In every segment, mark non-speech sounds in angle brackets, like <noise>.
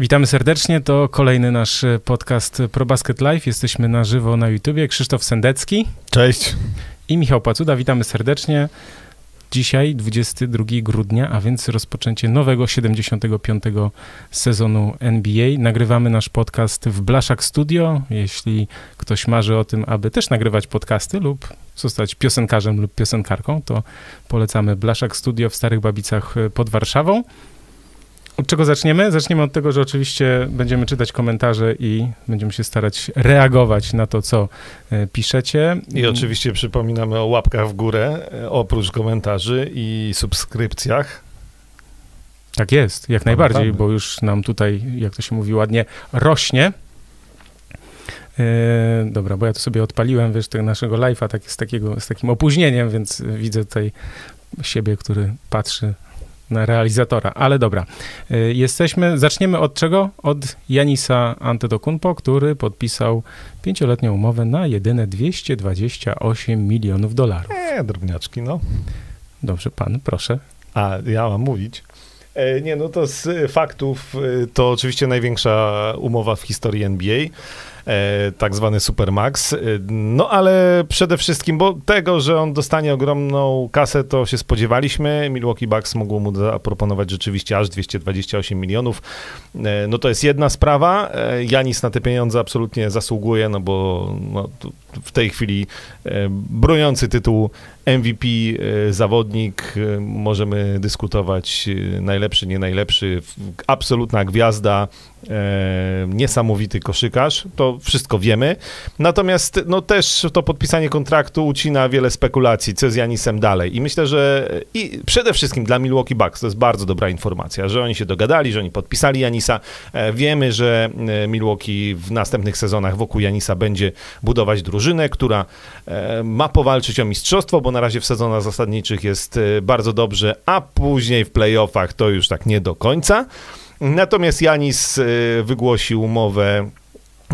Witamy serdecznie. To kolejny nasz e, podcast ProBasket Live. Jesteśmy na żywo na YouTubie. Krzysztof Sendecki. Cześć. I Michał Pacuda. Witamy serdecznie. Dzisiaj 22 grudnia, a więc rozpoczęcie nowego 75. sezonu NBA. Nagrywamy nasz podcast w Blaszak Studio. Jeśli ktoś marzy o tym, aby też nagrywać podcasty lub zostać piosenkarzem lub piosenkarką, to polecamy Blaszak Studio w Starych Babicach e, pod Warszawą. Od czego zaczniemy? Zaczniemy od tego, że oczywiście będziemy czytać komentarze i będziemy się starać reagować na to, co e, piszecie. I oczywiście przypominamy o łapkach w górę, e, oprócz komentarzy i subskrypcjach. Tak jest, jak najbardziej, bo już nam tutaj, jak to się mówi ładnie, rośnie. E, dobra, bo ja to sobie odpaliłem, wiesz, tego naszego live'a tak, z, takiego, z takim opóźnieniem, więc widzę tutaj siebie, który patrzy na realizatora, ale dobra. Y, jesteśmy, zaczniemy od czego? Od Janisa Antetokounmpo, który podpisał pięcioletnią umowę na jedyne 228 milionów dolarów. Nie, drobniaczki, no. Dobrze, pan, proszę. A, ja mam mówić. E, nie, no to z faktów e, to oczywiście największa umowa w historii NBA. E, tak zwany Supermax. No ale przede wszystkim, bo tego, że on dostanie ogromną kasę, to się spodziewaliśmy. Milwaukee Bucks mogło mu zaproponować rzeczywiście aż 228 milionów. No to jest jedna sprawa. Janis na te pieniądze absolutnie zasługuje, no bo no, w tej chwili broniący tytuł MVP zawodnik, możemy dyskutować najlepszy, nie najlepszy, absolutna gwiazda, niesamowity koszykarz, to wszystko wiemy. Natomiast no też to podpisanie kontraktu ucina wiele spekulacji, co z Janisem dalej. I myślę, że i przede wszystkim dla Milwaukee Bucks to jest bardzo dobra informacja, że oni się dogadali, że oni podpisali Janisa. E, wiemy, że e, Milwaukee w następnych sezonach wokół Janisa będzie budować drużynę, która e, ma powalczyć o mistrzostwo, bo na razie w sezonach zasadniczych jest bardzo dobrze, a później w playoffach to już tak nie do końca. Natomiast Janis wygłosił umowę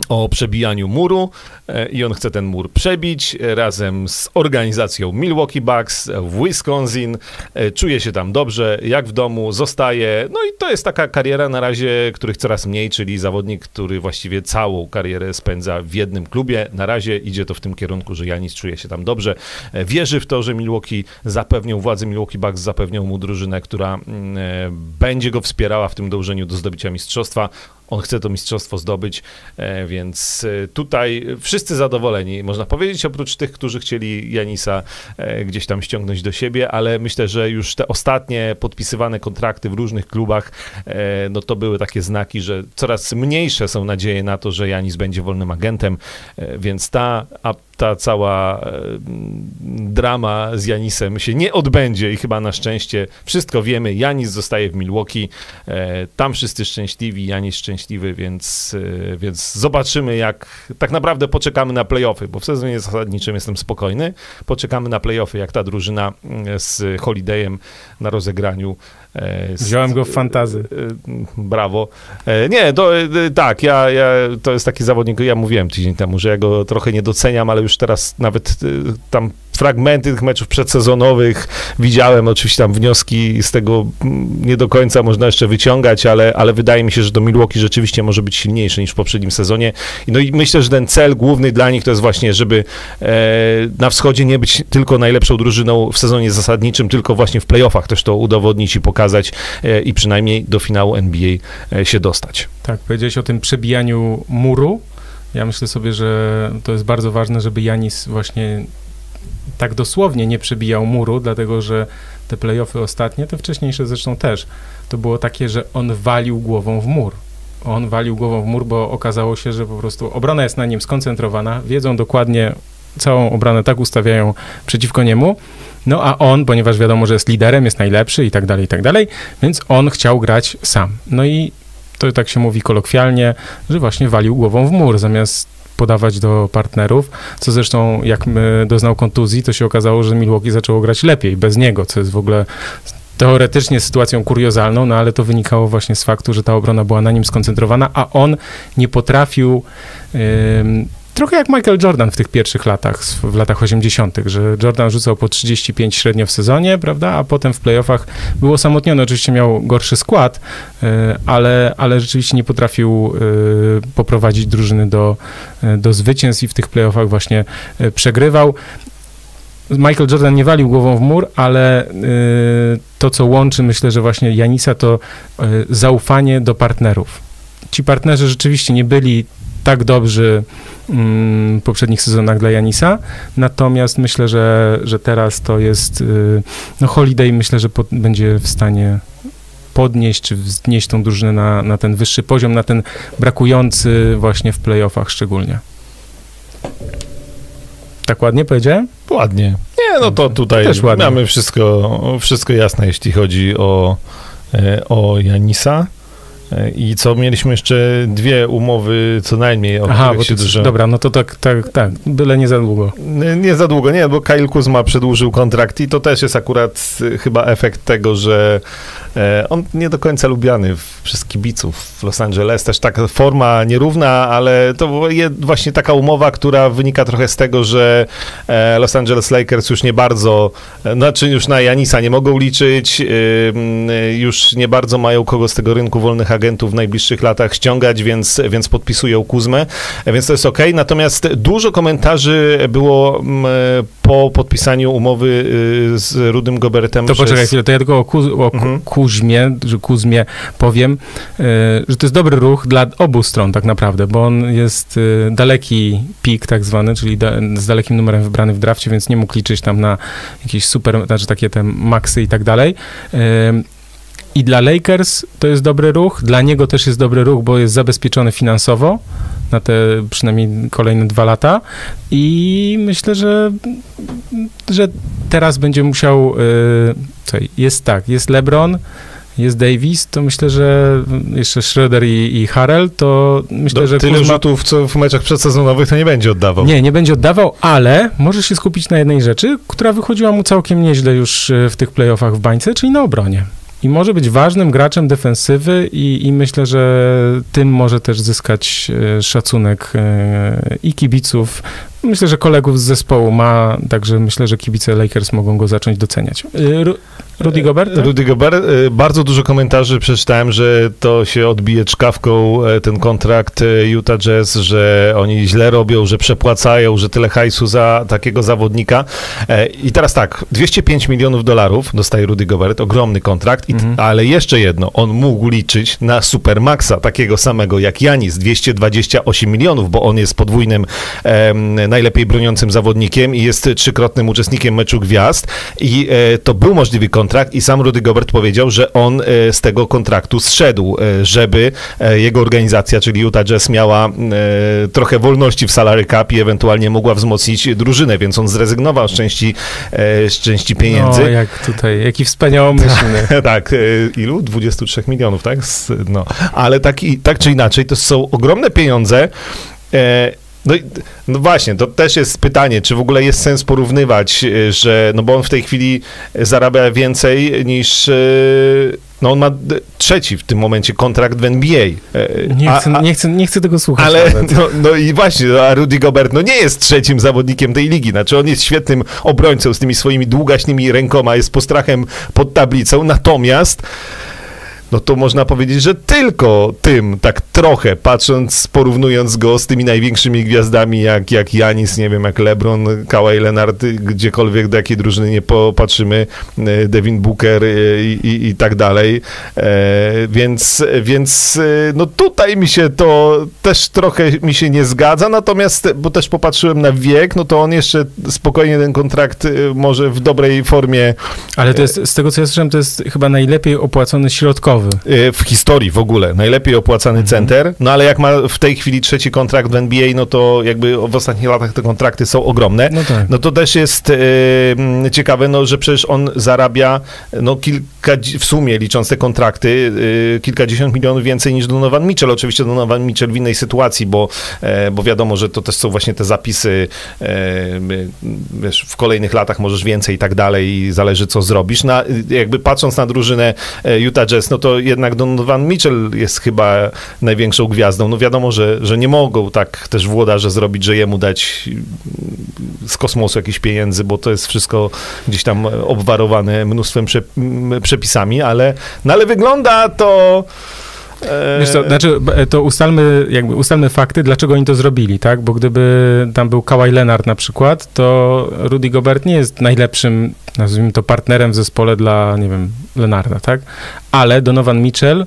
o przebijaniu muru e, i on chce ten mur przebić razem z organizacją Milwaukee Bucks w Wisconsin. E, czuje się tam dobrze, jak w domu, zostaje. No i to jest taka kariera na razie, których coraz mniej, czyli zawodnik, który właściwie całą karierę spędza w jednym klubie. Na razie idzie to w tym kierunku, że Janis czuje się tam dobrze. E, wierzy w to, że Milwaukee zapewnią, władze Milwaukee Bucks zapewnią mu drużynę, która mm, będzie go wspierała w tym dążeniu do zdobycia mistrzostwa. On chce to mistrzostwo zdobyć, e, więc e, tutaj wszyscy zadowoleni, można powiedzieć, oprócz tych, którzy chcieli Janisa e, gdzieś tam ściągnąć do siebie, ale myślę, że już te ostatnie podpisywane kontrakty w różnych klubach, no to były takie znaki, że coraz mniejsze są nadzieje na to, że Janis będzie wolnym agentem, więc ta ta cała e, drama z Janisem się nie odbędzie i chyba na szczęście wszystko wiemy. Janis zostaje w Milwaukee, e, tam wszyscy szczęśliwi, Janis szczęśliwy, więc, e, więc zobaczymy jak, tak naprawdę poczekamy na playoffy, bo w sezonie zasadniczym jestem spokojny. Poczekamy na playoffy, jak ta drużyna z Holidayem na rozegraniu Wziąłem go w fantazy. E, brawo. E, nie, to, tak, ja, ja, to jest taki zawodnik, ja mówiłem tydzień temu, że ja go trochę nie doceniam, ale już teraz nawet tam fragmenty tych meczów przedsezonowych widziałem, oczywiście tam wnioski z tego nie do końca można jeszcze wyciągać, ale, ale wydaje mi się, że do Milwaukee rzeczywiście może być silniejszy niż w poprzednim sezonie. No i myślę, że ten cel główny dla nich to jest właśnie, żeby e, na wschodzie nie być tylko najlepszą drużyną w sezonie zasadniczym, tylko właśnie w playoffach też to udowodnić i pokazać e, i przynajmniej do finału NBA e, się dostać. Tak, powiedziałeś o tym przebijaniu muru. Ja myślę sobie, że to jest bardzo ważne, żeby Janis właśnie tak dosłownie nie przebijał muru, dlatego że te playoffy ostatnie, te wcześniejsze zresztą też, to było takie, że on walił głową w mur. On walił głową w mur, bo okazało się, że po prostu obrona jest na nim skoncentrowana, wiedzą dokładnie, całą obronę tak ustawiają przeciwko niemu, no a on, ponieważ wiadomo, że jest liderem, jest najlepszy i tak dalej, i tak dalej, więc on chciał grać sam. No i to tak się mówi kolokwialnie, że właśnie walił głową w mur, zamiast podawać do partnerów, co zresztą jak doznał kontuzji, to się okazało, że Milwaukee zaczęło grać lepiej bez niego, co jest w ogóle teoretycznie sytuacją kuriozalną, no ale to wynikało właśnie z faktu, że ta obrona była na nim skoncentrowana, a on nie potrafił trochę jak Michael Jordan w tych pierwszych latach, w latach 80., że Jordan rzucał po 35 średnio w sezonie, prawda, a potem w playoffach był osamotniony. Oczywiście miał gorszy skład, e, ale, ale rzeczywiście nie potrafił e, poprowadzić drużyny do, e, do zwycięstw i w tych playoffach właśnie przegrywał. Michael Jordan nie walił głową w mur, ale to, co łączy, myślę, że właśnie Janisa, to zaufanie do partnerów. Ci partnerzy rzeczywiście nie byli tak dobrzy mm, w poprzednich sezonach dla Janisa, natomiast myślę, że, że teraz to jest, y, no Holiday myślę, że pod, będzie w stanie podnieść, czy wznieść tą drużynę na, na ten wyższy poziom, na ten brakujący właśnie w playoffach szczególnie. Tak ładnie powiedziałem? Ładnie. Nie, no to tutaj mamy wszystko, wszystko jasne, jeśli chodzi o, e, o Janisa. I co, mieliśmy jeszcze dwie umowy co najmniej, o Aha, się dużo... Dobra, no to tak, tak, tak, byle nie za długo. Nie, nie, za długo, nie, bo Kyle Kuzma przedłużył kontrakt i to też jest akurat chyba efekt tego, że e, on nie do końca lubiany w, przez kibiców w Los Angeles. Też taka forma nierówna, ale to jest właśnie taka umowa, która wynika trochę z tego, że e, Los Angeles Lakers już nie bardzo, e, znaczy już na Janisa nie mogą liczyć, już nie bardzo mają kogo z tego rynku wolnych agentów w najbliższych latach ściągać, więc, więc podpisują Kuzmę, więc to jest ok. Natomiast dużo komentarzy było mm, po podpisaniu umowy y, z Rudym Gobertem. To przez... poczekaj chwilę, to ja tylko o, Kuz, o mhm. Kuzmie, że Kuzmie powiem, y, że to jest dobry ruch dla obu stron tak naprawdę, bo on jest y, daleki pik tak zwany, czyli da, z dalekim numerem wybrany w drafcie, więc nie mógł liczyć tam na jakieś super, znaczy takie te maksy i tak dalej. I dla Lakers to jest dobry ruch, dla niego też jest dobry ruch, bo jest zabezpieczony finansowo na te przynajmniej kolejne dwa lata i myślę, że, że teraz będzie musiał, yy, jest tak, jest LeBron, jest Davis, to myślę, że jeszcze Schroeder i, i Harrell, to myślę, Do, że tyle Kuzma... rzutów, co w meczach przedsezonowych, to nie będzie oddawał. Nie, nie będzie oddawał, ale może się skupić na jednej rzeczy, która wychodziła mu całkiem nieźle już e, w tych playoffach w bańce, czyli na obronie i może być ważnym graczem defensywy i, i, myślę, że tym może też zyskać e, szacunek e, i kibiców, myślę, że kolegów z zespołu ma, także myślę, że kibice Lakers mogą go zacząć doceniać. Y, Rudy Gobert? Tak? Rudy Gobert. Y, bardzo dużo komentarzy przeczytałem, że to się odbije czkawką e, ten kontrakt e, Utah Jazz, że oni źle robią, że przepłacają, że tyle hajsu za takiego zawodnika. E, I teraz tak, 205 milionów dolarów dostaje Rudy Gobert, ogromny kontrakt, mhm. ale jeszcze jedno, on mógł liczyć na Supermaxa, takiego samego jak Janis, 228 milionów, bo on jest podwójnym najlepiej broniącym zawodnikiem i jest trzykrotnym uczestnikiem meczu gwiazd i e, to był możliwy kontrakt i sam Rudy Gobert powiedział, że on e, z tego kontraktu zszedł, e, żeby jego organizacja, czyli Utah Jazz miała trochę wolności w salary cap i ewentualnie mogła wzmocnić drużynę, więc on zrezygnował z części, z części pieniędzy. No, jak tutaj, jaki wspaniałomyślny. <laughs> tak, ilu? 23 milionów, tak? No, ale tak, tak czy inaczej, to są ogromne pieniądze, no, no właśnie, to też jest pytanie, czy w ogóle jest sens porównywać, e, że, no bo on w tej chwili zarabia więcej niż, e, no on ma trzeci w tym momencie kontrakt w NBA. E, nie, a, chcę, a, nie, chcę, nie chcę tego słuchać. Ale, no, no, i właśnie, a Rudy Gobert, no nie jest trzecim zawodnikiem tej ligi, znaczy on jest świetnym obrońcą z tymi swoimi długaśnymi rękoma, jest postrachem pod tablicą, natomiast no to można powiedzieć, że tylko tym, tak trochę, patrząc, porównując go z tymi największymi gwiazdami, jak, jak Janis, nie wiem, jak LeBron, Kawhi Leonard, gdziekolwiek do jakiej drużyny nie popatrzymy, e, Devin Booker e, i, i, i tak dalej. E, więc, więc no tutaj mi się to też trochę mi się nie zgadza, natomiast, bo też popatrzyłem na wiek, no to on jeszcze spokojnie ten kontrakt może w dobrej formie. Ale to jest, z tego co ja słyszałem, to jest chyba najlepiej opłacony środkowy Y, w historii w ogóle. Najlepiej opłacany mhm. center, no ale jak ma w tej chwili trzeci kontrakt w NBA, no to jakby w ostatnich latach te kontrakty są ogromne. No, tak. no to też jest y, ciekawe, no, że przecież on zarabia no, kilk, w sumie licząc te kontrakty, y, kilkadziesiąt milionów więcej niż Donovan Mitchell. Oczywiście Donovan Mitchell w innej sytuacji, bo, e, bo wiadomo, że to też są właśnie te zapisy, e, wiesz, w kolejnych latach możesz więcej i tak dalej i zależy co zrobisz. Na, jakby patrząc na drużynę e, Utah Jazz, no to jednak Donovan Mitchell jest chyba największą gwiazdą. No wiadomo, że, że nie mogą tak też włodarze zrobić, że jemu dać z kosmosu jakieś pieniędzy, bo to jest wszystko gdzieś tam obwarowane mnóstwem przepisami, ale, no ale wygląda to... E, Wiesz co, znaczy, to ustalmy, jakby ustalmy fakty, dlaczego oni to zrobili, tak? Bo gdyby tam był Kawhi Leonard na przykład, to Rudy Gobert nie jest najlepszym, nazwijmy to, partnerem w zespole dla, nie wiem, Leonarda, tak? Ale Donovan Mitchell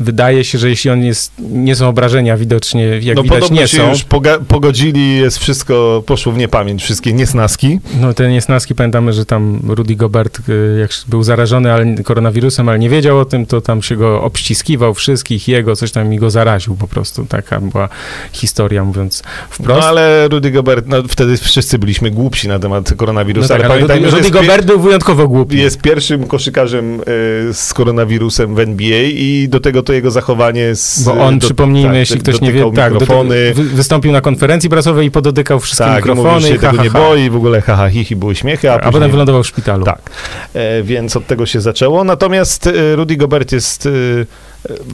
wydaje się, że jeśli on jest, nie są obrażenia widocznie, jak no, widać nie się są. już pogodzili, jest wszystko, poszło w niepamięć, wszystkie niesnaski. No te niesnaski, pamiętamy, że tam Rudy Gobert, y, jak był zarażony ale, koronawirusem, ale nie wiedział o tym, to tam się go obściskiwał wszystkich, jego, coś tam i go zaraził po prostu. Taka była historia, mówiąc wprost. No ale Rudy Gobert, no wtedy wszyscy byliśmy głupsi na temat koronawirusa, no tak, ale, ale Rudy, Rudy Gobert był wyjątkowo głupi. Jest pierwszym koszykarzem y, z koronawirusem w NBA i do tego to jego zachowanie z... Bo on, do, przypomnijmy, tak, jeśli ktoś nie wie, tak, mikrofony. wystąpił na konferencji prasowej i podotykał wszystkie tak, mikrofony. Tak, się ha, tego ha, nie boi, w ogóle ha, ha, hi, hi były śmiechy. A, a później, potem wylądował w szpitalu. Tak, e, więc od tego się zaczęło. Natomiast e, Rudy Gobert jest... E,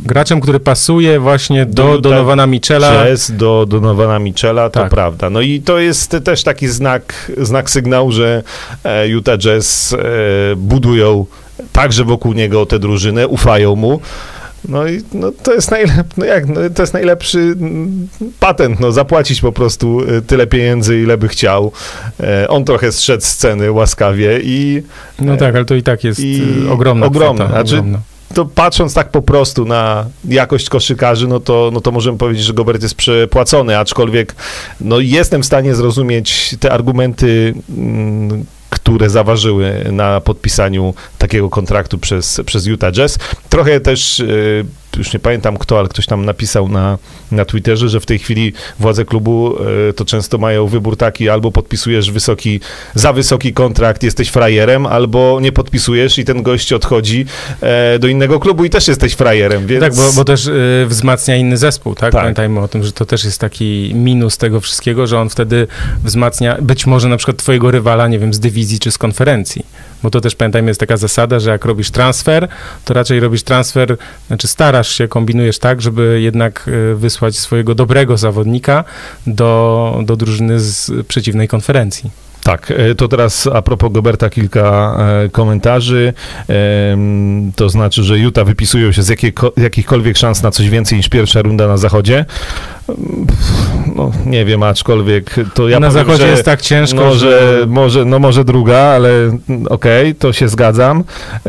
Graczem, który pasuje właśnie do, do Donowana Michela. Jest do Donowana Michela, to tak. prawda. No i to jest też taki znak, znak sygnału, że e, Utah Jazz e, budują także wokół niego tę drużynę, ufają mu. No i no, to, jest najlep, no jak, no, to jest najlepszy patent, no, zapłacić po prostu y, tyle pieniędzy, ile by chciał. E, on trochę zszedł z sceny łaskawie i... No tak, ale to i tak jest i y, ogromna ogromna. Kwota, znaczy, ogromna. To patrząc tak po prostu na jakość koszykarzy, no to, no to możemy powiedzieć, że Gobert jest przepłacony, aczkolwiek no jestem w stanie zrozumieć te argumenty mm, które zaważyły na podpisaniu takiego kontraktu przez, przez Utah Jazz. Trochę też y, już nie pamiętam kto, ale ktoś tam napisał na, na Twitterze, że w tej chwili władze klubu e, to często mają wybór taki, albo podpisujesz wysoki, za wysoki kontrakt, jesteś frajerem, albo nie podpisujesz i ten gość odchodzi e, do innego klubu i też jesteś frajerem, więc... Tak, bo, bo też e, wzmacnia inny zespół, tak? tak? Pamiętajmy o tym, że to też jest taki minus tego wszystkiego, że on wtedy wzmacnia być może na przykład twojego rywala, nie wiem, z dywizji czy z konferencji bo to też pamiętajmy, jest taka zasada, że jak robisz transfer, to raczej robisz transfer, znaczy starasz się, kombinujesz tak, żeby jednak e, wysłać swojego dobrego zawodnika do, do drużyny z przeciwnej konferencji. Tak, e, to teraz a propos Goberta kilka e, komentarzy. To znaczy, że Utah wypisują się z jakichkolwiek szans na coś więcej niż pierwsza runda na zachodzie no, nie wiem, aczkolwiek to ja Na powiem, zachodzie jest tak ciężko, może, że... Może, no może druga, ale okej, okay, to się zgadzam.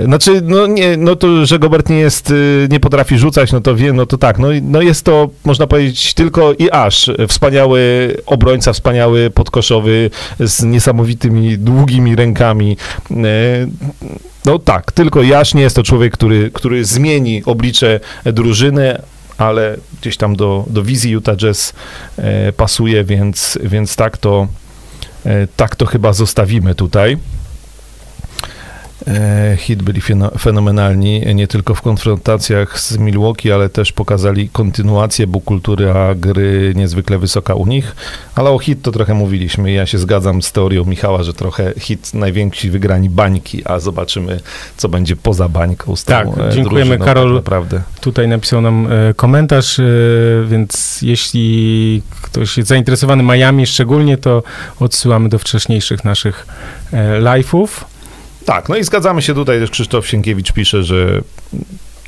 Znaczy, no nie, no to, że Gobert nie jest, y, nie potrafi rzucać, no to wiem, no to tak, no, no jest to, można powiedzieć, tylko i aż wspaniały obrońca, wspaniały podkoszowy z niesamowitymi, długimi rękami. Y, no tak, tylko Jasz nie jest to człowiek, który, który zmieni oblicze drużyny, ale gdzieś tam do, do wizji Utah Jazz e, pasuje, więc, więc tak, to, e, tak to chyba zostawimy tutaj. E, hit byli fenomenalni, nie tylko w konfrontacjach z Milwaukee, ale też pokazali kontynuację, bo kultura gry niezwykle wysoka u nich, ale o hit to trochę mówiliśmy. Ja się zgadzam z teorią Michała, że trochę hit najwięksi wygrani bańki, a zobaczymy, co będzie poza bańką z Tak, e, dziękujemy tak Karol. Tak naprawdę. Tutaj napisał nam e, komentarz, więc jeśli ktoś jest zainteresowany Miami szczególnie, to odsyłamy do wcześniejszych naszych live'ów. Tak, no i zgadzamy się tutaj, też Krzysztof Sienkiewicz pisze, że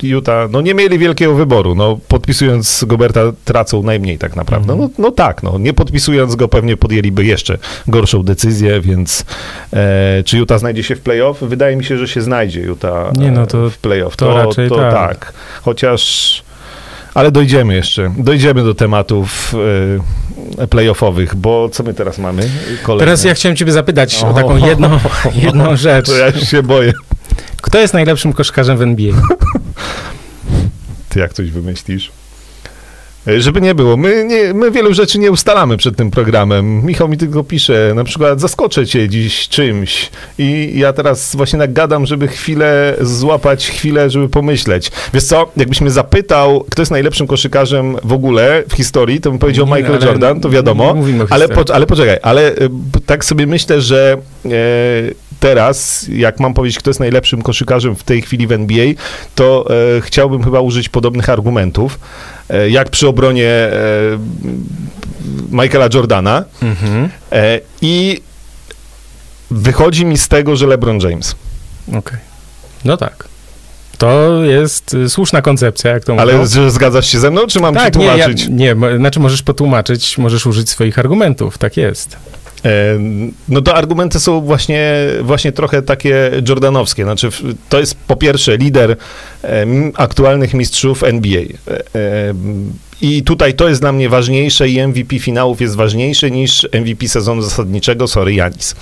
Utah, no nie mieli wielkiego wyboru, no podpisując Goberta tracą najmniej tak naprawdę. Mhm. No, no tak, no nie podpisując go pewnie podjęliby jeszcze gorszą decyzję, więc e, czy Utah znajdzie się w playoff? Wydaje mi się, że się znajdzie Utah nie, no to, w playoff. To, to raczej to, tak. tak. Chociaż ale dojdziemy jeszcze, dojdziemy do tematów y, playoffowych, bo co my teraz mamy? Kolejne. Teraz ja chciałem ciebie zapytać o, o taką jedną, <laughs> jedną <laughs> rzecz. To ja się boję. Kto jest najlepszym koszkarzem w NBA? Ty jak coś wymyślisz? E, Żeby nie było, my, nie, my wielu rzeczy nie ustalamy przed tym programem. Michał mi tylko pisze, na przykład zaskoczę cię dziś czymś i ja teraz właśnie tak gadam, żeby chwilę złapać, chwilę, żeby pomyśleć. Wiesz co, jakbyś mnie zapytał, kto jest najlepszym koszykarzem w ogóle w historii, to bym powiedział Nie, Michael Jordan, to wiadomo. Ale, po, ale poczekaj, ale e, tak sobie myślę, że e, teraz, jak mam powiedzieć, kto jest najlepszym koszykarzem w tej chwili w NBA, to e, chciałbym chyba użyć podobnych argumentów, jak przy obronie e, Michaela Jordana. Mhm. E, I wychodzi mi z tego, że LeBron James. Okej. No tak. To jest y, słuszna koncepcja, jak to mówią. Ale zgadzasz się ze mną, czy mam tak, nie, ja, nie, znaczy możesz potłumaczyć, możesz użyć swoich argumentów, tak jest. E, No to argumenty są właśnie, właśnie trochę takie jordanowskie. Znaczy, to jest po pierwsze lider e, aktualnych mistrzów NBA. E, I tutaj to jest dla mnie ważniejsze i MVP finałów jest ważniejszy niż MVP sezonu zasadniczego, sorry, Janis.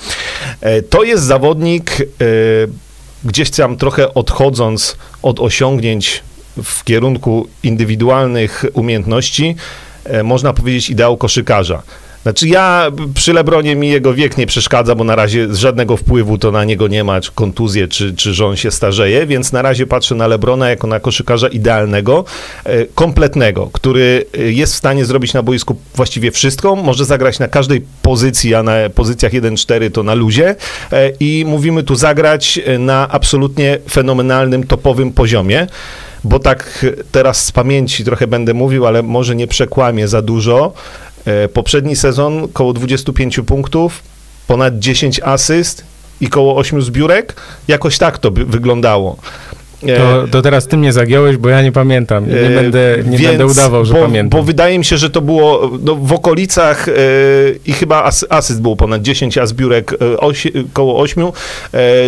To jest zawodnik, gdzieś tam trochę odchodząc od osiągnięć w kierunku indywidualnych umiejętności, można powiedzieć ideał koszykarza. Znaczy ja przy Lebronie mi jego wiek nie przeszkadza, bo na razie żadnego wpływu to na niego nie ma, czy kontuzję, czy, czy że on się starzeje, więc na razie patrzę na Lebrona jako na koszykarza idealnego, e, kompletnego, który e, jest w stanie zrobić na boisku właściwie wszystko, może zagrać na każdej pozycji, a na pozycjach 1-4 to na luzie e, i mówimy tu zagrać na absolutnie fenomenalnym, topowym poziomie bo tak teraz z pamięci trochę będę mówił, ale może nie przekłamię za dużo. E, Poprzedni sezon koło 25 punktów, ponad 10 asyst i koło 8 zbiórek. Jakoś tak to wyglądało. E, To, to teraz ty mnie zagiąłeś, bo ja nie pamiętam. Nie, e, będę, nie więc- będę udawał, że bo, pamiętam. Bo wydaje mi się, że to było no, w okolicach e, i chyba as, asyst było ponad 10, a zbiórek e, osi, koło 8, e,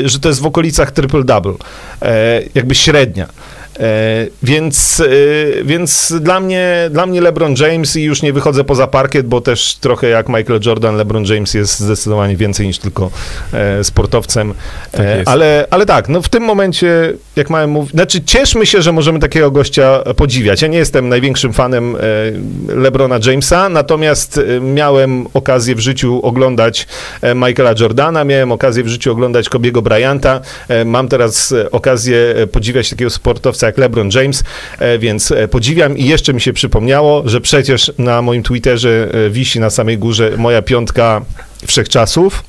że to jest w okolicach triple-double. Jakby średnia. E, więc, e, więc dla mnie, dla mnie LeBron James i już nie wychodzę poza parkiet, bo też trochę jak Michael Jordan, LeBron James jest zdecydowanie więcej niż tylko e, sportowcem. Tak ale, ale tak, no w tym momencie, jak mamy mówić, znaczy cieszmy się, że możemy takiego gościa podziwiać. Ja nie jestem największym fanem LeBrona Jamesa, natomiast miałem okazję w życiu oglądać Michaela Jordana, miałem okazję w życiu oglądać Kobiego Bryanta, mam teraz okazję podziwiać takiego sportowca jak LeBron James, e, więc e, podziwiam i jeszcze mi się przypomniało, że przecież na moim Twitterze e, wisi na samej górze moja piątka wszechczasów.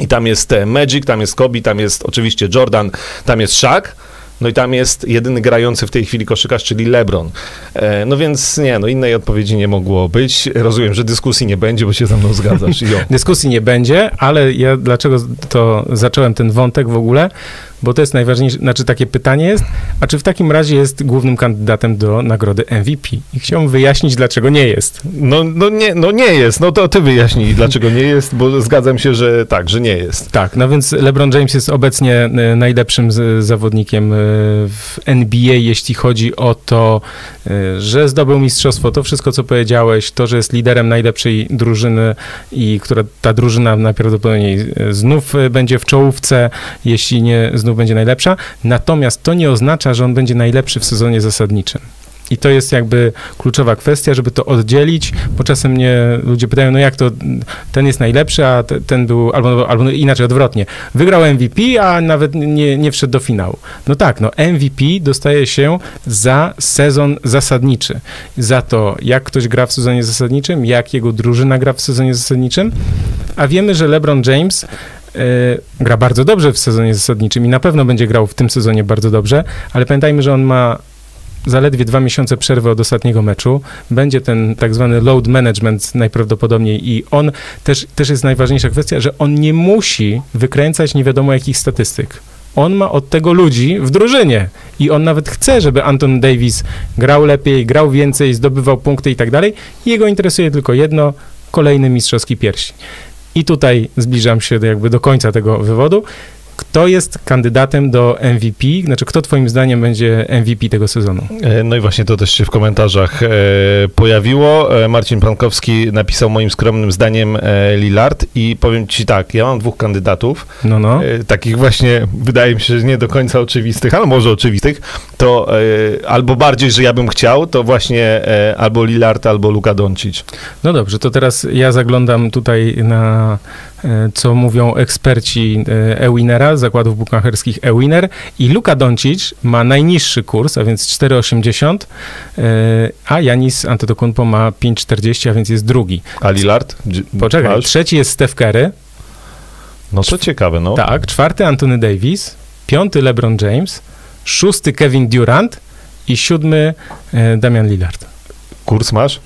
I tam jest Magic, tam jest Kobe, tam jest oczywiście Jordan, tam jest Shaq. No i tam jest jedyny grający w tej chwili koszykarz, czyli LeBron. E, no więc nie, no innej odpowiedzi nie mogło być. Rozumiem, że dyskusji nie będzie, bo się ze mną zgadzasz. <laughs> Dyskusji nie będzie, ale ja dlaczego to zacząłem ten wątek w ogóle? Bo to jest najważniejsze, znaczy takie pytanie jest, a czy w takim razie jest głównym kandydatem do nagrody MVP? I chciałbym wyjaśnić, dlaczego nie jest. No, no, nie, no nie jest, no to ty wyjaśnij, dlaczego nie jest, bo zgadzam się, że tak, że nie jest. Tak, no więc LeBron James jest obecnie e, najlepszym zawodnikiem e, w NBA, jeśli chodzi o to, e, że zdobył mistrzostwo, to wszystko, co powiedziałeś, to, że jest liderem najlepszej drużyny i która ta drużyna najprawdopodobniej znów będzie w czołówce, jeśli nie znów będzie najlepsza. Natomiast to nie oznacza, że on będzie najlepszy w sezonie zasadniczym. I to jest jakby kluczowa kwestia, żeby to oddzielić, bo czasem mnie ludzie pytają, no jak to, ten jest najlepszy, a te- ten był, albo, albo inaczej, odwrotnie. Wygrał MVP, a nawet nie, nie wszedł do finału. No tak, no MVP dostaje się za sezon zasadniczy. Za to, jak ktoś gra w sezonie zasadniczym, jak jego drużyna gra w sezonie zasadniczym, a wiemy, że LeBron James gra bardzo dobrze w sezonie zasadniczym i na pewno będzie grał w tym sezonie bardzo dobrze, ale pamiętajmy, że on ma zaledwie dwa miesiące przerwy od ostatniego meczu. Będzie ten tak zwany load management najprawdopodobniej i on też, też jest najważniejsza kwestia, że on nie musi wykręcać nie wiadomo jakich statystyk. On ma od tego ludzi w drużynie i on nawet chce, żeby Anton Davis grał lepiej, grał więcej, zdobywał punkty i tak dalej. Jego interesuje tylko jedno, kolejny mistrzowski pierścień. I tutaj zbliżam się jakby do końca tego wywodu. Kto jest kandydatem do MVP? Znaczy, kto twoim zdaniem będzie MVP tego sezonu? E, no i właśnie to też się w komentarzach e, pojawiło. E, Marcin Pankowski napisał moim skromnym zdaniem Lillard i powiem ci tak, ja mam dwóch kandydatów, No, no. takich właśnie, wydaje mi się, że nie do końca oczywistych, ale może oczywistych, to albo bardziej, że ja bym chciał, to właśnie albo Lillard, albo Luka Doncic. No dobrze, to teraz ja zaglądam tutaj na co mówią eksperci e, e-winnera, zakładów bukmacherskich e-winner i Luka Doncic ma najniższy kurs, a więc 4,80, e, a Janis Antetokounmpo ma 5,40, a więc jest drugi. A Lillard? Poczekaj, trzeci jest Steph Curry, No to ciekawe, no. tak, czwarty Anthony Davis, piąty LeBron James, szósty Kevin Durant i siódmy e, Damian Lillard. Kurs masz?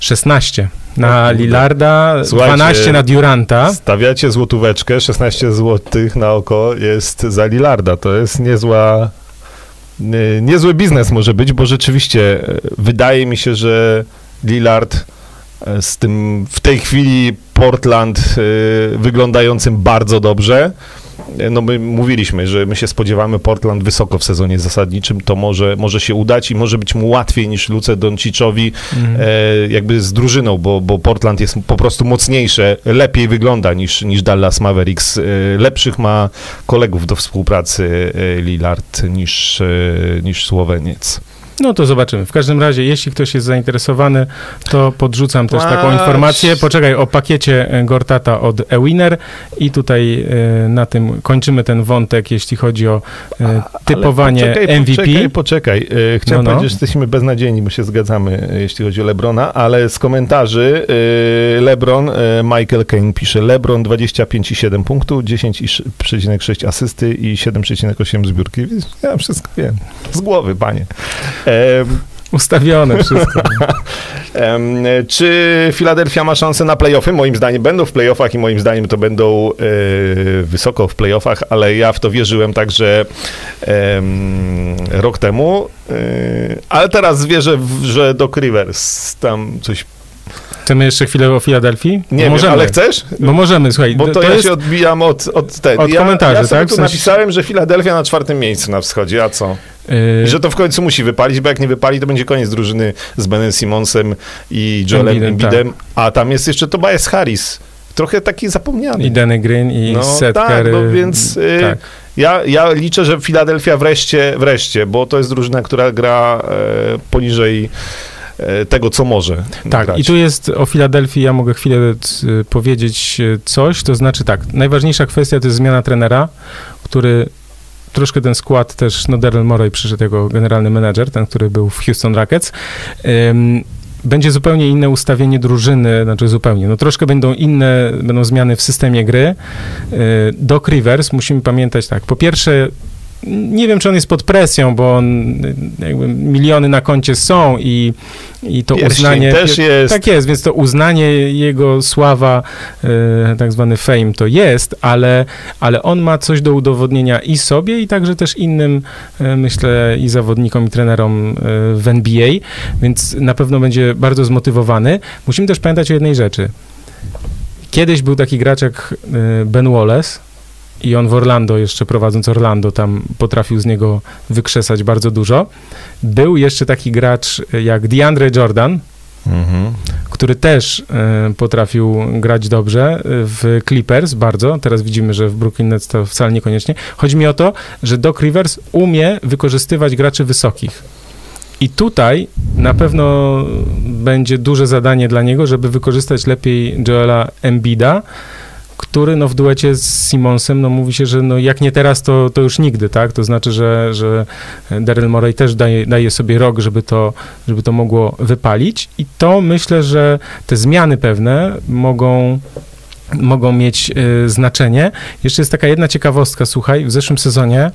16 O na kurde. Lillarda, Słuchajcie, 12 na Duranta. Stawiacie złotóweczkę, 16 złotych na oko jest za Lillarda. To jest niezła, nie- niezły biznes może być, bo rzeczywiście e, wydaje mi się, że Lillard e, z tym w tej chwili Portland e, wyglądającym bardzo dobrze. No my mówiliśmy, że my się spodziewamy Portland wysoko w sezonie zasadniczym, to może, może się udać i może być mu łatwiej niż Luce Donciczowi Mhm. e, jakby z drużyną, bo, bo Portland jest po prostu mocniejsze, lepiej wygląda niż, niż Dallas Mavericks. E, lepszych ma kolegów do współpracy e, Lillard niż, e, niż Słoweniec. No to zobaczymy. W każdym razie, jeśli ktoś jest zainteresowany, to podrzucam też taką informację. Poczekaj o pakiecie e, Gortata od eWinner i tutaj e, na tym kończymy ten wątek, jeśli chodzi o e, typowanie Ale poczekaj, MVP. Poczekaj, poczekaj. Chciałem No, no. powiedzieć, że jesteśmy beznadziejni, bo się zgadzamy, jeśli chodzi o Lebrona, ale z komentarzy Lebron, Michael Kane pisze, Lebron 25,7 punktów, 10,6 asysty i 7,8 zbiórki. Ja wszystko wiem. Z głowy, panie. E, Ustawione wszystko. <laughs> Czy Filadelfia ma szansę na playoffy? Moim zdaniem będą w playoffach i moim zdaniem to będą e, wysoko w playoffach, ale ja w to wierzyłem także em, rok temu. E, ale teraz wierzę, w, że Doc Rivers tam coś... Chcemy jeszcze chwilę o Filadelfii? Nie wiem, możemy. ale chcesz? Bo możemy, słuchaj. Bo to, ja jest... się odbijam od, od tego. Od ja, komentarzy, ja sobie tak? tu W sensie- napisałem, że Filadelfia na czwartym miejscu na wschodzie, a co? I że to w końcu musi wypalić, bo jak nie wypali, to będzie koniec drużyny z Benem Simonsem i Joelem Embidem, Embidem, a tam jest jeszcze Tobias Harris. Trochę taki zapomniany. I Danny Green, i No tak, no więc, y, tak. Ja, ja liczę, że Filadelfia wreszcie, wreszcie, bo to jest drużyna, która gra e, poniżej tego, co może Tak, grać. i tu jest o Filadelfii, ja mogę chwilę c, powiedzieć e, coś, to znaczy tak, najważniejsza kwestia to jest zmiana trenera, który troszkę ten skład też, no Daryl Morey przyszedł jako generalny menedżer, ten, który był w Houston Rockets, Ym, będzie zupełnie inne ustawienie drużyny, znaczy zupełnie, no troszkę będą inne, będą zmiany w systemie gry. Doc Rivers, musimy pamiętać tak, po pierwsze, nie wiem, czy on jest pod presją, bo on, jakby miliony na koncie są i, i to Pierścień uznanie... też jest. Tak jest, więc to uznanie jego sława, e, tak zwany fame to jest, ale, ale on ma coś do udowodnienia i sobie, i także też innym, e, myślę, i zawodnikom, i trenerom e, w NBA, więc na pewno będzie bardzo zmotywowany. Musimy też pamiętać o jednej rzeczy. Kiedyś był taki gracz jak Ben Wallace, i on w Orlando, jeszcze prowadząc Orlando, tam potrafił z niego wykrzesać bardzo dużo. Był jeszcze taki gracz e, jak DeAndre Jordan, Mhm. który też e, potrafił grać dobrze e, w Clippers bardzo. Teraz widzimy, że w Brooklyn Nets to wcale niekoniecznie. Chodzi mi o to, że Doc Rivers umie wykorzystywać graczy wysokich. I tutaj na pewno będzie duże zadanie dla niego, żeby wykorzystać lepiej Joela Embida, który no, w duecie z Simonsem, no mówi się, że no, jak nie teraz, to, to już nigdy, tak? To znaczy, że, że Daryl Morey też daje, daje sobie rok, żeby to, żeby to mogło wypalić i to myślę, że te zmiany pewne mogą mogą mieć y, znaczenie. Jeszcze jest taka jedna ciekawostka, słuchaj, w zeszłym sezonie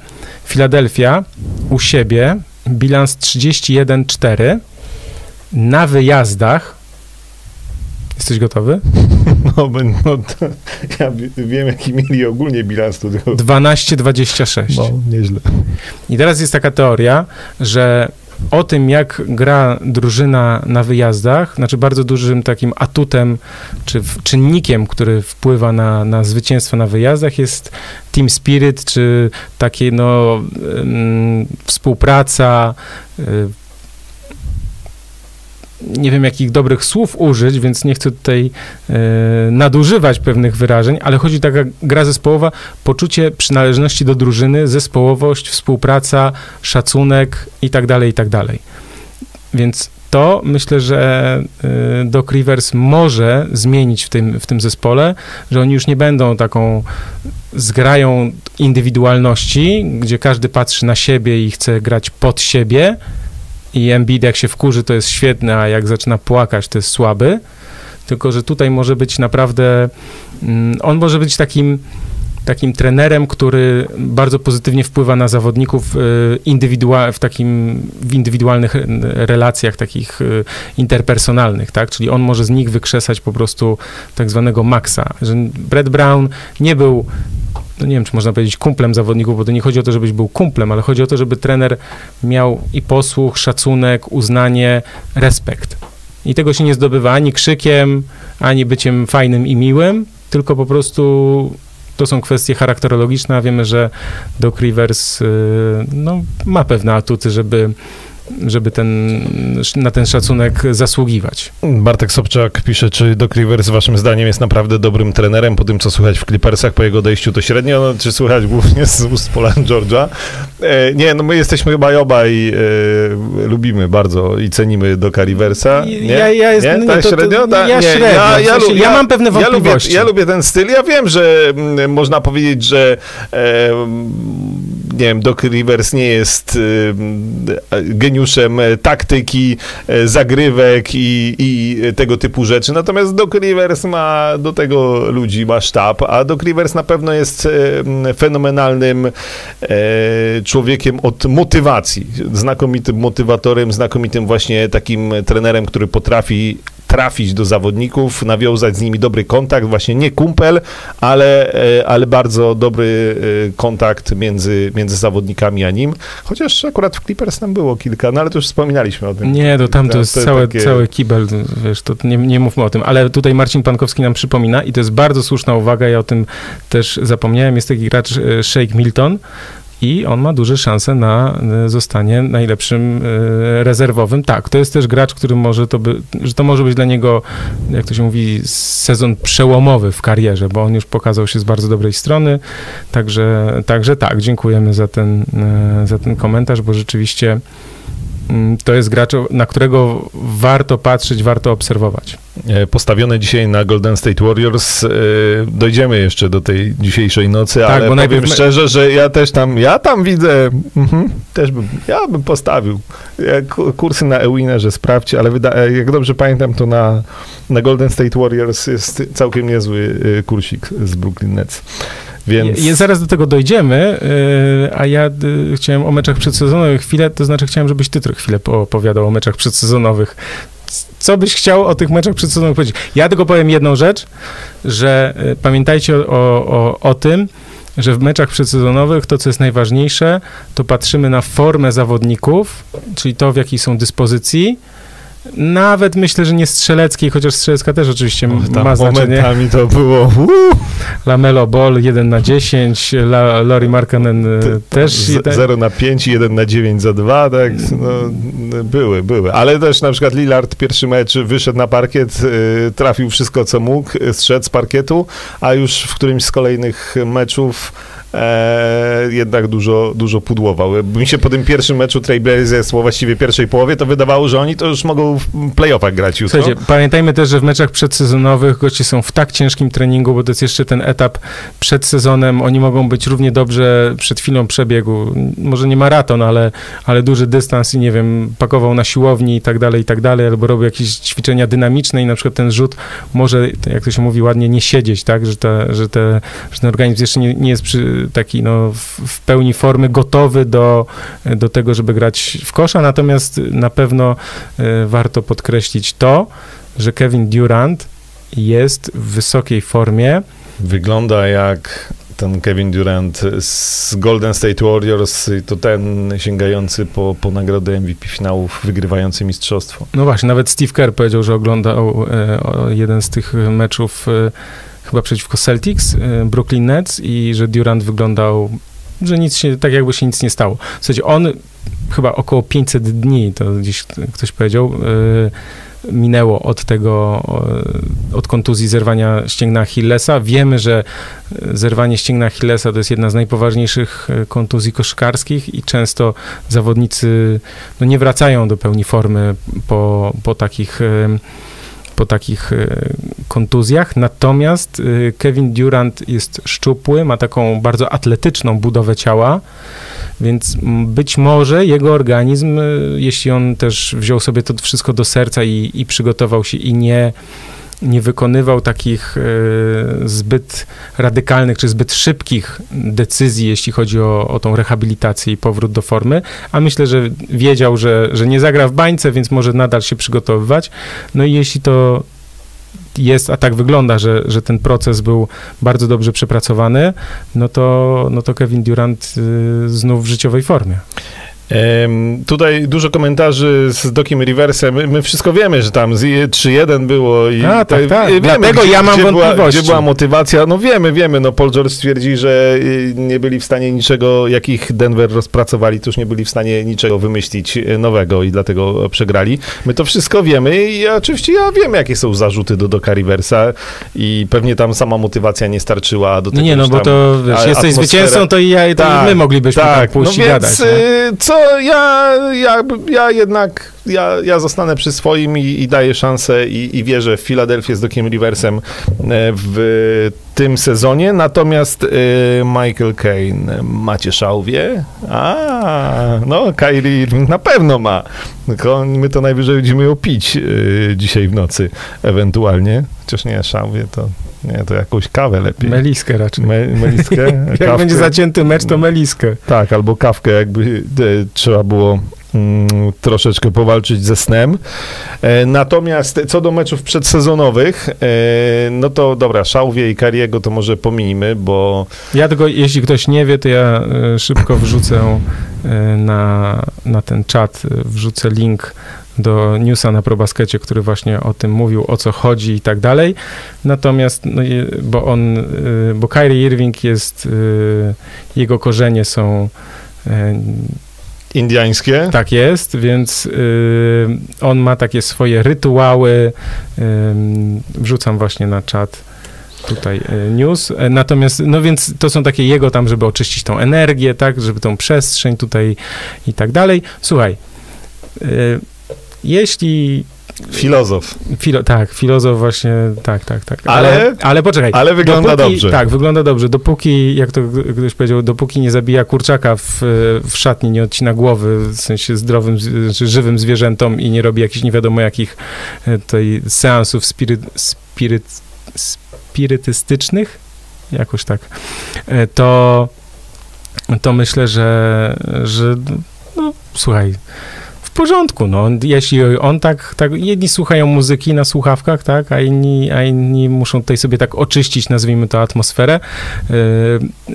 Filadelfia u siebie bilans 31-4 na wyjazdach Jesteś gotowy? No, no to, ja wi- wiem, jaki mieli ogólnie bilans tu. tylko- 12-26. No, nieźle. I teraz jest taka teoria, że o tym, jak gra drużyna na wyjazdach, znaczy bardzo dużym takim atutem, czy czynnikiem, który wpływa na, na zwycięstwo na wyjazdach jest team spirit, czy takie no współpraca, y, nie wiem jakich dobrych słów użyć, więc nie chcę tutaj e, nadużywać pewnych wyrażeń, ale chodzi taka gra zespołowa, poczucie przynależności do drużyny, zespołowość, współpraca, szacunek i tak dalej, i tak dalej. Więc to myślę, że y, Doc Rivers może zmienić w tym, w tym zespole, że oni już nie będą taką zgrają indywidualności, gdzie każdy patrzy na siebie i chce grać pod siebie, i Embiid jak się wkurzy, to jest świetny, a jak zaczyna płakać, to jest słaby. Tylko, że tutaj może być naprawdę, mm, on może być takim, takim trenerem, który bardzo pozytywnie wpływa na zawodników y, indywidua- w takim, w indywidualnych y, relacjach takich y, interpersonalnych, tak? Czyli on może z nich wykrzesać po prostu tak zwanego maksa. Że Brett Brown nie był no nie wiem, czy można powiedzieć kumplem zawodników, bo to nie chodzi o to, żebyś był kumplem, ale chodzi o to, żeby trener miał i posłuch, szacunek, uznanie, respekt. I tego się nie zdobywa ani krzykiem, ani byciem fajnym i miłym, tylko po prostu to są kwestie charakterologiczne, a wiemy, że Doc Rivers y, no, ma pewne atuty, żeby żeby ten, na ten szacunek zasługiwać. Bartek Sobczak pisze, czy Doc Rivers waszym zdaniem jest naprawdę dobrym trenerem, po tym co słychać w Clippersach, po jego odejściu to średnio, no, czy słychać głównie z ust Polan George'a? E, nie, no my jesteśmy chyba obaj, e, lubimy bardzo i cenimy Doca Riversa. Nie? Ja, ja, jest, nie? No tak, to, średnio? To, ja, nie, średnio. Ja, ja, w sensie, ja, mam pewne wątpliwości. Ja lubię, ja lubię, ten styl, ja wiem, że m, mm, można powiedzieć, że e, nie wiem, Doc Rivers nie jest e, geniuszem e, taktyki, e, zagrywek i, i tego typu rzeczy, natomiast Doc Rivers ma do tego ludzi, ma sztab, a Doc Rivers na pewno jest fenomenalnym człowiekiem od motywacji, znakomitym motywatorem, znakomitym właśnie takim trenerem, który potrafi trafić do zawodników, nawiązać z nimi dobry kontakt, właśnie nie kumpel, ale, e, ale bardzo dobry e, kontakt między, między zawodnikami a nim, chociaż akurat w Clippers tam było kilka, no ale to już wspominaliśmy o tym. Nie, to tam to jest cały, takie... cały kibel, wiesz, to nie, nie mówmy o tym, ale tutaj Marcin Pankowski nam przypomina i to jest bardzo słuszna uwaga, ja o tym też zapomniałem, jest taki gracz e, Shake Milton, i on ma duże szanse na e, zostanie najlepszym e, rezerwowym. Tak, to jest też gracz, który może to by, że to może być dla niego, jak to się mówi, sezon przełomowy w karierze, bo on już pokazał się z bardzo dobrej strony. Także, także tak, dziękujemy za ten, e, za ten komentarz, bo rzeczywiście to jest gracz, na którego warto patrzeć, warto obserwować. E, postawione dzisiaj na Golden State Warriors. E, dojdziemy jeszcze do tej dzisiejszej nocy, tak, ale bo powiem najpierw... szczerze, że ja też tam, ja tam widzę, mhm, też bym, ja bym postawił. Kursy na Ewinnerze sprawdźcie, ale wyda, e, jak dobrze pamiętam, to na, na Golden State Warriors jest całkiem niezły kursik z Brooklyn Nets. Więc... Je, zaraz do tego dojdziemy, yy, a ja y, chciałem o meczach przedsezonowych chwilę, to znaczy chciałem, żebyś ty trochę chwilę opowiadał o meczach przedsezonowych. Co byś chciał o tych meczach przedsezonowych powiedzieć? Ja tylko powiem jedną rzecz, że y, pamiętajcie o, o, o tym, że w meczach przedsezonowych to, co jest najważniejsze, to patrzymy na formę zawodników, czyli to, w jakiej są dyspozycji, nawet myślę, że nie strzeleckiej, chociaż strzelecka też oczywiście Tam ma znaczenie. Momentami to było... Uh. Lamelo Ball 1 na 10, La, Lori Markkanen e, też. Z, 0 na 5 i 1 na 9 za 2, tak? No, były, były. Ale też na przykład Lillard pierwszy mecz wyszedł na parkiet, y, trafił wszystko, co mógł, zszedł z parkietu, a już w którymś z kolejnych meczów e, jednak dużo, dużo pudłował. Mi się po tym pierwszym meczu Trailblazers, właściwie pierwszej połowie, to wydawało, że oni to już mogą w playoffach grać jutro. Słuchajcie, pamiętajmy też, że w meczach przedsezonowych goście są w tak ciężkim treningu, bo to jest jeszcze ten etap przed sezonem. Oni mogą być równie dobrze przed chwilą przebiegu. Może nie maraton, ale, ale duży dystans i nie wiem, pakował na siłowni i tak dalej, i tak dalej, albo robił jakieś ćwiczenia dynamiczne i na przykład ten rzut może, jak to się mówi ładnie, nie siedzieć, tak, że, te, że, te, że ten organizm jeszcze nie, nie jest przy, taki no, w, pełni formy gotowy do, do tego, żeby grać w kosza, natomiast na pewno e, warto podkreślić to, że Kevin Durant jest w wysokiej formie. Wygląda jak ten Kevin Durant z Golden State Warriors, to ten sięgający po, po nagrodę MVP finałów, wygrywający mistrzostwo. No właśnie, nawet Steve Kerr powiedział, że oglądał e, jeden z tych meczów e, chyba przeciwko Celtics, e, Brooklyn Nets i że Durant wyglądał, że nic się, tak jakby się nic nie stało. W zasadzie on chyba około 500 dni, to gdzieś ktoś powiedział, e, minęło od tego, od kontuzji zerwania ścięgna Achillesa. Wiemy, że zerwanie ścięgna Achillesa to jest jedna z najpoważniejszych kontuzji koszykarskich i często zawodnicy no, nie wracają do pełni formy po, po takich po takich kontuzjach. Natomiast Kevin Durant jest szczupły, ma taką bardzo atletyczną budowę ciała. Więc być może jego organizm, y, jeśli on też wziął sobie to wszystko do serca i, i przygotował się i nie, nie wykonywał takich y, zbyt radykalnych czy zbyt szybkich decyzji, jeśli chodzi o, o tą rehabilitację i powrót do formy, a myślę, że wiedział, że, że nie zagra w bańce, więc może nadal się przygotowywać. No i jeśli to jest, a tak wygląda, że, że ten proces był bardzo dobrze przepracowany, no to, no to Kevin Durant y, znów w życiowej formie. Tutaj dużo komentarzy z Dokim Riversem. My wszystko wiemy, że tam 3-1 było i A, tak, tak. Wiemy, Dlatego gdzie, ja mam gdzie wątpliwości. Była, gdzie była motywacja? No wiemy, wiemy. No Paul George stwierdzi, że y, nie byli w stanie niczego, jakich Denver rozpracowali, to już nie byli w stanie niczego wymyślić y, nowego i dlatego przegrali. My to wszystko wiemy i oczywiście ja wiem, jakie są zarzuty do Doka Riversa i pewnie tam sama motywacja nie starczyła do tego, Nie, no bo to, wiesz, jesteś zwycięzcą, to i ja, to tak, i my moglibyśmy tak, pójść no więc, gadać. Y, co ja, ja, ja jednak, ja, ja zostanę przy swoim i, i daję szansę i, i wierzę w Filadelfię z Dokiem Riversem e, w tym sezonie, natomiast y, Michael Kane, macie szałwie? A, no Kyrie na pewno ma, tylko my to najwyżej będziemy ją pić y, dzisiaj w nocy, ewentualnie, chociaż nie szałwie, to nie, to jakąś kawę lepiej. Meliskę raczej. Me, meliskę? <laughs> Jak będzie zacięty mecz, to meliskę. Tak, albo kawkę, jakby e, trzeba było troszeczkę powalczyć ze snem. E, natomiast co do meczów przedsezonowych, e, no to dobra, Szałwie i Kariego to może pomijmy, bo... Ja tylko, jeśli ktoś nie wie, to ja e, szybko wrzucę na, na ten czat, wrzucę link do newsa na ProBaskecie, który właśnie o tym mówił, o co chodzi i tak dalej. Natomiast, no, bo on, bo Kyrie Irving jest, jego korzenie są Indiańskie? Tak jest, więc on ma takie swoje rytuały. wrzucam właśnie na czat tutaj news. Natomiast, no więc to są takie jego tam, żeby oczyścić tą energię, tak, żeby tą przestrzeń tutaj i tak dalej. Słuchaj, jeśli Filozof. Filo, tak, filozof właśnie, tak, tak, tak. Ale, ale, ale poczekaj. Ale wygląda dopóki, dobrze. Tak, wygląda dobrze. Dopóki, jak to ktoś powiedział, dopóki nie zabija kurczaka w, w szatni, nie odcina głowy, w sensie zdrowym, czy żywym zwierzętom i nie robi jakichś nie wiadomo jakich e, tutaj seansów spiryt, spiryt, spirytystycznych, jakoś tak, e, to, to myślę, że, że no, słuchaj, porządku, no. Jeśli on tak, tak, jedni słuchają muzyki na słuchawkach, tak, a inni, a inni muszą tutaj sobie tak oczyścić, nazwijmy to, atmosferę, yy,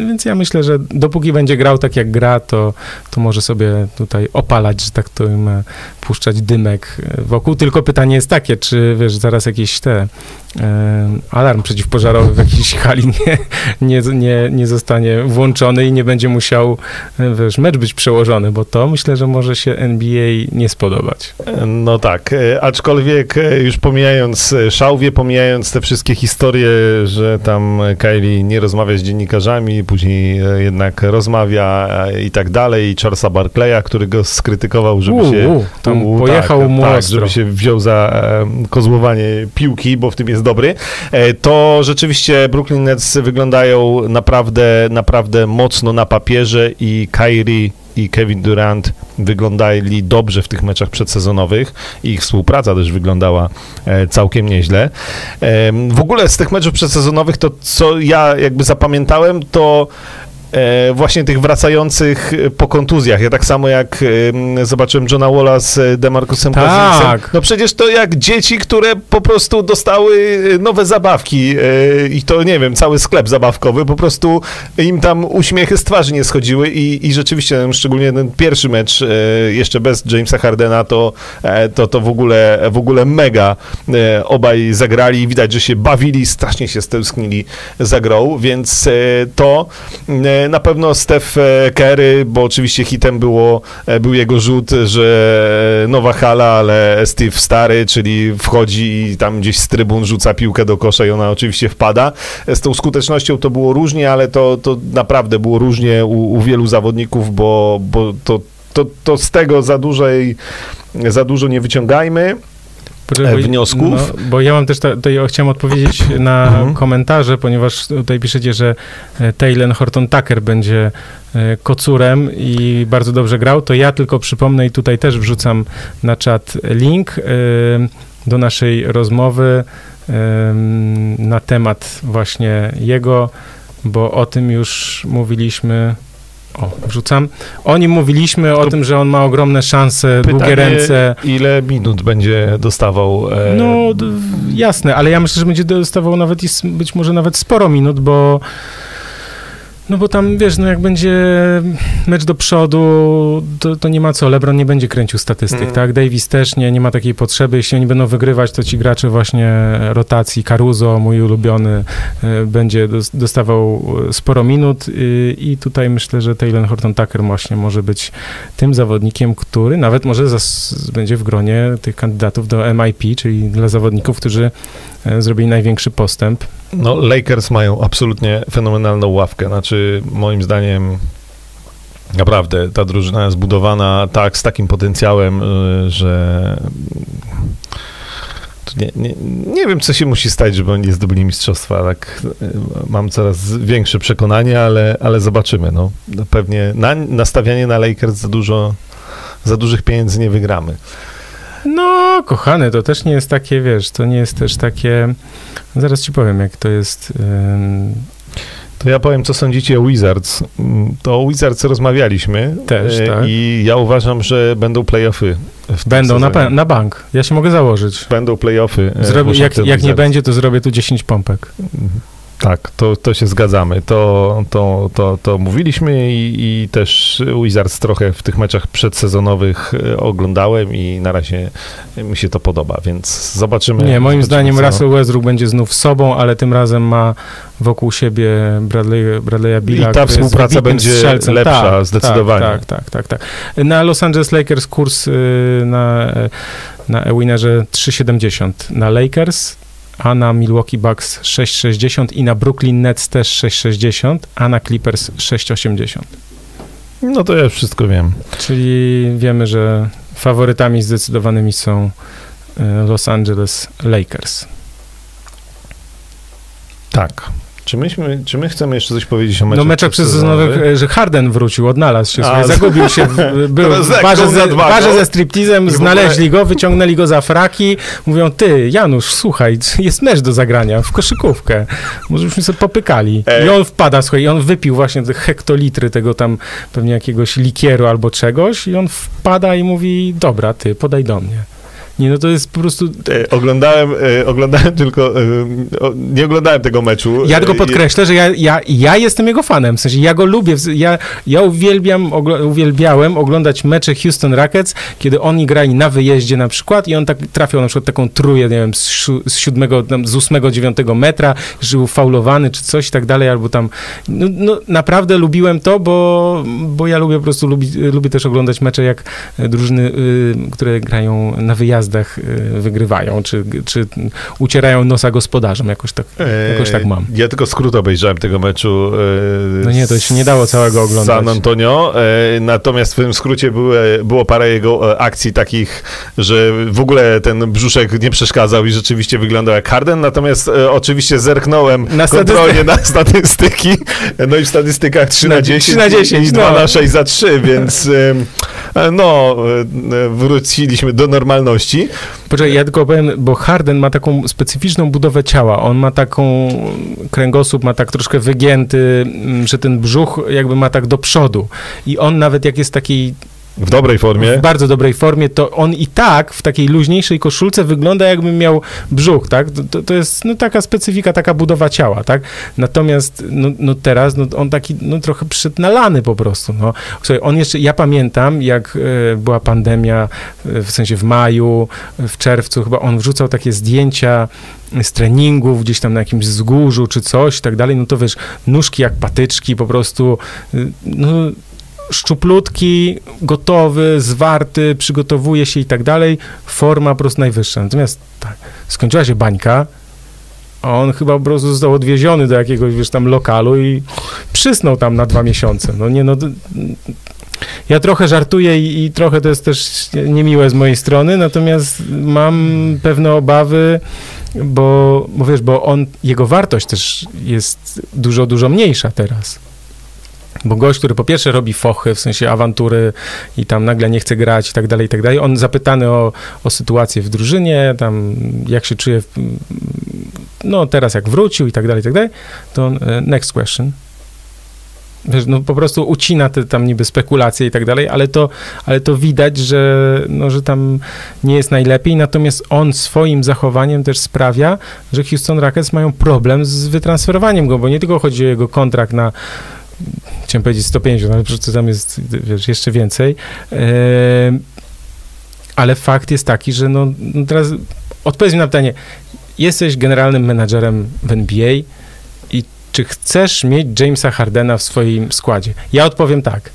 więc ja myślę, że dopóki będzie grał tak, jak gra, to, to może sobie tutaj opalać, że tak to im puszczać dymek wokół, tylko pytanie jest takie, czy, wiesz, zaraz jakieś te alarm przeciwpożarowy w jakiejś hali nie, nie, nie, nie zostanie włączony i nie będzie musiał, wiesz, mecz być przełożony, bo to myślę, że może się NBA nie spodobać. No tak, e, aczkolwiek e, już pomijając e, szałwie, pomijając te wszystkie historie, że tam Kylie nie rozmawia z dziennikarzami, później jednak rozmawia i tak dalej, i Charlesa Barclaya, który go skrytykował, żeby u, się... U, tam u, pojechał tak, mu tak, żeby się wziął za kozłowanie piłki, bo w tym jest jest dobry, e, to rzeczywiście Brooklyn Nets wyglądają naprawdę, naprawdę mocno na papierze i Kyrie i Kevin Durant wyglądali dobrze w tych meczach przedsezonowych ich współpraca też wyglądała e, całkiem nieźle. W ogóle z tych meczów przedsezonowych to, co ja jakby zapamiętałem, to e, właśnie tych wracających po kontuzjach. Ja tak samo jak e, zobaczyłem Johna Walla z Demarcusem Tak. Cousinsem. No przecież to jak dzieci, które po prostu dostały nowe zabawki. E, i to, nie wiem, cały sklep zabawkowy, po prostu im tam uśmiechy z twarzy nie schodziły. I, i rzeczywiście, no, szczególnie ten pierwszy mecz, e, jeszcze bez Jamesa Hardena, to, e, to, to w ogóle, w ogóle mega. E, obaj zagrali, widać, że się bawili, strasznie się stęsknili za grą, więc e, to e, na pewno Steph Curry, bo oczywiście hitem było, e, był jego rzut, że nowa hala, ale Steve stary, czyli wchodzi i tam gdzieś z trybun rzuca piłkę do kosza i ona oczywiście wpada. E, Z tą skutecznością to było różnie, ale to, to naprawdę było różnie u, u wielu zawodników, bo, bo to, to, to z tego za dużej, za dużo nie wyciągajmy. Poczekaj, e, bo- wniosków? No, bo ja mam też, ta, tutaj chciałem odpowiedzieć na Mhm. komentarze, ponieważ tutaj piszecie, że e, Taylor Horton Tucker będzie e, kocurem i bardzo dobrze grał, to ja tylko przypomnę i tutaj też wrzucam na czat link do naszej rozmowy na temat właśnie jego, bo o tym już mówiliśmy. O, wrzucam. O nim mówiliśmy, o To tym, że on ma ogromne szanse, długie ręce. ile minut będzie dostawał? E, No, jasne, ale ja myślę, że będzie dostawał nawet i być może nawet sporo minut, bo no bo tam, wiesz, no jak będzie mecz do przodu, to, to nie ma co, LeBron nie będzie kręcił statystyk, Mm. tak? Davis też nie, nie ma takiej potrzeby. Jeśli oni będą wygrywać, to ci gracze właśnie rotacji, Caruso, mój ulubiony, e, będzie dos- dostawał e, sporo minut i tutaj myślę, że Taylor Horton Tucker właśnie może być tym zawodnikiem, który nawet może będzie w gronie tych kandydatów do MIP, czyli dla zawodników, którzy e, zrobili największy postęp. No, Lakers mają absolutnie fenomenalną ławkę. Znaczy, moim zdaniem, naprawdę ta drużyna jest zbudowana tak, z takim potencjałem, y, że. Nie, nie, nie wiem, co się musi stać, żeby oni zdobyli mistrzostwa. Tak, y, mam coraz większe przekonanie, ale, ale zobaczymy. No. Pewnie na, nastawianie na Lakers za dużo, za dużych pieniędzy nie wygramy. No, kochany, to też nie jest takie, wiesz, to nie jest też takie. Zaraz ci powiem, jak to jest. To ja powiem, co sądzicie o Wizards. To o Wizards rozmawialiśmy. Też, e, tak. I ja uważam, że będą playoffy. Będą na, pe- na bank. Ja się mogę założyć. Będą playoffy. e, Zrobię, jak jak nie będzie, to zrobię tu 10 pompek. Tak, to, to się zgadzamy. To, to, to, to mówiliśmy i, i też Wizards trochę w tych meczach przedsezonowych e, oglądałem i na razie mi się to podoba, więc zobaczymy. Nie, moim zobaczymy, zdaniem co- Russell Westbrook będzie znów sobą, ale tym razem ma wokół siebie Bradley, Bradley'a Billa, I ta współpraca będzie strzelcem. lepsza, tak, zdecydowanie. Tak, tak, tak, tak, tak. Na Los Angeles Lakers kurs y, na, na e-winnerze 3,70 na Lakers, a na Milwaukee Bucks 6,60 i na Brooklyn Nets też 6,60, a na Clippers 6,80. No to ja wszystko wiem. Czyli wiemy, że faworytami zdecydowanymi są y, Los Angeles Lakers. Tak. Czy, myśmy, czy my chcemy jeszcze coś powiedzieć o meczach No meczach przedsezonowych? przedsezonowych, że Harden wrócił, odnalazł się, z- zagubił się, w- <laughs> był w barze, ze, barze ze striptizem, znaleźli go, wyciągnęli go za fraki, mówią, ty, Janusz, słuchaj, jest mecz do zagrania w koszykówkę, może byśmy sobie popykali. Ej. I on wpada, słuchaj, i on wypił właśnie te hektolitry tego tam pewnie jakiegoś likieru albo czegoś i on wpada i mówi, dobra, ty, podaj do mnie. Nie, no to jest po prostu... E, Oglądałem, e, oglądałem tylko, e, nie oglądałem tego meczu. Ja tylko podkreślę, że ja, ja, ja jestem jego fanem, w sensie ja go lubię, ja, ja uwielbiam, uwielbiałem oglądać mecze Houston Rockets, kiedy oni grali na wyjeździe na przykład i on tak trafiał na przykład taką truje, nie wiem, z, z siódmego, tam, z ósmego, dziewiątego metra, że był faulowany czy coś i tak dalej, albo tam, no, no naprawdę lubiłem to, bo, bo ja lubię po prostu, lubi, lubię też oglądać mecze, jak drużyny, y, które grają na wyjazdach, y, wygrywają, czy, czy ucierają nosa gospodarzom, jakoś tak, jakoś tak mam. Ja tylko skrót obejrzałem tego meczu. e, No nie, to się nie dało całego oglądać. San Antonio. e, Natomiast w tym skrócie były, było parę jego e, akcji takich, że w ogóle ten brzuszek nie przeszkadzał i rzeczywiście wyglądał jak Harden. Natomiast e, oczywiście zerknąłem Na kontrolnie <laughs> na statystyki. No i w statystykach 3 na Na- 10, 3 na 10, i 2 no. na 6 za 3, więc... E, no, e, wróciliśmy do normalności. Poczekaj, ja tylko powiem, bo Harden ma taką specyficzną budowę ciała. On ma taką, kręgosłup ma tak troszkę wygięty, mm, że ten brzuch jakby ma tak do przodu. I on nawet jak jest taki w dobrej formie. W bardzo dobrej formie, to on i tak w takiej luźniejszej koszulce wygląda jakby miał brzuch, tak? To, to jest no, taka specyfika, taka budowa ciała, tak? Natomiast no, no teraz no, on taki no, trochę przyszedł nalany po prostu, no. Słuchaj, on jeszcze, ja pamiętam, jak e, była pandemia, e, w sensie w maju, w czerwcu chyba, on wrzucał takie zdjęcia z treningów gdzieś tam na jakimś wzgórzu czy coś i tak dalej, no to wiesz, nóżki jak patyczki, po prostu, y, no szczuplutki, gotowy, zwarty, przygotowuje się i tak dalej, forma po prostu najwyższa. Natomiast tak, skończyła się bańka, a on chyba po prostu został odwieziony do jakiegoś, wiesz, tam lokalu i przysnął tam na dwa miesiące. No nie, no... Ja trochę żartuję i, i trochę to jest też niemiłe z mojej strony, natomiast mam pewne obawy, bo, bo wiesz, bo on, jego wartość też jest dużo, dużo mniejsza teraz. Bo gość, który po pierwsze robi fochy, w sensie awantury i tam nagle nie chce grać i tak dalej, i tak dalej, on zapytany o, o sytuację w drużynie, tam jak się czuje, no teraz jak wrócił i tak dalej, i tak dalej, to e, next question. Wiesz, no po prostu ucina te tam niby spekulacje i tak dalej, ale to, ale to widać, że, no, że tam nie jest najlepiej, natomiast on swoim zachowaniem też sprawia, że Houston Rockets mają problem z wytransferowaniem go, bo nie tylko chodzi o jego kontrakt na chciałem powiedzieć 150, ale przecież tam jest wiesz, jeszcze więcej. ale fakt jest taki, że no, no teraz odpowiedz mi na pytanie, jesteś generalnym menadżerem w NBA i czy chcesz mieć Jamesa Hardena w swoim składzie? Ja odpowiem tak.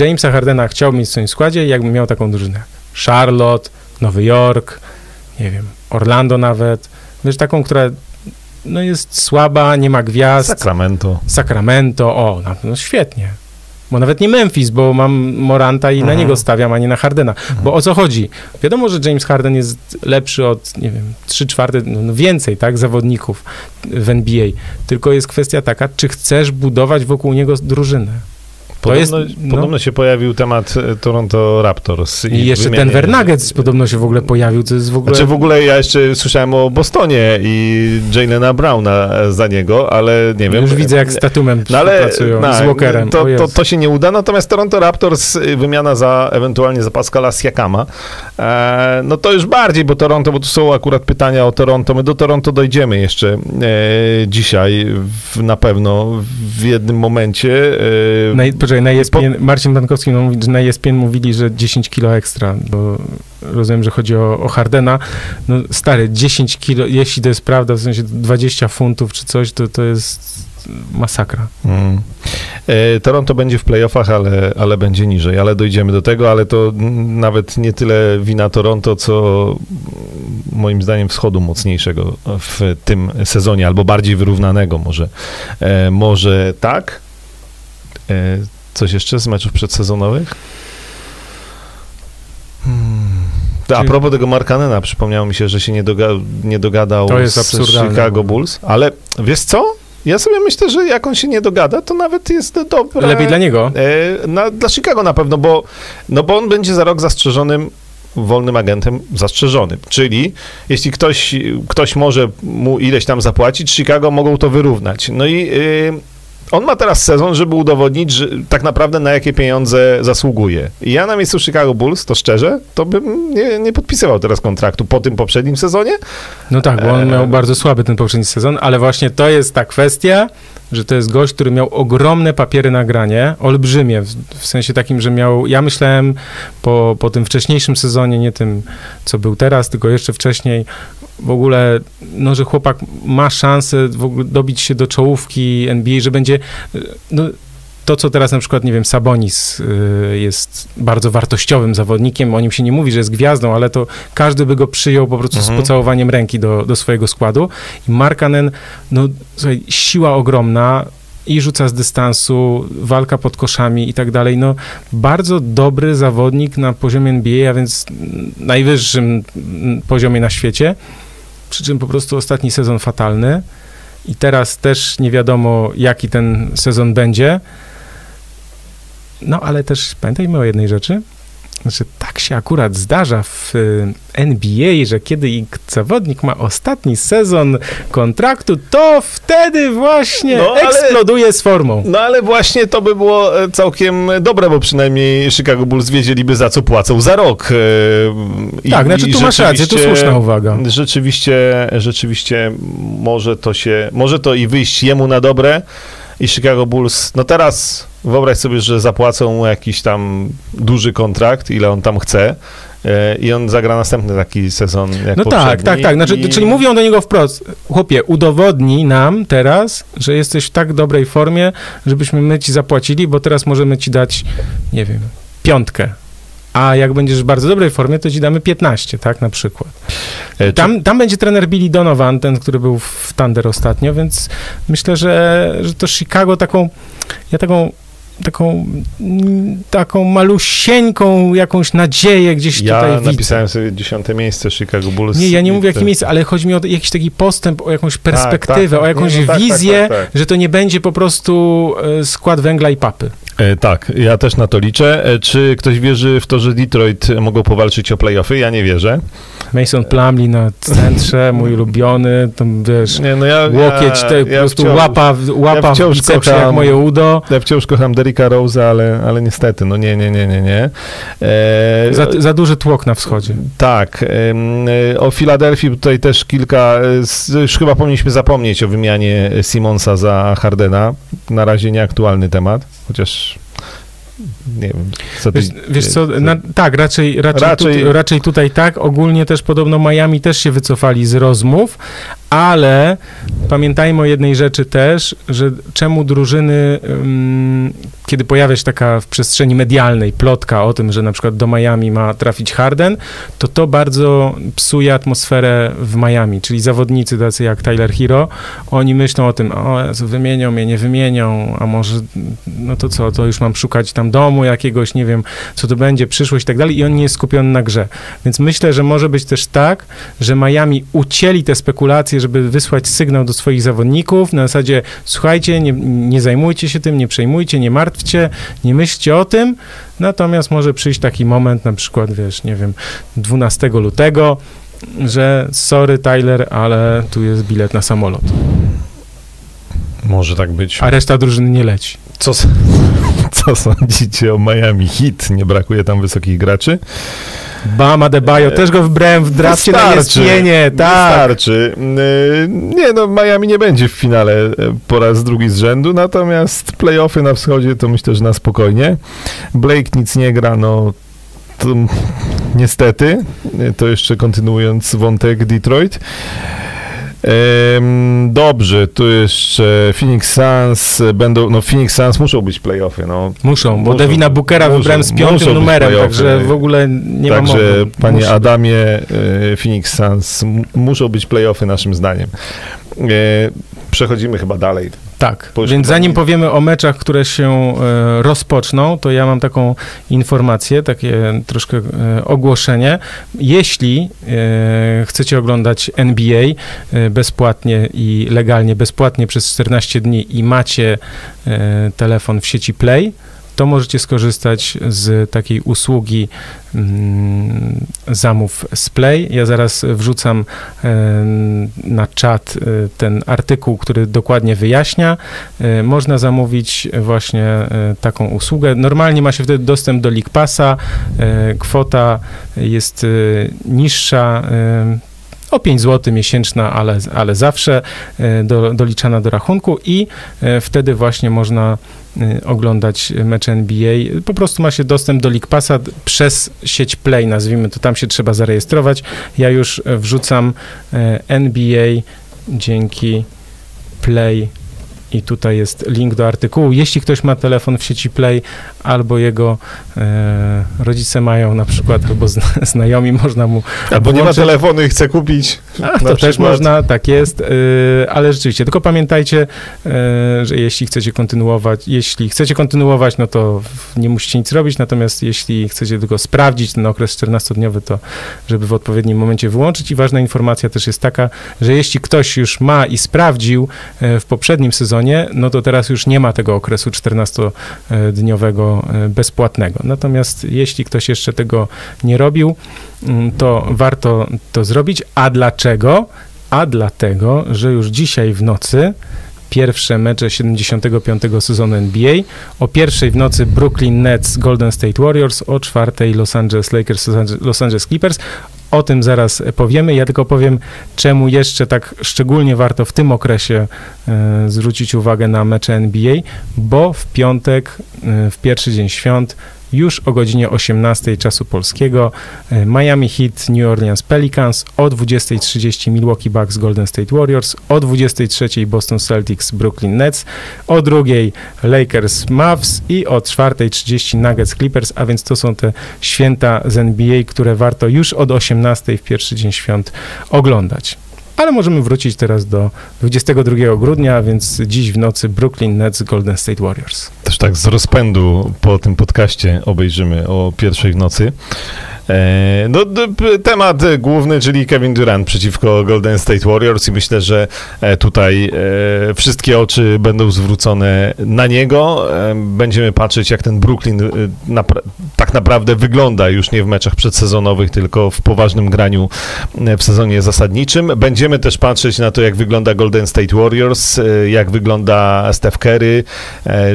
Jamesa Hardena chciałbym mieć w swoim składzie, jakbym miał taką drużynę. Charlotte, Nowy Jork, nie wiem, Orlando nawet. Wiesz, taką, która no jest słaba, nie ma gwiazd. Sacramento. Sacramento, o, no, świetnie. Bo nawet nie Memphis, bo mam Moranta i mhm. na niego stawiam, a nie na Hardena. Mhm. Bo o co chodzi? Wiadomo, że James Harden jest lepszy od, nie wiem, 3 czwarte, no, no więcej, tak, zawodników w NBA. Tylko jest kwestia taka, czy chcesz budować wokół niego drużynę. Podobno, jest, no. podobno się pojawił temat e, Toronto Raptors. I, I jeszcze wymianie... Denver Nuggets podobno się w ogóle pojawił, to jest w ogóle... Znaczy w ogóle ja jeszcze słyszałem o Bostonie i Jalena Browna za niego, ale nie wiem... Już widzę, jak z Tatumem no, ale, pracują, no, z Walkerem. To, to, to, się nie uda, natomiast Toronto Raptors, y, wymiana za ewentualnie za Pascala Siakama, e, no to już bardziej, bo Toronto, bo tu są akurat pytania o Toronto, my do Toronto dojdziemy jeszcze e, dzisiaj w, na pewno w jednym momencie. E, Naj, poczekaj, na ESPN. Marcin Bankowski no, mówi, że na ESPN mówili, że 10 kilo ekstra, bo rozumiem, że chodzi o, o Hardena. No stary, 10 kilo, jeśli to jest prawda, w sensie 20 funtów czy coś, to, to jest masakra. Mm. E, Toronto będzie w playoffach, ale, ale będzie niżej, ale dojdziemy do tego, ale to nawet nie tyle wina Toronto, co moim zdaniem wschodu mocniejszego w tym sezonie, albo bardziej wyrównanego może. E, może tak. Coś jeszcze z meczów przedsezonowych? Hmm. A propos tego Markanena, przypomniało mi się, że się nie, doga nie dogadał to jest z Chicago Bulls, ale wiesz co? Ja sobie myślę, że jak on się nie dogada, to nawet jest dobre. Lepiej dla niego? E, na, dla Chicago na pewno, bo, no bo on będzie za rok zastrzeżonym wolnym agentem zastrzeżonym. Czyli jeśli ktoś, ktoś może mu ileś tam zapłacić, Chicago mogą to wyrównać. No i y, on ma teraz sezon, żeby udowodnić, że tak naprawdę na jakie pieniądze zasługuje. I ja na miejscu Chicago Bulls, to szczerze, to bym nie, nie podpisywał teraz kontraktu po tym poprzednim sezonie. No tak, bo on miał bardzo słaby ten poprzedni sezon, ale właśnie to jest ta kwestia, że to jest gość, który miał ogromne papiery nagranie, olbrzymie, w, w, sensie takim, że miał, ja myślałem po, po tym wcześniejszym sezonie, nie tym, co był teraz, tylko jeszcze wcześniej, w ogóle, no, że chłopak ma szansę w ogóle dobić się do czołówki NBA, że będzie, no, to, co teraz na przykład, nie wiem, Sabonis y, jest bardzo wartościowym zawodnikiem, o nim się nie mówi, że jest gwiazdą, ale to każdy by go przyjął po prostu mhm. z pocałowaniem ręki do, do swojego składu. I Markanen, no słuchaj, siła ogromna, i rzuca z dystansu, walka pod koszami i tak dalej. No, bardzo dobry zawodnik na poziomie NBA, a więc najwyższym poziomie na świecie. Przy czym po prostu ostatni sezon fatalny. I teraz też nie wiadomo, jaki ten sezon będzie. No ale też pamiętajmy o jednej rzeczy. Znaczy, tak się akurat zdarza w y, NBA, że kiedy zawodnik ma ostatni sezon kontraktu, to wtedy właśnie No, ale- eksploduje z formą. No ale właśnie to by było e, całkiem dobre, bo przynajmniej Chicago Bulls wiedzieliby za co płacą za rok. e, I, tak, znaczy tu masz rację, to słuszna uwaga. Rzeczywiście, rzeczywiście może to się, może to i wyjść jemu na dobre i Chicago Bulls, no teraz wyobraź sobie, że zapłacą mu jakiś tam duży kontrakt, ile on tam chce e, i on zagra następny taki sezon jak No tak, tak, tak. Znaczy, i... Czyli mówią do niego wprost, chłopie, udowodnij nam teraz, że jesteś w tak dobrej formie, żebyśmy my ci zapłacili, bo teraz możemy ci dać, nie wiem, piątkę. A jak będziesz w bardzo dobrej formie, to ci damy 15, tak, na przykład. E, Tam, tam będzie trener Billy Donovan, ten, który był w Thunder ostatnio, więc myślę, że, że to Chicago taką, ja taką, taką, taką malusieńką jakąś nadzieję gdzieś Ja tutaj widzę. napisałem sobie dziesiąte miejsce Chicago Bulls. Nie, ja nie mówię jakie miejsce, ale chodzi mi o jakiś taki postęp, o jakąś perspektywę, tak. o jakąś Nie, no tak, tak, wizję, tak, tak. że to nie będzie po prostu e, skład węgla i papy. E, tak, ja też na to liczę. E, czy ktoś wierzy w to, że Detroit mogą powalczyć o playoffy? Ja nie wierzę. Mason Plumlee na centrze, <laughs> mój ulubiony, tam wiesz, Nie, no ja, łokieć, ja, ja po prostu wciąż, łapa, w- łapa w wciąż jak kocham- moje udo. Ja wciąż kocham Derricka Rose'a, ale, ale niestety, no nie, nie, nie, nie, nie. E, Za, za duży tłok na wschodzie. Tak. e, O Filadelfii tutaj też kilka. e, Już chyba powinniśmy zapomnieć o wymianie Simonsa za Hardena. Na razie nieaktualny temat, chociaż nie wiem. Co ty- Wiesz, wiesz co, na, tak, raczej, raczej, Raczej- Tu, raczej tutaj tak. Ogólnie też podobno Miami też się wycofali z rozmów, ale pamiętajmy o jednej rzeczy też, że czemu drużyny, kiedy pojawia się taka w przestrzeni medialnej plotka o tym, że na przykład do Miami ma trafić Harden, to to bardzo psuje atmosferę w Miami, czyli zawodnicy tacy jak Tyler Hero, oni myślą o tym, o wymienią mnie, nie wymienią, a może, no to co, to już mam szukać tam domu jakiegoś, nie wiem, co to będzie, przyszłość i tak dalej i on nie jest skupiony na grze. Więc myślę, że może być też tak, że Miami ucięli te spekulacje, żeby wysłać sygnał do swoich zawodników na zasadzie, słuchajcie, nie, nie zajmujcie się tym, nie przejmujcie, nie martwcie, nie myślcie o tym, natomiast może przyjść taki moment, na przykład, wiesz, nie wiem, 12 lutego, że sorry Tyler, ale tu jest bilet na samolot, Może tak być. a reszta drużyny nie leci. Co, <laughs> co sądzicie o Miami Heat? Nie brakuje tam wysokich graczy? Bam Adebayo, też go wybrałem w drafcie na E. ESPN-ie, tak. Wystarczy. Yy, Nie no, Miami nie będzie w finale e, po raz drugi z rzędu, natomiast playoffy na wschodzie to myślę, że na spokojnie. Blake nic nie gra, no to niestety, e, to jeszcze kontynuując wątek Detroit. Dobrze, tu jeszcze Phoenix Suns e, będą, no Phoenix Suns muszą być playoffy, no. Muszą, bo Muszą, Devina Bookera muszą, wybrałem z muszą piątym numerem, także w ogóle nie ma Także, mowy. panie Musi. Adamie, e, Phoenix Suns, muszą być playoffy naszym zdaniem. E, Przechodzimy chyba dalej. Tak, więc zanim powiemy o meczach, które się e, rozpoczną, to ja mam taką informację, takie troszkę e, ogłoszenie. Jeśli e, chcecie oglądać NBA bezpłatnie i legalnie, bezpłatnie przez 14 dni i macie telefon w sieci Play, to możecie skorzystać z takiej usługi mm, zamów z Play. Ja zaraz wrzucam e, na czat e, ten artykuł, który dokładnie wyjaśnia. E, Można zamówić właśnie taką usługę. Normalnie ma się wtedy dostęp do League Passa. Kwota jest niższa. O 5 zł miesięczna, ale, ale zawsze do, doliczana do rachunku i wtedy właśnie można oglądać mecze NBA. Po prostu ma się dostęp do League Passa przez sieć Play, nazwijmy to, tam się trzeba zarejestrować. Ja już wrzucam e, NBA dzięki Play i tutaj jest link do artykułu. Jeśli ktoś ma telefon w sieci Play albo jego e, rodzice mają na przykład, albo zna, <laughs> znajomi, można mu Albo nie ma włączyć. telefonu i chce kupić. A, to też można, tak jest, yy, ale rzeczywiście, tylko pamiętajcie, yy, że jeśli chcecie kontynuować, jeśli chcecie kontynuować, no to nie musicie nic robić, natomiast jeśli chcecie tylko sprawdzić ten okres 14-dniowy, to żeby w odpowiednim momencie wyłączyć i ważna informacja też jest taka, że jeśli ktoś już ma i sprawdził yy, w poprzednim sezonie, no to teraz już nie ma tego okresu 14-dniowego yy, bezpłatnego. Natomiast jeśli ktoś jeszcze tego nie robił, to warto to zrobić. A dlaczego? A dlatego, że już dzisiaj w nocy pierwsze mecze 75. sezonu NBA. O pierwszej w nocy Brooklyn Nets, Golden State Warriors, o czwartej Los Angeles Lakers, Los Angeles Clippers. O tym zaraz powiemy. Ja tylko powiem, czemu jeszcze tak szczególnie warto w tym okresie e, zwrócić uwagę na mecze NBA, bo w piątek, e, w pierwszy dzień świąt, już o godzinie 18 czasu polskiego. E, Miami Heat, New Orleans Pelicans, o 20.30 Milwaukee Bucks, Golden State Warriors, o 23.00 Boston Celtics, Brooklyn Nets, o drugiej Lakers Mavs i o 4.30 Nuggets Clippers, a więc to są te święta z NBA, które warto już od 18 w pierwszy dzień świąt oglądać. Ale możemy wrócić teraz do 22 grudnia, więc dziś w nocy Brooklyn Nets Golden State Warriors. Też tak z rozpędu po tym podcaście obejrzymy o pierwszej w nocy. E, no, temat główny, czyli Kevin Durant przeciwko Golden State Warriors i myślę, że e, tutaj e, wszystkie oczy będą zwrócone na niego. Będziemy patrzeć, jak ten Brooklyn tak naprawdę wygląda już nie w meczach przedsezonowych, tylko w poważnym graniu w sezonie zasadniczym. Będziemy też patrzeć na to, jak wygląda Golden State Warriors, jak wygląda Steph Curry,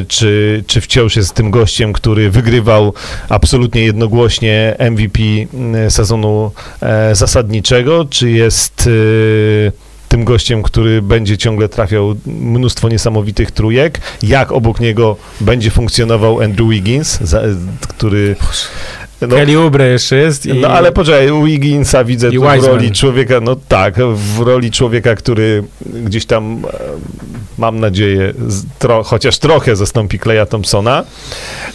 czy, czy wciąż jest tym gościem, który wygrywał absolutnie jednogłośnie MVP MVP sezonu e, zasadniczego, czy jest e, tym gościem, który będzie ciągle trafiał mnóstwo niesamowitych trójek, jak obok niego będzie funkcjonował Andrew Wiggins, który no, Kelly Oubre jeszcze jest. I... No ale poczekaj, Wigginsa widzę tu w roli człowieka, no tak, w roli człowieka, który gdzieś tam, e, mam nadzieję, tro, chociaż trochę zastąpi Kleja Thompsona.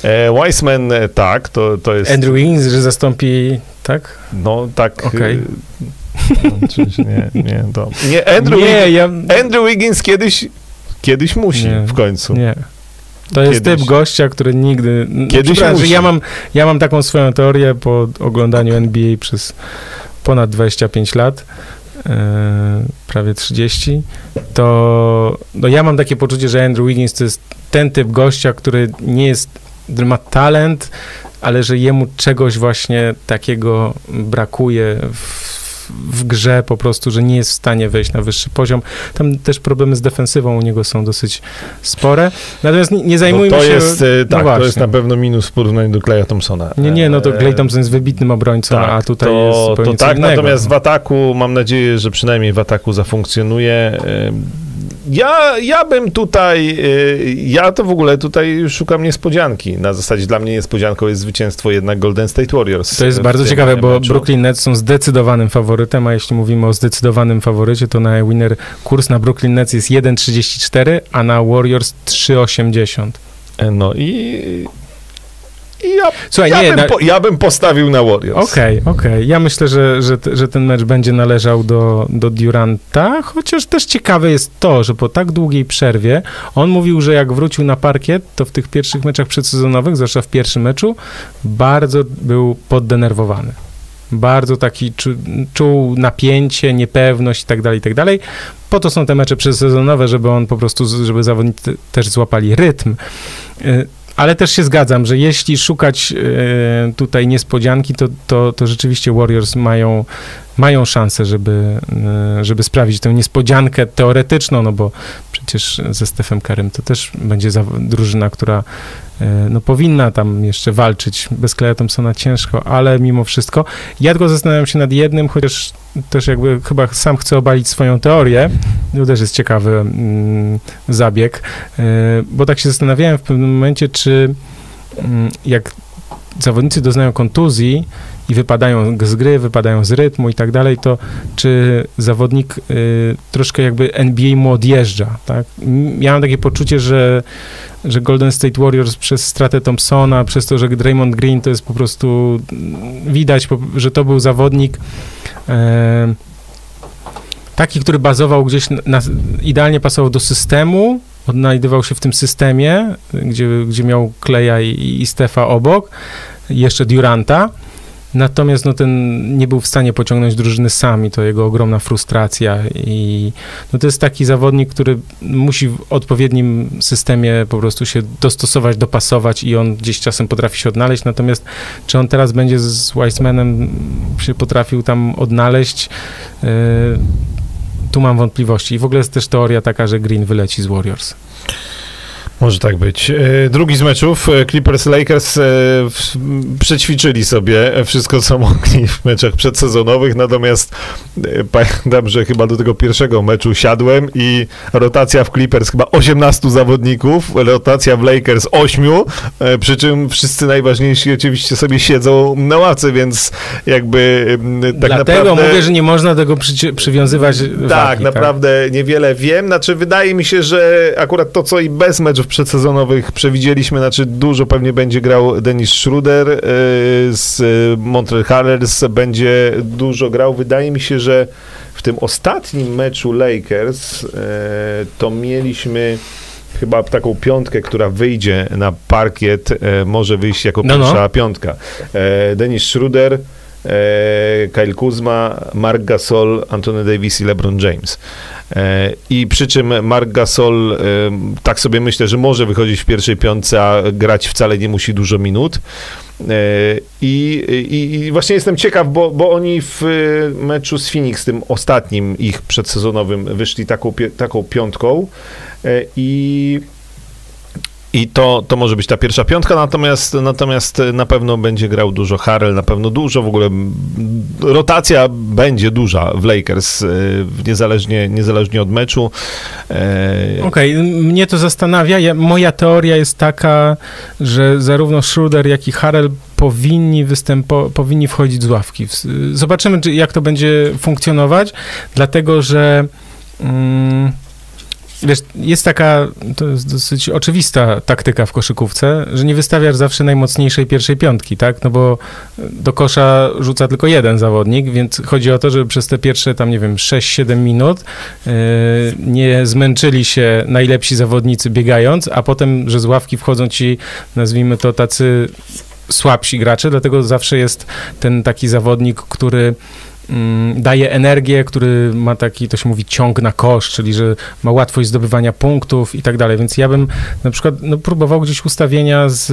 E, Wiseman, e, tak, to, to jest... Andrew Wiggins, że zastąpi, tak? No tak. Okay. No, nie, nie, to... <laughs> Nie, Andrew, nie, Wiggins, ja... Andrew Wiggins kiedyś, kiedyś musi nie, w końcu. Nie. To jest Kiedyś. typ gościa, który nigdy. Kiedyś no, ja mam, ja mam taką swoją teorię po oglądaniu NBA przez ponad 25 lat, e, prawie 30, to no ja mam takie poczucie, że Andrew Wiggins to jest ten typ gościa, który nie jest, który ma talent, ale że jemu czegoś właśnie takiego brakuje w w grze po prostu, że nie jest w stanie wejść na wyższy poziom. Tam też problemy z defensywą u niego są dosyć spore. Natomiast nie, nie zajmujmy no to się... Jest, e, no tak, to jest na pewno minus w porównaniu do Kleja Thompsona. Nie, nie, no to Clay e, Thompson jest wybitnym obrońcą, tak, a tutaj to, jest zupełnie to tak, innego. natomiast w ataku mam nadzieję, że przynajmniej w ataku zafunkcjonuje. Ja, ja bym tutaj, y, ja to w ogóle tutaj szukam niespodzianki. Na zasadzie dla mnie niespodzianką jest zwycięstwo jednak Golden State Warriors. To jest bardzo ciekawe, bo meczu. Brooklyn Nets są zdecydowanym faworytem, a jeśli mówimy o zdecydowanym faworycie, to na winner kurs na Brooklyn Nets jest 1,34, a na Warriors 3,80. E, no i ja, Słuchaj, ja, nie, bym na... po, ja bym postawił na Warriors. Okej, okay, okej. Okay. Ja myślę, że, że, że ten mecz będzie należał do, do Duranta, chociaż też ciekawe jest to, że po tak długiej przerwie on mówił, że jak wrócił na parkiet, to w tych pierwszych meczach przedsezonowych, zwłaszcza w pierwszym meczu, bardzo był poddenerwowany bardzo taki czu, czuł napięcie, niepewność i tak dalej, i tak dalej. Po to są te mecze przedsezonowe, żeby on po prostu, żeby zawodnicy też złapali rytm. Ale też się zgadzam, że jeśli szukać e, tutaj niespodzianki, to, to, to rzeczywiście Warriors mają, mają szansę, żeby, e, żeby sprawić tę niespodziankę teoretyczną, no bo przecież ze Stefem Karym to też będzie drużyna, która e, no, powinna tam jeszcze walczyć. Bez Kleja Thompsona ciężko, ale mimo wszystko. Ja tylko zastanawiam się nad jednym, chociaż też jakby chyba sam chcę obalić swoją teorię. To też jest ciekawy mm, zabieg, y, bo tak się zastanawiałem w pewnym momencie, czy mm, jak zawodnicy doznają kontuzji i wypadają z gry, wypadają z rytmu i tak dalej, to czy zawodnik y, troszkę jakby NBA mu odjeżdża, tak? Ja mam takie poczucie, że, że Golden State Warriors przez stratę Thompsona, przez to, że Draymond Green to jest po prostu widać, że to był zawodnik, e, taki, który bazował gdzieś, na, idealnie pasował do systemu, odnajdywał się w tym systemie, gdzie, gdzie miał Kleja i, i Stefa obok, jeszcze Duranta, Natomiast no, ten nie był w stanie pociągnąć drużyny sami, to jego ogromna frustracja i no, to jest taki zawodnik, który musi w odpowiednim systemie po prostu się dostosować, dopasować i on gdzieś czasem potrafi się odnaleźć, natomiast czy on teraz będzie z Weissmanem się potrafił tam odnaleźć, yy, tu mam wątpliwości. I w ogóle jest też teoria taka, że Green wyleci z Warriors. Może tak być. E, drugi z meczów, e, Clippers-Lakers e, przećwiczyli sobie wszystko, co mogli w meczach przedsezonowych, natomiast pamiętam, że chyba do tego pierwszego meczu siadłem i rotacja w Clippers chyba 18 zawodników, rotacja w Lakers 8, przy czym wszyscy najważniejsi oczywiście sobie siedzą na ławce, więc jakby tak Dlatego naprawdę... mówię, że nie można tego przy, przywiązywać Tak, wagi, tak? naprawdę tak? niewiele wiem, znaczy wydaje mi się, że akurat to, co i bez meczów przedsezonowych przewidzieliśmy, znaczy dużo pewnie będzie grał Denis Schruder y, z Montreal Harlers, będzie dużo grał. Wydaje mi się, że w tym ostatnim meczu Lakers y, to mieliśmy chyba taką piątkę, która wyjdzie na parkiet, y, może wyjść jako no, pierwsza no. piątka. Denis Schruder, Kyle Kuzma, Mark Gasol, Anthony Davis i LeBron James. E, I przy czym Mark Gasol, e, tak sobie myślę, że może wychodzić w pierwszej piątce, a grać wcale nie musi dużo minut. E, I, i, I, właśnie jestem ciekaw, bo, bo oni w meczu z Phoenix, tym ostatnim ich przedsezonowym, wyszli taką, taką piątką i i to, to może być ta pierwsza piątka, natomiast, natomiast na pewno będzie grał dużo Harrell, na pewno dużo, w ogóle rotacja będzie duża w Lakers, e, niezależnie, niezależnie od meczu. E, Okej, okay, mnie to zastanawia. Ja, moja teoria jest taka, że zarówno Schroeder, jak i Harrell powinni, występo, powinni wchodzić z ławki. Zobaczymy, jak to będzie funkcjonować, dlatego że... Mm, Wiesz, jest taka, to jest dosyć oczywista taktyka w koszykówce, że nie wystawiasz zawsze najmocniejszej pierwszej piątki, tak? No bo do kosza rzuca tylko jeden zawodnik, więc chodzi o to, żeby przez te pierwsze tam, nie wiem, 6-7 minut yy, nie zmęczyli się najlepsi zawodnicy biegając, a potem, że z ławki wchodzą ci, nazwijmy to, tacy słabsi gracze, dlatego zawsze jest ten taki zawodnik, który daje energię, który ma taki, to się mówi, ciąg na kosz, czyli że ma łatwość zdobywania punktów i tak dalej. Więc ja bym na przykład no, próbował gdzieś ustawienia z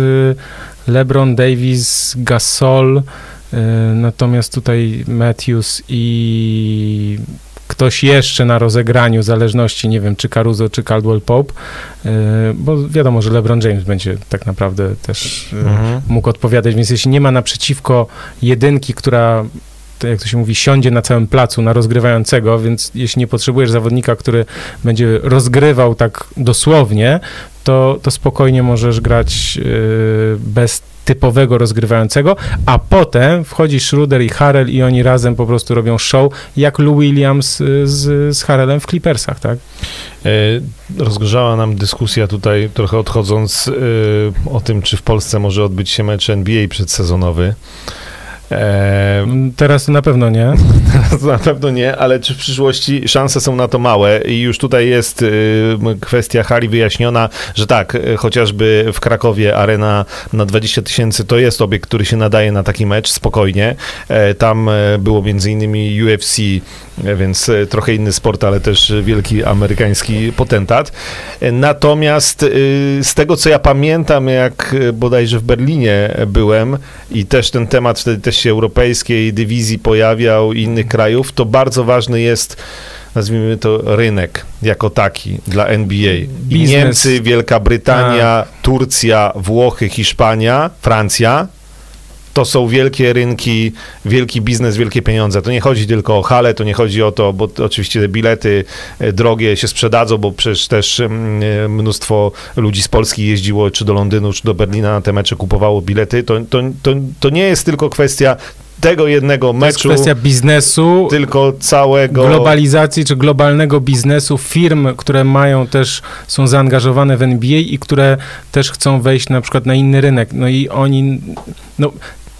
LeBron, Davis, Gasol, y, natomiast tutaj Matthews i ktoś jeszcze na rozegraniu, w zależności, nie wiem, czy Caruso, czy Caldwell Pope, y, bo wiadomo, że LeBron James będzie tak naprawdę też y, mhm. mógł odpowiadać, więc jeśli nie ma naprzeciwko jedynki, która jak to się mówi, siądzie na całym placu na rozgrywającego, więc jeśli nie potrzebujesz zawodnika, który będzie rozgrywał tak dosłownie, to, to spokojnie możesz grać yy, bez typowego rozgrywającego, a potem wchodzi Schroeder i Harrell i oni razem po prostu robią show, jak Lou Williams y, z, z w Clippersach, tak? E, rozgorzała nam dyskusja tutaj, trochę odchodząc o tym, czy w Polsce może odbyć się mecz NBA przedsezonowy. E, teraz na pewno nie. <laughs> Teraz na pewno nie, ale czy w przyszłości szanse są na to małe i już tutaj jest y, kwestia hali wyjaśniona, że tak, y, chociażby w Krakowie arena na 20 tysięcy to jest obiekt, który się nadaje na taki mecz spokojnie. E, tam e, było między innymi UFC, więc trochę inny sport, ale też wielki amerykański potentat. Natomiast z tego, co ja pamiętam, jak bodajże w Berlinie byłem i też ten temat wtedy też się europejskiej dywizji pojawiał i innych krajów, to bardzo ważny jest nazwijmy to rynek jako taki dla NBA. I Niemcy, Wielka Brytania, A. Turcja, Włochy, Hiszpania, Francja to są wielkie rynki, wielki biznes, wielkie pieniądze. To nie chodzi tylko o hale, to nie chodzi o to, bo oczywiście te bilety e, drogie się sprzedadzą, bo przecież też mm, e, mnóstwo ludzi z Polski jeździło czy do Londynu, czy do Berlina na te mecze, kupowało bilety. To, to, to, to nie jest tylko kwestia tego jednego meczu. To jest kwestia biznesu. Tylko całego. Globalizacji czy globalnego biznesu firm, które mają też, są zaangażowane w NBA i które też chcą wejść na przykład na inny rynek. No i oni, no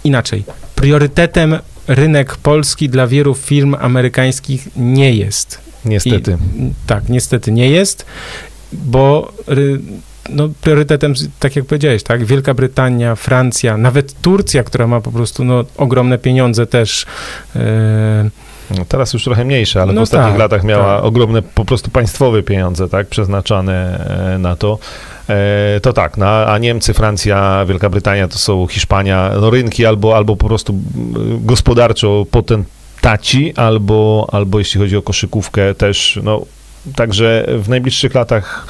inaczej. Priorytetem rynek polski dla wielu firm amerykańskich nie jest. Niestety. I, tak, niestety nie jest, bo no, priorytetem, tak jak powiedziałeś, tak, Wielka Brytania, Francja, nawet Turcja, która ma po prostu no, ogromne pieniądze też. E, no, teraz już trochę mniejsze, ale no w ostatnich tak, latach miała tak. ogromne, po prostu państwowe pieniądze, tak, przeznaczane e, na to. E, to tak, no, a Niemcy, Francja, Wielka Brytania to są Hiszpania, no rynki albo, albo po prostu gospodarczo potentaci, albo, albo jeśli chodzi o koszykówkę też, no także w najbliższych latach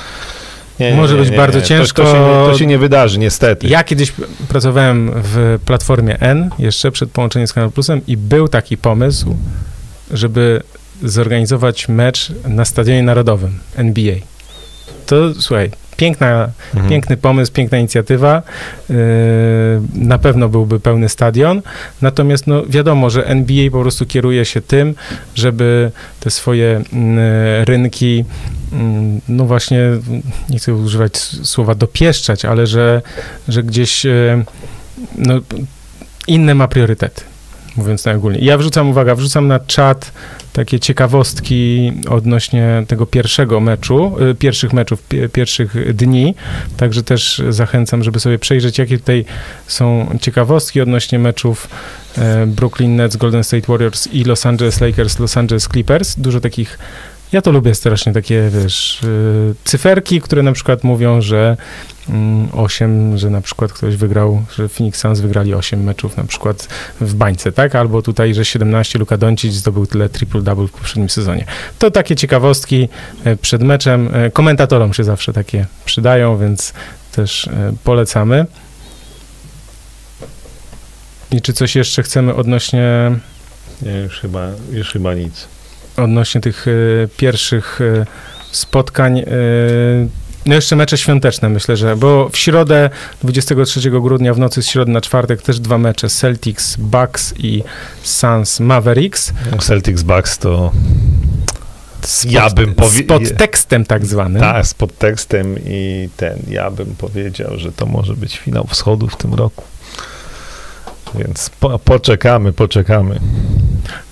nie, Może nie, być nie, bardzo ciężko. To, to, się to, się nie, wydarzy, niestety. Ja kiedyś pracowałem w platformie N, jeszcze przed połączeniem z Kanal Plusem i był taki pomysł, żeby zorganizować mecz na Stadionie Narodowym NBA. To, słuchaj, piękna, mhm. piękny pomysł, piękna inicjatywa. Yy, na pewno byłby pełny stadion. Natomiast no, wiadomo, że NBA po prostu kieruje się tym, żeby te swoje yy, rynki, yy, no właśnie, nie chcę używać słowa dopieszczać, ale że, że gdzieś yy, no, inne ma priorytety mówiąc najogólniej. Ja wrzucam, uwaga, wrzucam na czat takie ciekawostki odnośnie tego pierwszego meczu, y, pierwszych meczów, pierwszych dni, także też zachęcam, żeby sobie przejrzeć, jakie tutaj są ciekawostki odnośnie meczów e, Brooklyn Nets, Golden State Warriors i Los Angeles Lakers, Los Angeles Clippers. Dużo takich ja to lubię strasznie, takie, wiesz, y, cyferki, które na przykład mówią, że 8, mm, że na przykład ktoś wygrał, że Phoenix Suns wygrali 8 meczów na przykład w bańce, tak? Albo tutaj, że 17 Luka Doncic zdobył tyle triple-double w poprzednim sezonie. To takie ciekawostki e, przed meczem. E, komentatorom się zawsze takie przydają, więc też e, polecamy. I czy coś jeszcze chcemy odnośnie... Nie, już chyba, już chyba nic odnośnie tych e, pierwszych e, spotkań. E, no jeszcze mecze świąteczne myślę, że, bo w środę 23 grudnia w nocy z środy na czwartek też dwa mecze Celtics, Bucks i Suns Mavericks. Celtics Bucks to z ja bym powiedział. Z podtekstem tak zwanym. Tak, z podtekstem i ten, ja bym powiedział, że to może być finał wschodu w tym roku. Więc po, poczekamy, poczekamy.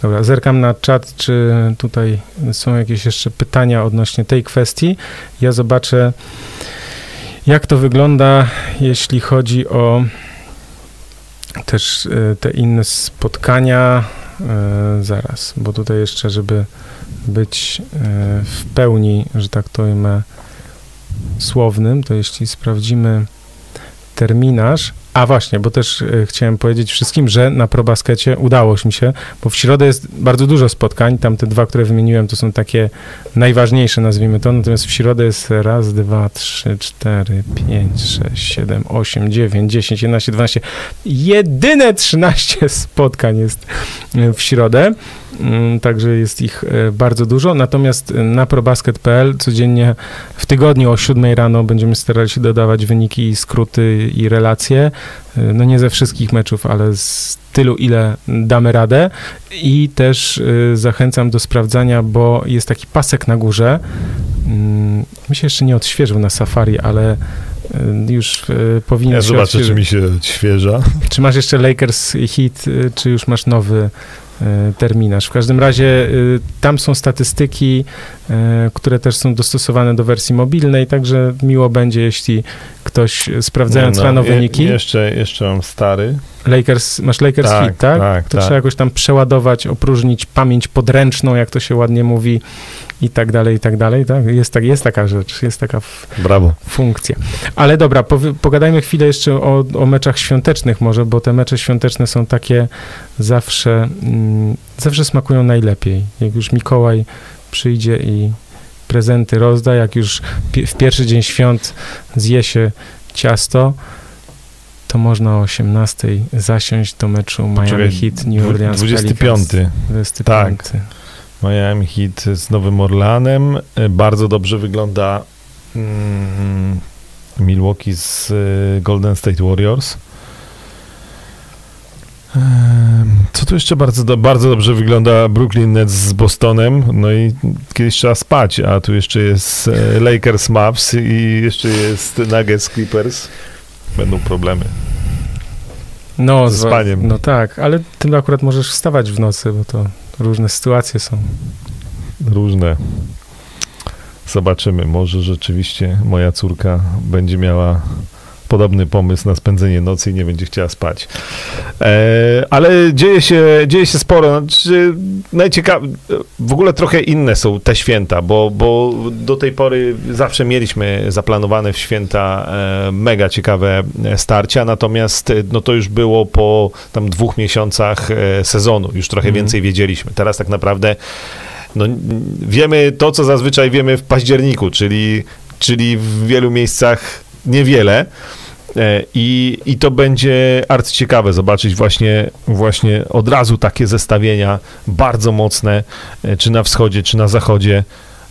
Dobra, zerkam na czat, czy tutaj są jakieś jeszcze pytania odnośnie tej kwestii. Ja zobaczę, jak to wygląda, jeśli chodzi o też e, te inne spotkania. E, zaraz, bo tutaj jeszcze, żeby być e, w pełni, że tak to ujmę, słownym, to jeśli sprawdzimy terminarz, a właśnie, bo też e, chciałem powiedzieć wszystkim, że na ProBaskecie udało mi się, bo w środę jest bardzo dużo spotkań, tam te dwa, które wymieniłem, to są takie najważniejsze, nazwijmy to, natomiast w środę jest raz, dwa, trzy, cztery, pięć, sześć, siedem, osiem, dziewięć, dziesięć, jedenaście, dwanaście, jedyne trzynaście spotkań jest e, w środę, także jest ich e, bardzo dużo, natomiast na probasket.pl codziennie w tygodniu o 7 rano będziemy starali się dodawać wyniki, skróty i relacje, Y, no nie ze wszystkich meczów, ale z tylu, ile damy radę. I też zachęcam do sprawdzania, bo jest taki pasek na górze. Mm, mi się jeszcze nie odświeżył na Safari, ale już powinien ja się zobaczę, czy mi się odświeża. Czy masz jeszcze Lakers hit, czy już masz nowy terminarz. W każdym razie tam są statystyki, które też są dostosowane do wersji mobilnej, także miło będzie, jeśli ktoś sprawdzając no, rano wyniki. jeszcze, jeszcze mam stary. Lakers, masz Lakers tak, Hit, tak? tak to tak. trzeba jakoś tam przeładować, opróżnić pamięć podręczną, jak to się ładnie mówi i tak dalej, i tak dalej, tak? Jest, tak, jest taka rzecz, jest taka Brawo. funkcja. Ale dobra, pogadajmy chwilę jeszcze o, o meczach świątecznych może, bo te mecze świąteczne są takie zawsze, mm, zawsze smakują najlepiej. Jak już Mikołaj przyjdzie i prezenty rozda, jak już w pierwszy dzień świąt zje się ciasto, to można o 18 zasiąść do meczu Miami Heat New Orleans 25. 25. Tak. Miami Heat z Nowym Orlanem. E, bardzo dobrze wygląda mm, Milwaukee z e, Golden State Warriors. Co tu jeszcze bardzo, do, bardzo dobrze wygląda Brooklyn Nets z Bostonem, no i kiedyś trzeba spać, a tu jeszcze jest e, Lakers Maps i jeszcze jest Nuggets Clippers. Będą problemy. No, ze spaniem. No tak, ale ty akurat możesz wstawać w nocy, bo to różne sytuacje są. różne. Zobaczymy, może rzeczywiście moja córka będzie miała podobny pomysł na spędzenie nocy i nie będzie chciała spać. E, ale dzieje się, dzieje się sporo. Znaczy, najciekawe, w ogóle trochę inne są te święta, bo, bo do tej pory zawsze mieliśmy zaplanowane w święta e, mega ciekawe starcia, natomiast no to już było po tam dwóch miesiącach e, sezonu, już trochę mhm. więcej wiedzieliśmy. Teraz tak naprawdę no, wiemy to, co zazwyczaj wiemy w październiku, czyli, czyli w wielu miejscach niewiele. E, I, I to będzie arcyciekawe zobaczyć właśnie, właśnie od razu takie zestawienia bardzo mocne, e, czy na wschodzie, czy na zachodzie.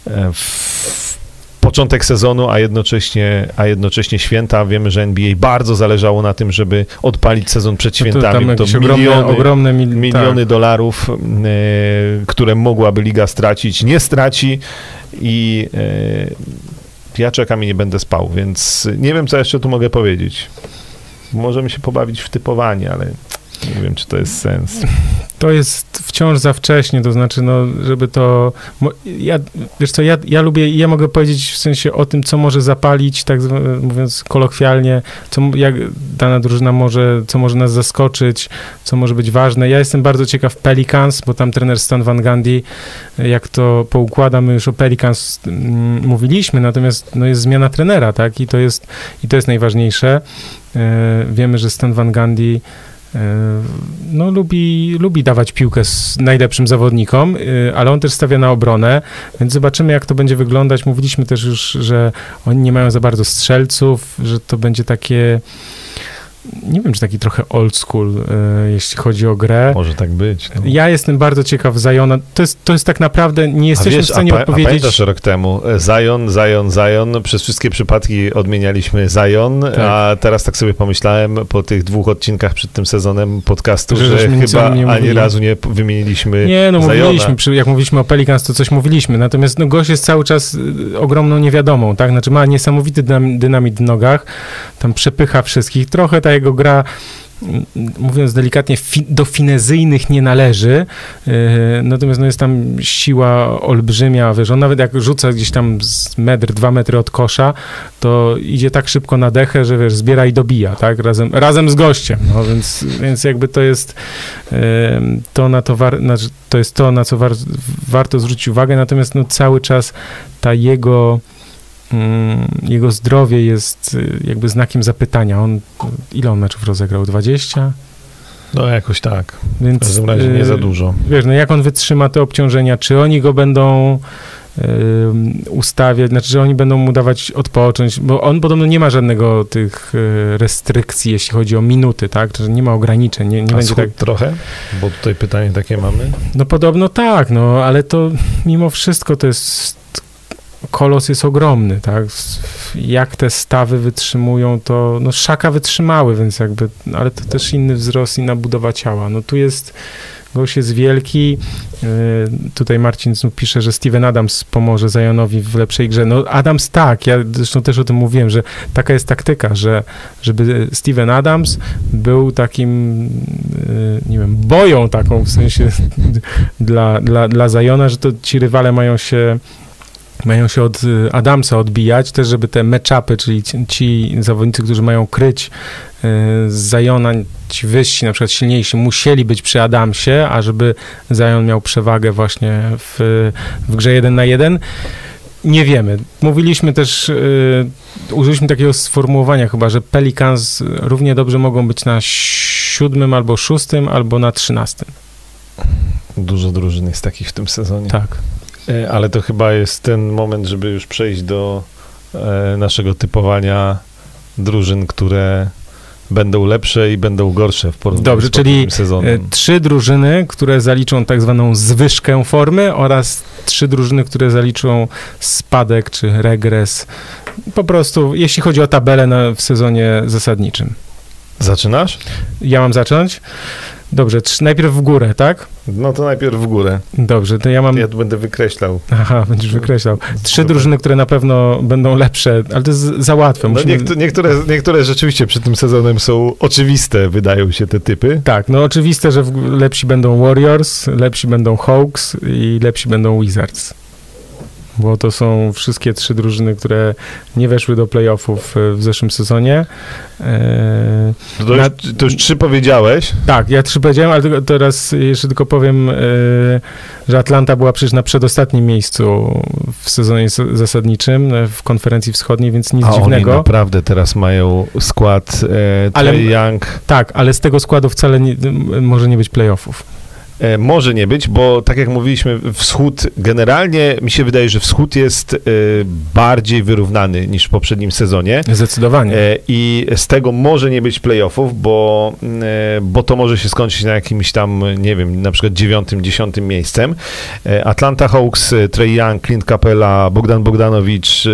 E, w początek sezonu, a jednocześnie, a jednocześnie święta. Wiemy, że NBA bardzo zależało na tym, żeby odpalić sezon przed świętami. No to, to miliony, ogromne, ogromne mil... miliony tak. dolarów, które mogłaby liga stracić, nie straci i ja czekam i nie będę spał, więc nie wiem, co jeszcze tu mogę powiedzieć. Możemy się pobawić w typowanie, ale nie wiem, czy to jest sens. To jest wciąż za wcześnie, to znaczy, no, żeby to. Ja, wiesz co, ja, ja lubię, ja mogę powiedzieć w sensie o tym, co może zapalić, tak mówiąc kolokwialnie, co, jak dana drużyna może, co może nas zaskoczyć, co może być ważne. Ja jestem bardzo ciekaw Pelicans, bo tam trener Stan Van Gundy, jak to poukłada, my już o Pelicans mm, mówiliśmy, natomiast no, jest zmiana trenera, tak, i to jest, i to jest najważniejsze. E, wiemy, że Stan Van Gundy no, lubi, lubi dawać piłkę z najlepszym zawodnikom, e, ale on też stawia na obronę, więc zobaczymy, jak to będzie wyglądać. Mówiliśmy też już, że oni nie mają za bardzo strzelców, że to będzie takie nie wiem, czy taki trochę old school, e, jeśli chodzi o grę. Może tak być. No. Ja jestem bardzo ciekaw Zajona. To jest, to jest tak naprawdę, nie jesteśmy wiesz, w stanie a, odpowiedzieć. A pamiętasz rok temu, e, Zion, Zion, Zion, przez wszystkie przypadki odmienialiśmy Zion, tak. a teraz tak sobie pomyślałem po tych dwóch odcinkach przed tym sezonem podcastu, że, że chyba ani razu nie wymieniliśmy Nie, no Ziona. mówiliśmy, jak mówiliśmy o Pelicans, to coś mówiliśmy, natomiast no, gość jest cały czas y, ogromną niewiadomą, tak? Znaczy ma niesamowity dynamit w nogach, tam przepycha wszystkich, trochę ta jego gra mówiąc delikatnie, do finezyjnych nie należy, yy, natomiast no jest tam siła olbrzymia, wiesz, on nawet jak rzuca gdzieś tam z metr, dwa metry od kosza, to idzie tak szybko na dechę, że wiesz, zbiera i dobija, tak, razem, razem z gościem, no więc, więc jakby to jest to, na to, war, znaczy, to jest to, na co war, warto zwrócić uwagę, natomiast no cały czas ta jego jego zdrowie jest y, jakby znakiem zapytania. On, ile on meczów rozegrał? 20? No jakoś tak. Więc, w każdym razie nie za y, dużo. Wiesz, no jak on wytrzyma te obciążenia? Czy oni go będą ustawiać, znaczy, że oni będą mu dawać odpocząć, bo on podobno nie ma żadnego tych y, restrykcji, jeśli chodzi o minuty, tak, że nie ma ograniczeń, nie, nie A będzie tak... trochę? Bo tutaj pytanie takie mamy. No podobno tak, no, ale to mimo wszystko to jest kolos jest ogromny, tak? Jak te stawy wytrzymują, to no szaka wytrzymały, więc jakby, ale to też inny wzrost, inna budowa ciała. No tu jest, gość jest wielki, yy, tutaj Marcin znów pisze, że Steven Adams pomoże Zajonowi w lepszej grze. No Adams tak, ja zresztą też o tym mówiłem, że taka jest taktyka, że żeby Steven Adams był takim, yy, nie wiem, boją taką w sensie <laughs> dla, dla, dla Zajona, że to ci rywale mają się mają się od y, Adamsa odbijać, też żeby te matchupy, czyli ci, ci zawodnicy, którzy mają kryć y, z Zajona, ci wyżsi, na przykład silniejsi, musieli być przy Adamsie, a żeby Zajon miał przewagę właśnie w, w grze 1 na 1. Nie wiemy. Mówiliśmy też, y, użyliśmy takiego sformułowania chyba, że Pelicans równie dobrze mogą być na siódmym albo szóstym, albo na trzynastym. Dużo drużyn jest takich w tym sezonie. Tak. E, ale to chyba jest ten moment, żeby już przejść do e, naszego typowania drużyn, które będą lepsze i będą gorsze w porównaniu Dobrze, z czyli e, sezonem. trzy drużyny, które zaliczą tak zwaną zwyżkę formy oraz trzy drużyny, które zaliczą spadek czy regres. Po prostu, jeśli chodzi o tabelę na, w sezonie zasadniczym. Zaczynasz? Ja mam zacząć. Dobrze, trz- najpierw w górę, tak? No to najpierw w górę. Dobrze, to ja mam... Ja tu będę wykreślał. Aha, będziesz wykreślał. Trzy drużyny, które na pewno będą lepsze, ale to jest za łatwe. No Musimy... niektó- niektóre, niektóre rzeczywiście przed tym sezonem są oczywiste, wydają się te typy. Tak, no oczywiste, że lepsi będą Warriors, lepsi będą Hawks i lepsi będą Wizards. Bo to są wszystkie trzy drużyny, które nie weszły do playoffów e, w zeszłym sezonie. To, Na- już, to już trzy powiedziałeś. tak, ja trzy powiedziałem, ale teraz jeszcze tylko powiem, e, że Atlanta była przecież na przedostatnim miejscu w sezonie zasadniczym e, w konferencji wschodniej, więc nic A oni dziwnego. naprawdę teraz mają skład e, Ale- Young. Tak, ale z tego składu wcale nie, może nie być playoffów. E, może nie być, bo tak jak mówiliśmy, wschód generalnie mi się wydaje, że wschód jest e, bardziej wyrównany niż w poprzednim sezonie. Zdecydowanie. E, I z tego może nie być playoffów, bo, bo to może się skończyć na jakimś tam, nie wiem, na przykład dziewiątym, dziesiątym miejscem. Atlanta Hawks, Trey Young, Clint Capella, Bogdan Bogdanowicz,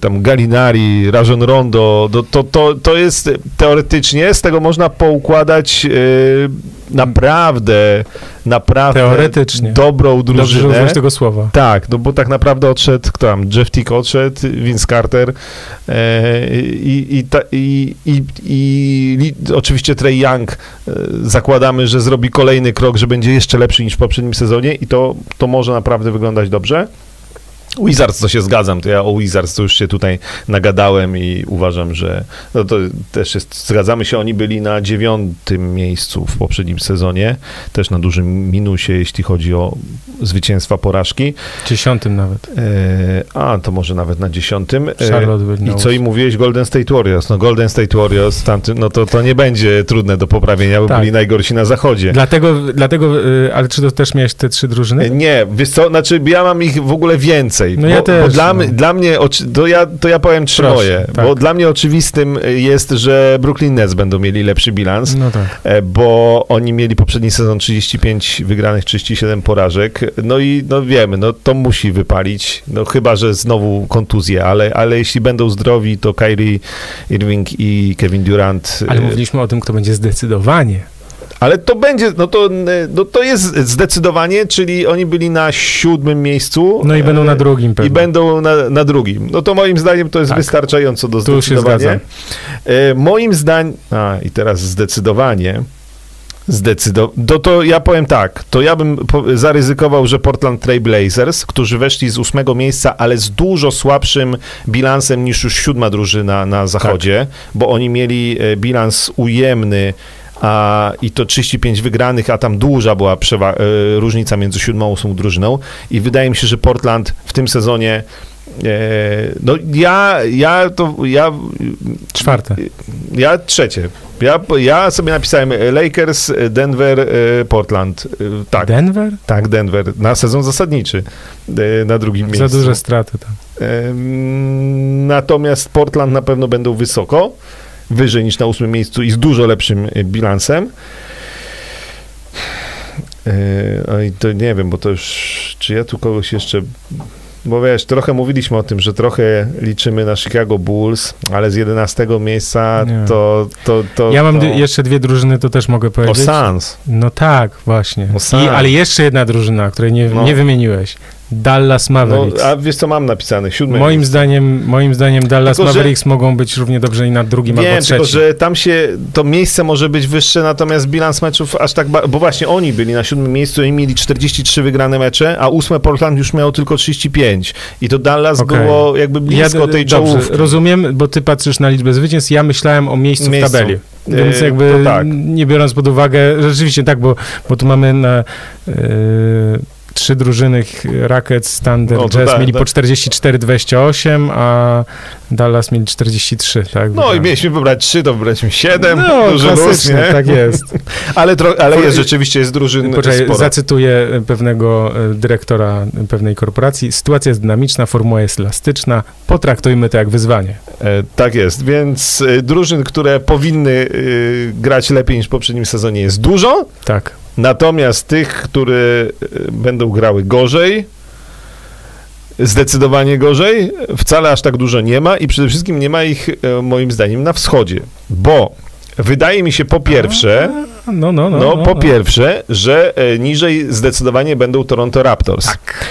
tam Galinari, Rajon Rondo, to, to, to, jest teoretycznie, z tego można poukładać naprawdę, naprawdę Teoretycznie. dobrą Dobrze drużynę. użyłeś tego słowa. Tak, no bo tak naprawdę odszedł, kto tam, Jeff Tick odszedł, Vince Carter e, i, i, ta, i, i, i oczywiście Trey Young e, zakładamy, że zrobi kolejny krok, że będzie jeszcze lepszy niż w poprzednim sezonie i to, to może naprawdę wyglądać dobrze. Wizards, to się zgadzam, to ja o Wizards to już się tutaj nagadałem i uważam, że no to też jest, zgadzamy się, oni byli na dziewiątym miejscu w poprzednim sezonie, też na dużym minusie, jeśli chodzi o zwycięstwa, porażki. Dziesiątym nawet. E, a, to może nawet na dziesiątym. E, I co im mówiłeś? Golden State Warriors. No Golden State Warriors, tamty, no to, to nie będzie trudne do poprawienia, bo Tak. byli najgorsi na zachodzie. Dlatego, dlatego, y, ale czy to też miałeś te trzy drużyny? E, Nie, wiesz co, znaczy ja mam ich w ogóle więcej. No bo, ja też, Bo dla, no. dla mnie, to ja, to ja powiem trzy Proszę, moje, tak. bo dla mnie oczywistym jest, że Brooklyn Nets będą mieli lepszy bilans. No tak. E, bo oni mieli poprzedni sezon 35 wygranych, 37 porażek. No i no wiemy, no to musi wypalić. No chyba, że znowu kontuzje, ale, ale jeśli będą zdrowi, to Kyrie Irving i Kevin Durant. Ale e, mówiliśmy o tym, kto będzie zdecydowanie. Ale to będzie, no to, e, no to jest zdecydowanie, czyli oni byli na siódmym miejscu. No i będą e, na drugim pewnie. I będą na, na drugim. No to moim zdaniem to jest Tak. wystarczająco do zdecydowania. E, moim zdaniem, a i teraz zdecydowanie, zdecydo, to, to ja powiem tak, to ja bym zaryzykował, że Portland Trail Blazers, którzy weszli z ósmego miejsca, ale z dużo słabszym bilansem niż już siódma drużyna na zachodzie, bo oni mieli e, bilans ujemny, a, i to 35 wygranych, a tam duża była przewa- e, różnica między siódmą a ósmą drużyną i wydaje mi się, że Portland w tym sezonie e, no ja, ja to, ja Czwarte. ja trzecie. Ja, ja sobie napisałem Lakers, Denver, e, Portland. Tak, Denver? tak, Denver. Na sezon zasadniczy. Na drugim miejscu. Za duże straty tam. Natomiast Portland na pewno będą wysoko, wyżej niż na ósmym miejscu i z dużo lepszym e, bilansem. E, a i to nie wiem, bo to już, czy ja tu kogoś jeszcze, bo wiesz, trochę mówiliśmy o tym, że trochę liczymy na Chicago Bulls, ale z 11 miejsca Nie. to, to, to... Ja mam to... jeszcze dwie drużyny, to też mogę O powiedzieć. Suns. No tak, właśnie. O I, Suns. ale jeszcze jedna drużyna, której nie, No. nie wymieniłeś. Dallas No, Mavericks. a wiesz co mam napisane? Siódme moim miejsce. zdaniem, moim zdaniem Dallas Tylko, że- Mavericks mogą być równie dobrze i na drugim Wiem, albo tylko trzecim. że tam się, to miejsce może być wyższe, natomiast bilans meczów aż tak, ba- bo właśnie oni byli na siódmym miejscu i mieli 43 wygrane mecze, a ósme Portland już miało tylko 35 i to Dallas Okej. było jakby blisko tej dobrze, czołówki. rozumiem, bo ty patrzysz na liczbę zwycięstw, ja myślałem o miejscu, Miejscu. w tabeli. Więc E, jakby tak. nie biorąc pod uwagę, rzeczywiście tak, bo, bo tu mamy na e, trzy drużyny, Rackets, Thunder, No, Jazz tak, mieli tak. po 44-28, a Dallas mieli 43, tak? No i mieliśmy wybrać 3, to wybraliśmy 7, No, duży klasycznie, nie? tak jest. <laughs> Ale, ale jest rzeczywiście, jest drużyn Poczekaj, sporo. zacytuję pewnego e, dyrektora pewnej korporacji. Sytuacja jest dynamiczna, formuła jest elastyczna, potraktujmy to jak wyzwanie. E, tak jest, więc e, drużyn, które powinny e, grać lepiej niż w poprzednim sezonie jest dużo, Tak. Natomiast tych, które e, będą grały gorzej, zdecydowanie gorzej, wcale aż tak dużo nie ma i przede wszystkim nie ma ich, e, moim zdaniem, na wschodzie, bo Wydaje mi się po pierwsze, No, no, no. no, no, po no. pierwsze, że e, niżej zdecydowanie będą Toronto Raptors. Tak.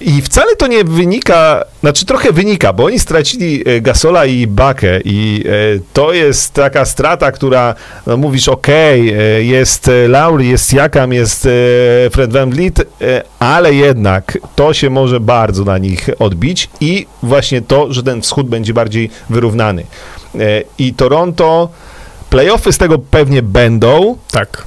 I wcale to nie wynika, znaczy trochę wynika, bo oni stracili e, Gasola i Bakę i e, to jest taka strata, która, no mówisz, okej, e, jest e, Lowry, jest Jakam, jest e, Fred VanVleet, e, ale jednak to się może bardzo na nich odbić i właśnie to, że ten wschód będzie bardziej wyrównany. E, I Toronto, playoffy z tego pewnie będą, Tak.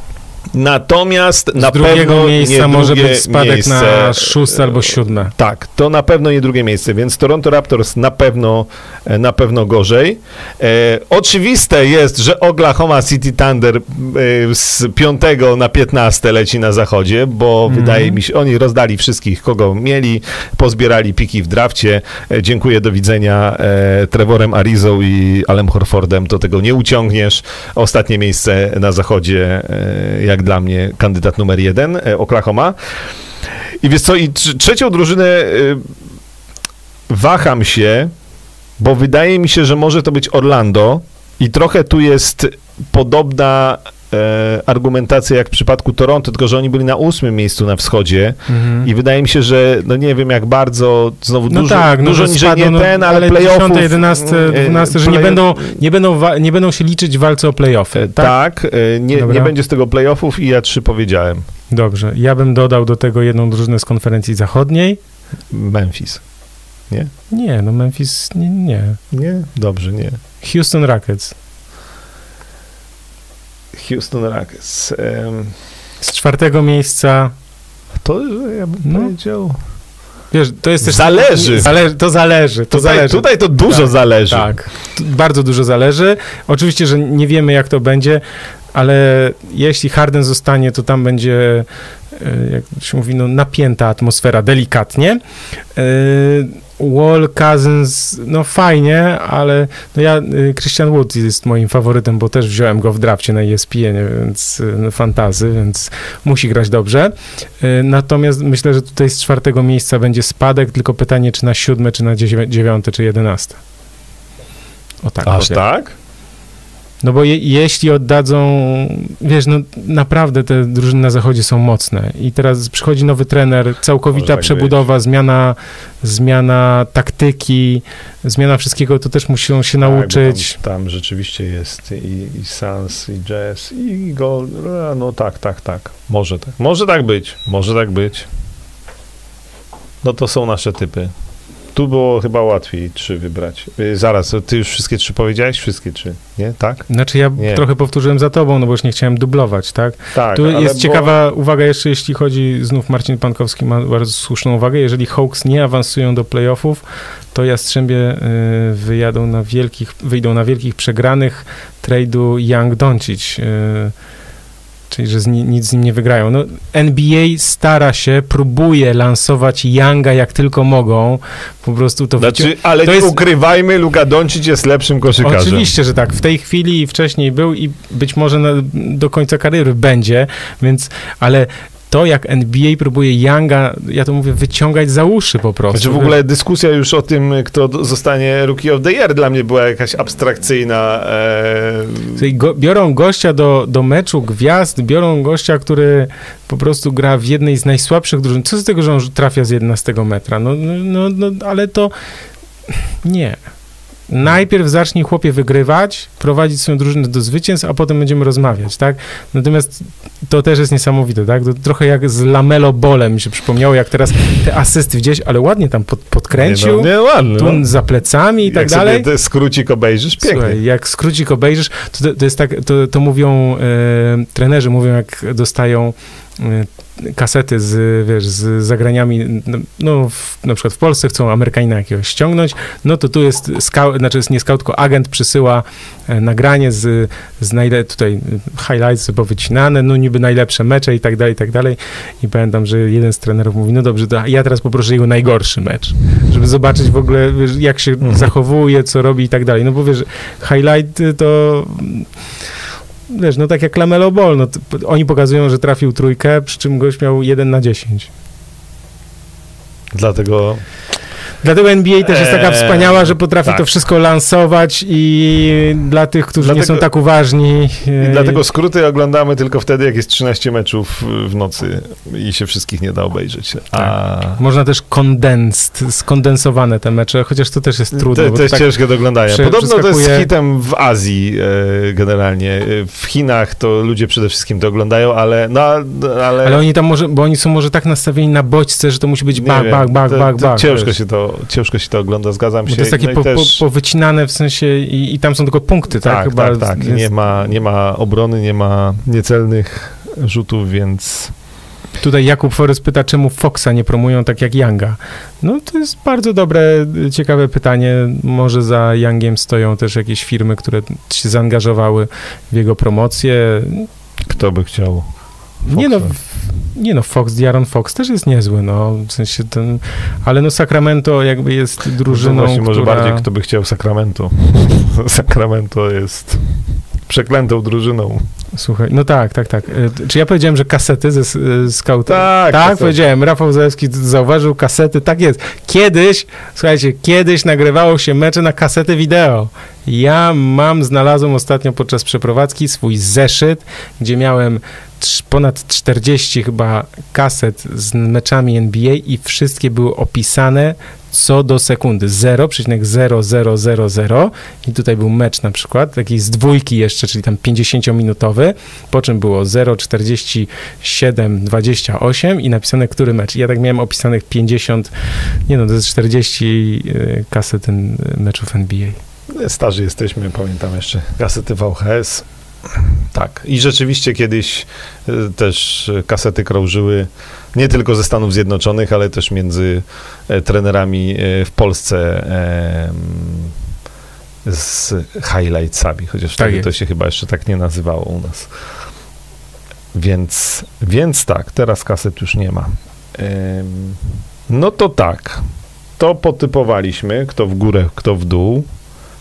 Natomiast Z na drugiego pewno miejsca może być spadek miejsce, na szóste albo siódme. tak, to na pewno nie drugie miejsce, więc Toronto Raptors na pewno, e, na pewno gorzej. E, oczywiste jest, że Oklahoma City Thunder e, z 5 na 15 leci na zachodzie, bo Mhm. wydaje mi się, oni rozdali wszystkich, kogo mieli, pozbierali piki w drafcie. E, dziękuję, do widzenia e, Trevorem Arizą i Alem Horfordem, to tego nie uciągniesz. Ostatnie miejsce na zachodzie, e, jak dla mnie, kandydat numer jeden, e, Oklahoma. I wiesz co, i tr- trzecią drużynę y, waham się, bo wydaje mi się, że może to być Orlando i trochę tu jest podobna e, argumentacja jak w przypadku Toronto, tylko że oni byli na ósmym miejscu na wschodzie Mhm. i wydaje mi się, że no nie wiem jak bardzo, znowu No dużo, tak, no, dużo że niżej spadną, nie no, ten, ale, ale playoffów... 10, 11, e, 12, że nie play- będą, nie, będą nie będą się liczyć w walce o playoffy. Tak? Tak, e, nie, Dobra. nie będzie z tego playoffów i ja trzy powiedziałem. Dobrze. Ja bym dodał do tego jedną drużynę z konferencji zachodniej. Memphis. Nie, no Memphis nie. nie. Nie? Dobrze, nie. Houston Rockets. Houston Rockets. Z czwartego miejsca. To że ja bym No. powiedział. Wiesz, to jest też. Zależy. Zależy to zależy. To Tutaj, zależy. tutaj to dużo Tak, zależy. Tak, bardzo dużo zależy. Oczywiście, że nie wiemy, jak to będzie, ale jeśli Harden zostanie, to tam będzie, e, jak się mówi, no, napięta atmosfera, delikatnie. E, Wall, Cousins, no fajnie, ale no ja, e, Christian Wood jest moim faworytem, bo też wziąłem go w drafcie na ESPN, więc e, no, fantazy, więc musi grać dobrze. E, Natomiast myślę, że tutaj z czwartego miejsca będzie spadek, tylko pytanie, czy na siódme, czy na dziewię- dziewiąte, czy jedenaste. O tak Aż powiem. tak? No bo je, jeśli oddadzą, wiesz, no naprawdę te drużyny na zachodzie są mocne i teraz przychodzi nowy trener, całkowita tak przebudowa, zmiana, zmiana taktyki, zmiana wszystkiego, to też muszą się nauczyć. Tak, bo tam, tam rzeczywiście jest i, i Suns, i Jazz, i Gold. No tak, tak, tak. Może tak. Może tak być. Może tak być. No to są nasze typy. Tu było chyba łatwiej trzy wybrać. Y, zaraz, ty już wszystkie trzy powiedziałeś? Wszystkie trzy, nie? Tak? Znaczy ja Nie. trochę powtórzyłem za tobą, no bo już nie chciałem dublować, tak? Tak. Tu jest bo- ciekawa uwaga jeszcze, jeśli chodzi, znów Marcin Pankowski ma bardzo słuszną uwagę, jeżeli Hawks nie awansują do playoffów, to Jastrzębie y, wyjadą na wielkich, wyjdą na wielkich przegranych trade'u Young-Doncic, y, czyli że z ni, nic z nim nie wygrają. No, NBA stara się, próbuje lansować Younga jak tylko mogą, po prostu to wycią- Znaczy, ale to nie jest- ukrywajmy, Luka Doncic jest lepszym koszykarzem. Oczywiście, że tak. W tej chwili i wcześniej był i być może na, do końca kariery będzie, więc, ale to, jak NBA próbuje Younga, ja to mówię, wyciągać za uszy po prostu. Znaczy w ogóle dyskusja już o tym, kto zostanie Rookie of the Year dla mnie była jakaś abstrakcyjna. E... Go, biorą gościa do, do meczu gwiazd, biorą gościa, który po prostu gra w jednej z najsłabszych drużyn. Co z tego, że on trafia z 11 metra? No, no, no, no ale to nie. Najpierw zacznij chłopie wygrywać, prowadzić swoją drużynę do zwycięstw, a potem będziemy rozmawiać, tak? Natomiast to też jest niesamowite, tak? To trochę jak z Lamelo Bolem mi się przypomniało, jak teraz te asysty gdzieś, ale ładnie tam pod, podkręcił, Nie, no, nie ładny. tu No. za plecami i tak Jak dalej. sobie te skrócik obejrzysz, pięknie. Słuchaj, jak skrócik obejrzysz, to, to jest tak, to, to mówią, e, trenerzy mówią, jak dostają e, kasety z, wiesz, z zagraniami, no, no w, na przykład w Polsce chcą Amerykanina jakiegoś ściągnąć, no to tu jest scout, znaczy jest nie scout, tylko agent przysyła e, nagranie z, z najle, tutaj highlights powycinane, no niby najlepsze mecze i tak dalej, i tak dalej i pamiętam, że jeden z trenerów mówi, no dobrze, to ja teraz poproszę jego najgorszy mecz, żeby zobaczyć w ogóle, wiesz, jak się Mhm. zachowuje, co robi i tak dalej, no bo wiesz, highlighty to wiesz, no tak jak Lamelo Ball, no oni pokazują, że trafił trójkę, przy czym gość miał 1 na 10. Dlatego Dlatego NBA też jest taka Eee, wspaniała, że potrafi tak. to wszystko lansować i dla tych, którzy nie Dlatego- są tak uważni. I e, dlatego skróty oglądamy tylko wtedy, jak jest 13 meczów w nocy i się wszystkich nie da obejrzeć. A Można też kondensed, skondensowane te mecze, chociaż to też jest trudne. to, jest tak, ciężkie do oglądania. Podobno to jest hitem w Azji e, generalnie. E, W Chinach to ludzie przede wszystkim to oglądają, ale... No, ale, ale oni tam może, bo oni są może tak nastawieni na bodźce, że to musi być nie bak, bak, bak, bak, bak. ciężko, się to, ciężko się to ogląda, zgadzam Bo się. to jest takie No po, też- po, powycinane w sensie i, i tam są tylko punkty, tak? Tak, Chyba tak, tak. jest- Nie, ma, nie ma obrony, nie ma niecelnych rzutów, więc... Tutaj Jakub Forrest pyta, czemu Foxa nie promują tak jak Younga. No to jest bardzo dobre, ciekawe pytanie. Może za Youngiem stoją też jakieś firmy, które się zaangażowały w jego promocję. Kto by chciał Nie no, nie no, Fox, Diaron Fox też jest niezły, no, w sensie ten, ale no Sacramento jakby jest drużyną, no właśnie, może która... bardziej kto by chciał Sacramento. <laughs> Sacramento jest przeklętą drużyną. Słuchaj, no tak, tak, tak. Y, Czy ja powiedziałem, że kasety ze s- y, skauta? Tak, tak kasety. powiedziałem. Rafał Zalewski zauważył kasety, tak jest. Kiedyś, słuchajcie, kiedyś nagrywało się mecze na kasety wideo. Ja mam, znalazłem ostatnio podczas przeprowadzki swój zeszyt, gdzie miałem ponad 40 chyba kaset z meczami NBA i wszystkie były opisane co do sekundy. 0,0000 i tutaj był mecz na przykład, taki z dwójki jeszcze, czyli tam 50-minutowy, po czym było 0,4728 i napisane, który mecz. Ja tak miałem opisanych 50, nie no, to jest 40 y, kaset y, meczów NBA. Starzy jesteśmy, pamiętam jeszcze kasety VHS. Tak. I rzeczywiście kiedyś y, też kasety krążyły nie tylko ze Stanów Zjednoczonych, ale też między e, trenerami e, w Polsce z highlightsami, chociaż Tak wtedy to się chyba jeszcze tak nie nazywało u nas. Więc, więc tak, teraz kaset już nie ma. No to tak. To potypowaliśmy, kto w górę, kto w dół.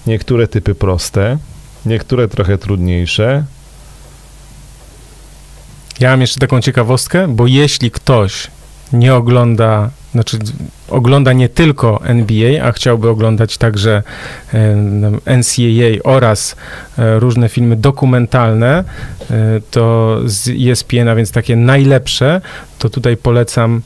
Niektóre typy proste, niektóre trochę trudniejsze. Ja mam jeszcze taką ciekawostkę, bo jeśli ktoś nie ogląda, znaczy ogląda nie tylko NBA, a chciałby oglądać także e, NCAA oraz e, różne filmy dokumentalne, e, to z ESPN, a więc takie najlepsze, to tutaj polecam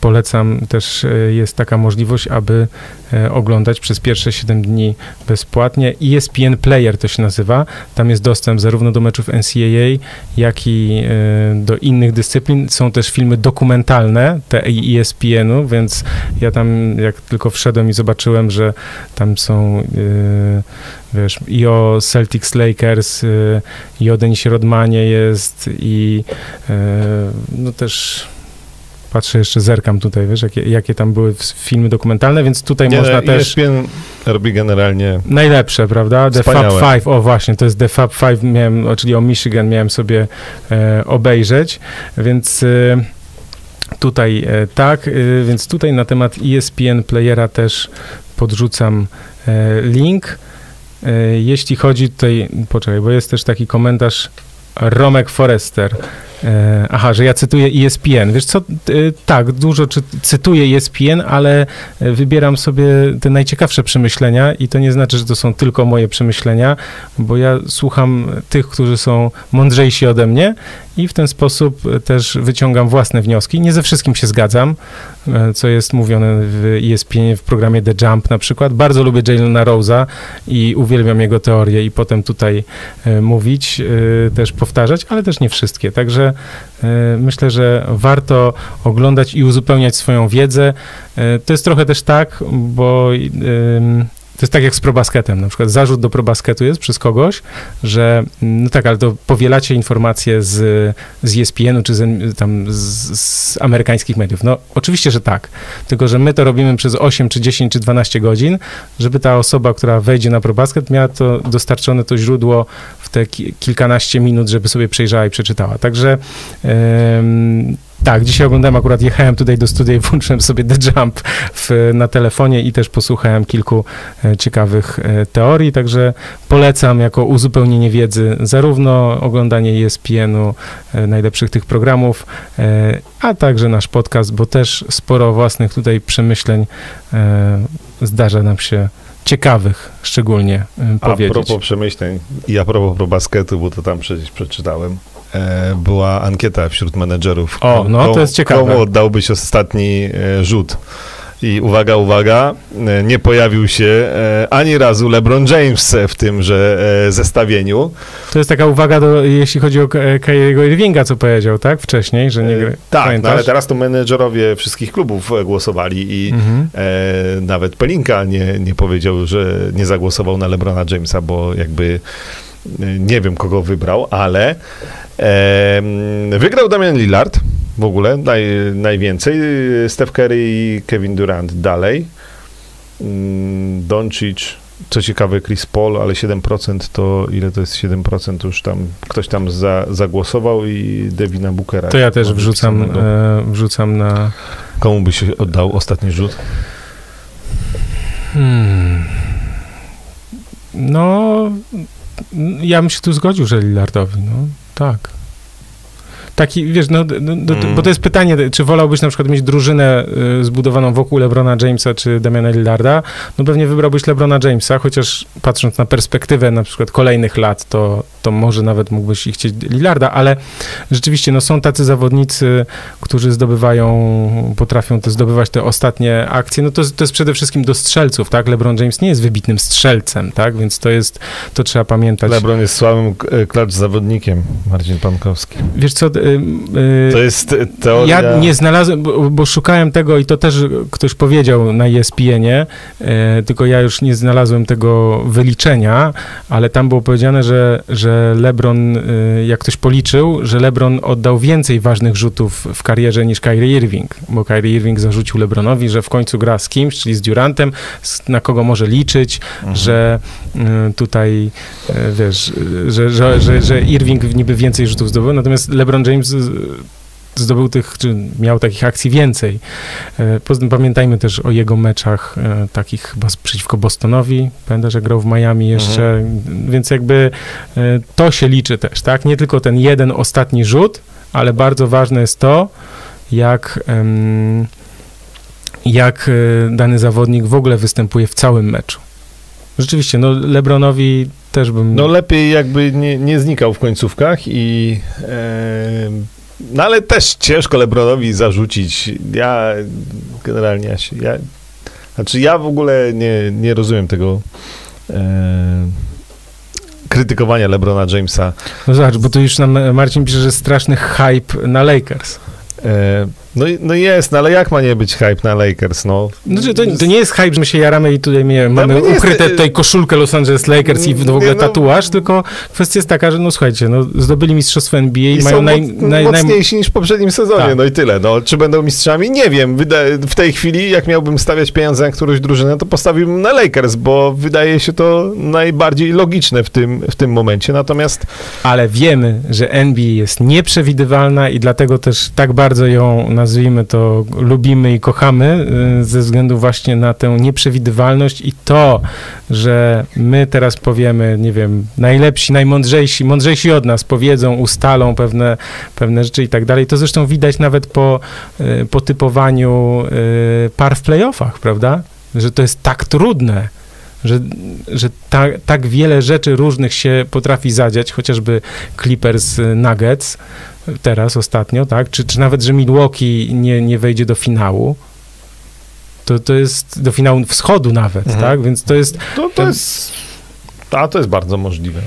polecam też e, jest taka możliwość, aby e, oglądać przez pierwsze 7 dni bezpłatnie. ESPN Player to się nazywa. Tam jest dostęp zarówno do meczów NCAA, jak i e, do innych dyscyplin. Są też filmy dokumentalne, te ESPN-u, więc ja tam jak tylko wszedłem i zobaczyłem, że tam są wiesz, i o Celtics Lakers, i o Denisie Rodmanie jest i no też patrzę jeszcze, zerkam tutaj, wiesz, jakie, jakie tam były filmy dokumentalne, więc tutaj Nie, można no, też... ESPN robi generalnie Najlepsze, prawda? The Fab. Five, o właśnie, to jest The Fab Five, miałem, czyli o Michigan miałem sobie e, obejrzeć, więc e, tutaj e, tak, e, więc tutaj na temat ESPN Playera też podrzucam e, link. E, jeśli chodzi tutaj, poczekaj, bo jest też taki komentarz Romek Forester. E, aha, że ja cytuję ESPN. Wiesz co, e, tak, dużo czy, cytuję ESPN, ale e, wybieram sobie te najciekawsze przemyślenia i to nie znaczy, że to są tylko moje przemyślenia, bo ja słucham tych, którzy są mądrzejsi ode mnie i w ten sposób też wyciągam własne wnioski. Nie ze wszystkim się zgadzam, co jest mówione w ESPN w programie The Jump na przykład. Bardzo lubię Jalena Rose'a i uwielbiam jego teorie i potem tutaj mówić, też powtarzać, ale też nie wszystkie. Także e, myślę, że warto oglądać i uzupełniać swoją wiedzę. E, To jest trochę też tak, bo to jest tak jak z probasketem. Na przykład zarzut do probasketu jest przez kogoś, że no tak, ale to powielacie informacje z, z ESPN-u czy z, tam z, z amerykańskich mediów. No oczywiście, że tak. Tylko, że my to robimy przez 8 czy 10 czy 12 godzin, żeby ta osoba, która wejdzie na probasket, miała to dostarczone to źródło w te ki- kilkanaście minut, żeby sobie przejrzała i przeczytała. Także em, Tak, dzisiaj oglądałem, akurat jechałem tutaj do studia i <laughs> włączyłem sobie The Jump w, na telefonie i też posłuchałem kilku e, ciekawych e, teorii, także polecam jako uzupełnienie wiedzy zarówno oglądanie ESPN-u, e, najlepszych tych programów, a także nasz podcast, bo też sporo własnych tutaj przemyśleń zdarza nam się ciekawych szczególnie e, A powiedzieć. propos przemyśleń i a propos pro basketu, bo to tam przecież przeczytałem, była ankieta wśród menedżerów. O, no, to jest ciekawe. Komu oddałbyś ostatni e, rzut? I uwaga, uwaga, e, nie pojawił się e, ani razu LeBron James w tymże e, zestawieniu. To jest taka uwaga, do, jeśli chodzi o Kyriego Irvinga, co powiedział, tak? Wcześniej, że nie. E, tak, no, ale teraz to menedżerowie wszystkich klubów e, głosowali i Mhm. E, nawet Pelinka nie, nie powiedział, że nie zagłosował na LeBrona Jamesa, bo jakby e, nie wiem, kogo wybrał, ale e, wygrał Damian Lillard w ogóle naj, najwięcej. Steph Curry i Kevin Durant dalej. Mm, Doncic, co ciekawe, Chris Paul, ale 7% to ile to jest 7%? Już tam ktoś tam za, zagłosował i Devina Bookera. To ja też wrzucam, e, wrzucam na. Komu byś oddał ostatni rzut? Hmm. No, ja bym się tu zgodził, że Lillardowi, no tak. Taki, wiesz, no, no, no, Mm. bo to jest pytanie, czy wolałbyś na przykład mieć drużynę y, zbudowaną wokół LeBrona Jamesa czy Damiana Lillarda? No pewnie wybrałbyś LeBrona Jamesa, chociaż patrząc na perspektywę na przykład kolejnych lat, to, to może nawet mógłbyś i chcieć Lillarda, ale rzeczywiście, no są tacy zawodnicy, którzy zdobywają, potrafią te, zdobywać te ostatnie akcje, no to, to jest przede wszystkim do strzelców, tak? LeBron James nie jest wybitnym strzelcem, tak? Więc to jest, to trzeba pamiętać. LeBron jest słabym e, klacz zawodnikiem, Marcin Pankowski. Wiesz co, y, y, To jest e, teoria... ja nie znalazłem, bo, bo szukałem tego i to też ktoś powiedział na ESPN-ie, e, tylko ja już nie znalazłem tego wyliczenia, ale tam było powiedziane, że, że LeBron, e, jak ktoś policzył, że LeBron oddał więcej ważnych rzutów w karierze niż Kyrie Irving, bo Kyrie Irving zarzucił LeBronowi, że w końcu gra z kimś, czyli z Durantem, na kogo może liczyć, Mhm. że e, tutaj, e, wiesz, że, że, że, że Irving niby więcej rzutów zdobył, natomiast LeBron James zdobył tych, czy miał takich akcji więcej. E, pamiętajmy też o jego meczach e, takich chyba przeciwko Bostonowi. Pamiętasz, że grał w Miami jeszcze, więc jakby e, to się liczy też, tak? Nie tylko ten jeden ostatni rzut, ale bardzo ważne jest to, jak, jak dany zawodnik w ogóle występuje w całym meczu. Rzeczywiście, no LeBronowi też bym... No lepiej jakby nie, nie znikał w końcówkach i... E, no ale też ciężko LeBronowi zarzucić. Ja generalnie... Ja, się, ja, znaczy ja w ogóle nie, nie rozumiem tego... E, krytykowania LeBrona Jamesa. No zobacz, bo tu już nam Marcin pisze, że straszny hype na Lakers. E, no, no jest, no ale jak ma nie być hype na Lakers, no? Znaczy, to, to nie jest hype, że my się jaramy i tutaj mnie, mamy my nie ukryte jest- tutaj koszulkę Los Angeles Lakers i w Nie, ogóle no. tatuaż, tylko kwestia jest taka, że no słuchajcie, no zdobyli mistrzostwo NBA i, I mają są naj, naj, naj, mocniejsi niż w poprzednim sezonie, Tak. no i tyle. No, czy będą mistrzami? Nie wiem. W tej chwili, jak miałbym stawiać pieniądze na którąś drużynę, to postawiłbym na Lakers, bo wydaje się to najbardziej logiczne w tym, w tym momencie. Natomiast ale wiemy, że NBA jest nieprzewidywalna i dlatego też tak bardzo ją, nazwijmy to, lubimy i kochamy y, ze względu właśnie na tę nieprzewidywalność i to, że my teraz powiemy, nie wiem, najlepsi, najmądrzejsi, mądrzejsi od nas powiedzą, ustalą pewne, pewne rzeczy i tak dalej. To zresztą widać nawet po, y, po typowaniu y, par w playoffach, prawda? Że to jest tak trudne że, że ta, tak wiele rzeczy różnych się potrafi zadziać, chociażby Clippers y, Nuggets teraz ostatnio, tak? Czy, czy nawet, że Milwaukee nie, nie wejdzie do finału. To, to jest do finału wschodu nawet, Mhm. tak? Więc to jest, to, to jest... A to jest bardzo możliwe.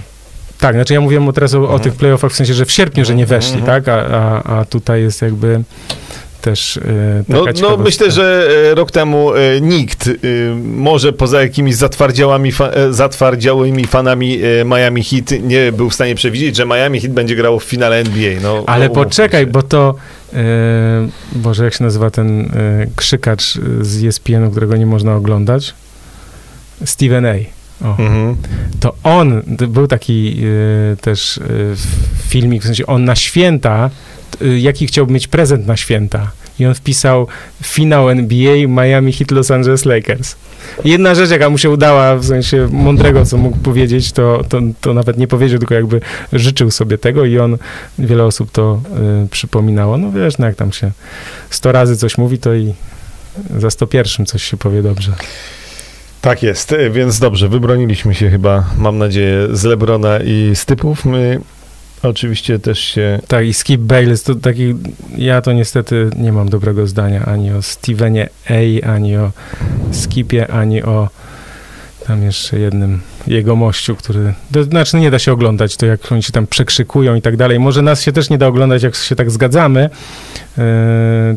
tak, znaczy ja mówiłem teraz o, o Mhm. tych playoffach w sensie, że w sierpniu, że nie weszli, Mhm. tak? A, a, a tutaj jest jakby też taka No, no myślę, że e, rok temu e, nikt, e, może poza jakimiś zatwardziałymi, fa- e, zatwardziałymi fanami e, Miami Heat, nie był w stanie przewidzieć, że Miami Heat będzie grało w finale NBA. No, Ale no, poczekaj, bo to. Yy, Boże, jak się nazywa ten yy, krzykacz z ESPN-u, którego nie można oglądać? Steven A. Mhm. to on, to był taki yy, też filmik, w sensie on na święta jaki chciałby mieć prezent na święta. I on wpisał finał NBA Miami Heat Los Angeles Lakers. Jedna rzecz, jaka mu się udała, w sensie mądrego, co mógł powiedzieć, to, to, to nawet nie powiedział, tylko jakby życzył sobie tego i on, wiele osób to y, przypominało. No wiesz, no jak tam się sto razy coś mówi, to i za sto pierwszym coś się powie dobrze. Tak jest, więc dobrze, wybroniliśmy się chyba, mam nadzieję, z Lebrona i z typów. My oczywiście też się... Tak, i Skip Bayless, to taki, ja to niestety nie mam dobrego zdania ani o Stevenie A, ani o Skipie, ani o tam jeszcze jednym jego mościu, który, to znaczy nie da się oglądać to, jak oni się tam przekrzykują i tak dalej. Może nas się też nie da oglądać, jak się tak zgadzamy yy,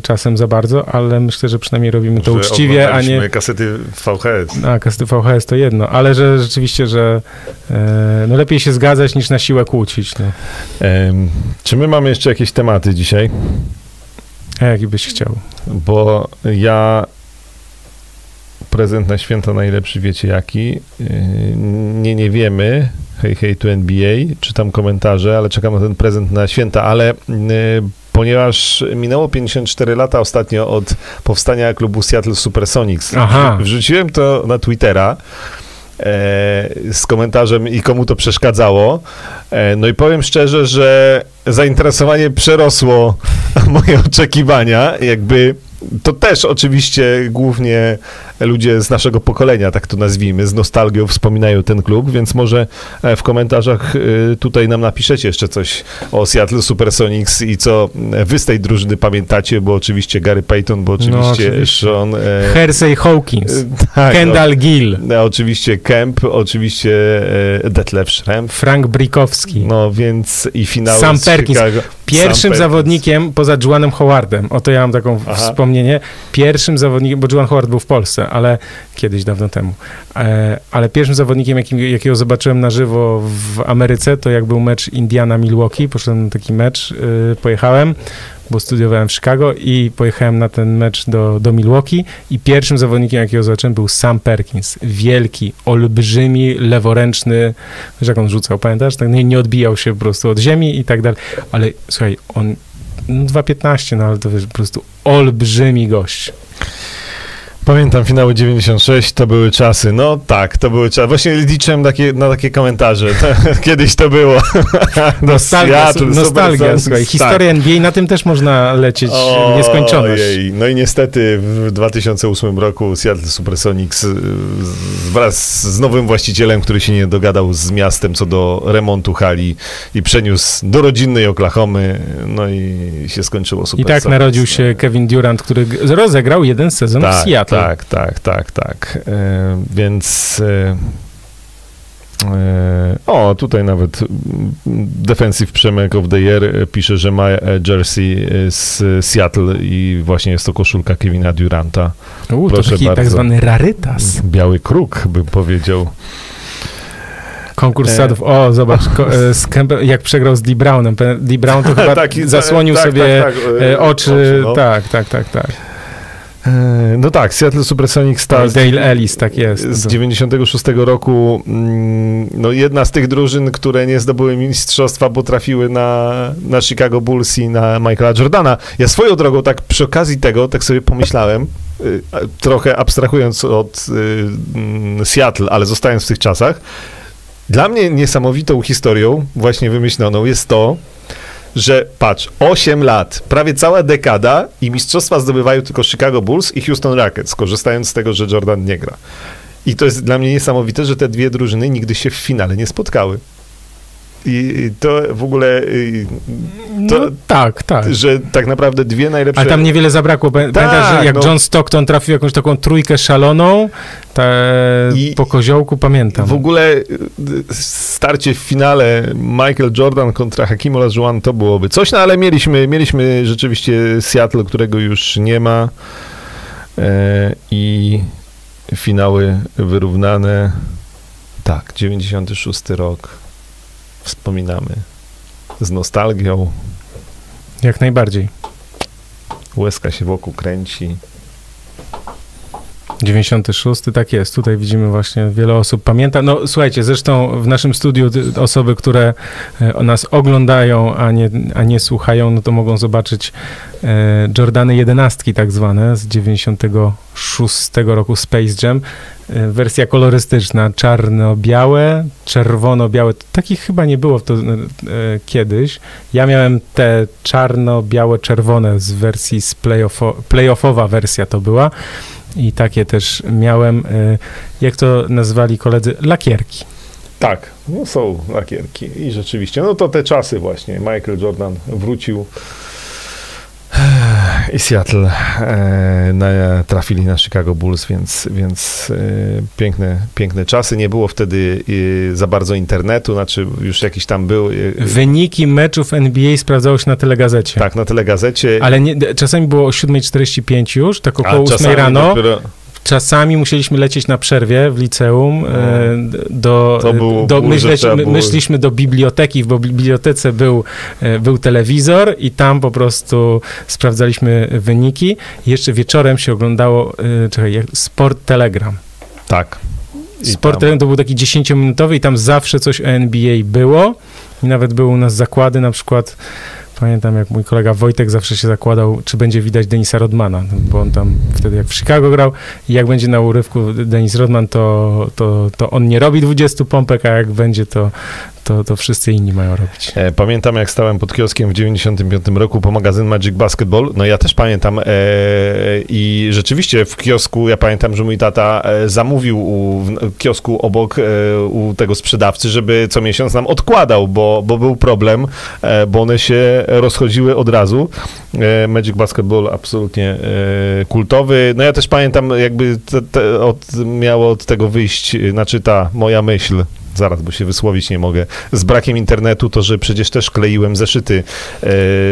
czasem za bardzo, ale myślę, że przynajmniej robimy to że uczciwie, a nie... kasety VHS. A, kasety VHS to jedno, ale że rzeczywiście, że yy, no lepiej się zgadzać niż na siłę kłócić. No. Em, czy my mamy jeszcze jakieś tematy dzisiaj? A jaki byś chciał? Bo ja prezent na święta najlepszy wiecie jaki. Yy, Nie, nie wiemy. Hej, hej, tu NBA. Czytam komentarze, ale czekam na ten prezent na święta, ale yy, ponieważ minęło 54 lata ostatnio od powstania klubu Seattle Supersonics, Aha. wrzuciłem to na Twittera e, z komentarzem i komu to przeszkadzało. No i powiem szczerze, że zainteresowanie przerosło <laughs> moje oczekiwania. Jakby to też oczywiście głównie ludzie z naszego pokolenia, tak to nazwijmy, z nostalgią wspominają ten klub, więc może e, w komentarzach e, tutaj nam napiszecie jeszcze coś o Seattle Supersonics i co wy z tej drużyny pamiętacie, bo oczywiście Gary Payton, bo oczywiście, oczywiście. Sean... e, Hersey Hawkins, e, <laughs> tak, Kendall Gill, no, oczywiście Kemp, oczywiście e, Detlef Schrempf, Frank Brikowski. no więc i finały Sam Perkins. Chicago. Pierwszym zawodnikiem poza Juanem Howardem, oto ja mam taką Aha. wspomnienie, pierwszym zawodnikiem, bo Juan Howard był w Polsce, ale kiedyś, dawno temu, e, ale pierwszym zawodnikiem, jakim, jakiego zobaczyłem na żywo w Ameryce, to jak był mecz Indiana-Milwaukee, poszedłem na taki mecz, y, pojechałem, bo studiowałem w Chicago i pojechałem na ten mecz do, do Milwaukee i pierwszym zawodnikiem, jakiego zobaczyłem, był Sam Perkins. Wielki, olbrzymi, leworęczny, wiesz jak on rzucał, pamiętasz? Tak nie, nie odbijał się po prostu od ziemi i tak dalej, ale słuchaj, on no 2,15, no ale to wiesz, po prostu olbrzymi gość. Pamiętam finały 96, to były czasy. No tak, to były czasy. Właśnie liczyłem takie, na takie komentarze. <laughs> Kiedyś to było. <laughs> No, Nostalgia, Seattle, nostalgia słuchaj. tak. Historia NBA, na tym też można lecieć w nieskończoność. Ojej. No i niestety w 2008 roku Seattle Supersonics y, wraz z nowym właścicielem, który się nie dogadał z miastem co do remontu hali i przeniósł do rodzinnej Oklahomy, no i się skończyło I Supersonics. tak narodził się Kevin Durant, który rozegrał jeden sezon w Seattle. Tak, tak, tak, tak. E, więc. E, o, tutaj nawet Defensive Przemek of the Year pisze, że ma jersey z Seattle i właśnie jest to koszulka Kevina Duranta. U, to Proszę taki tak bardzo. zwany rarytas. Biały kruk, bym powiedział. Konkurs sadów. O, zobacz, Kempe, jak przegrał z Dee Brownem. Dee Brown to <laughs> chyba Taki- zasłonił tak, sobie tak, tak, oczy. no. Tak, tak, tak, tak. E, No tak, Seattle Supersonics Stars. Dale Ellis, tak jest. Z 96 roku, mm, no jedna z tych drużyn, które nie zdobyły mistrzostwa, bo trafiły na, na Chicago Bulls i na Michaela Jordana. Ja swoją drogą, tak przy okazji tego, tak sobie pomyślałem, y, trochę abstrahując od y, mm, Seattle, ale zostając w tych czasach, dla mnie niesamowitą historią, właśnie wymyśloną, jest to, że patrz, 8 lat, prawie cała dekada i mistrzostwa zdobywają tylko Chicago Bulls i Houston Rockets, korzystając z tego, że Jordan nie gra. I to jest dla mnie niesamowite, że te dwie drużyny nigdy się w finale nie spotkały. I to w ogóle, y, to- No, tak, tak. że tak naprawdę dwie najlepsze... Ale tam niewiele zabrakło. Pamię- Pamiętasz, że jak no. John Stockton trafił jakąś taką trójkę szaloną, I- po koziołku pamiętam. W ogóle y, starcie w finale Michael Jordan kontra Hakim Olajuwon to byłoby coś, no ale mieliśmy, mieliśmy rzeczywiście Seattle, którego już nie ma e, i finały wyrównane. Tak, 96 rok. Wspominamy z nostalgią. Jak najbardziej. Łezka się wokół kręci. 96, tak jest. Tutaj widzimy właśnie, wiele osób pamięta. No słuchajcie, zresztą w naszym studiu osoby, które e, nas oglądają, a nie, a nie słuchają, no to mogą zobaczyć e, Jordany 11 tak zwane z 96 roku Space Jam. E, wersja kolorystyczna, czarno-białe, czerwono-białe. Takich chyba nie było to, kiedyś. Ja miałem te czarno-białe, czerwone z wersji z playoffo, playoffowa wersja to była i takie też miałem, e, jak to nazwali koledzy, lakierki. Tak, no są lakierki i rzeczywiście, no to te czasy właśnie. Michael Jordan wrócił i Seattle e, na, trafili na Chicago Bulls, więc, więc e, piękne, piękne czasy. Nie było wtedy e, za bardzo internetu, znaczy już jakiś tam był. E, Wyniki meczów NBA sprawdzało się na telegazecie. Tak, na telegazecie. Ale nie, czasami było o 7.45 już, tak około 8 rano. Dopiero czasami musieliśmy lecieć na przerwie w liceum no, do, do myśleć, myśliśmy do biblioteki, bo w bibliotece był, e, był telewizor i tam po prostu sprawdzaliśmy wyniki. Jeszcze wieczorem się oglądało, e, czekaj, Sport Telegram. Tak. Sport Telegram to był taki 10-minutowy i tam zawsze coś o NBA było. I nawet były u nas zakłady, na przykład Pamiętam, jak mój kolega Wojtek zawsze się zakładał, czy będzie widać Denisa Rodmana, bo on tam wtedy jak w Chicago grał i jak będzie na urywku Denis Rodman, to, to, to on nie robi 20 pompek, a jak będzie, to, to, to wszyscy inni mają robić. E, pamiętam, jak stałem pod kioskiem w 95 roku po magazyn Magic Basketball. No ja też pamiętam e, i rzeczywiście w kiosku, ja pamiętam, że mój tata e, zamówił u, w kiosku obok e, u tego sprzedawcy, żeby co miesiąc nam odkładał, bo, bo był problem, e, bo one się rozchodziły od razu. E, Magic Basketball absolutnie kultowy. No ja też pamiętam, jakby te, te, od, miało od tego wyjść, znaczy ta moja myśl, zaraz, bo się wysłowić nie mogę, z brakiem internetu, to że przecież też kleiłem zeszyty, e,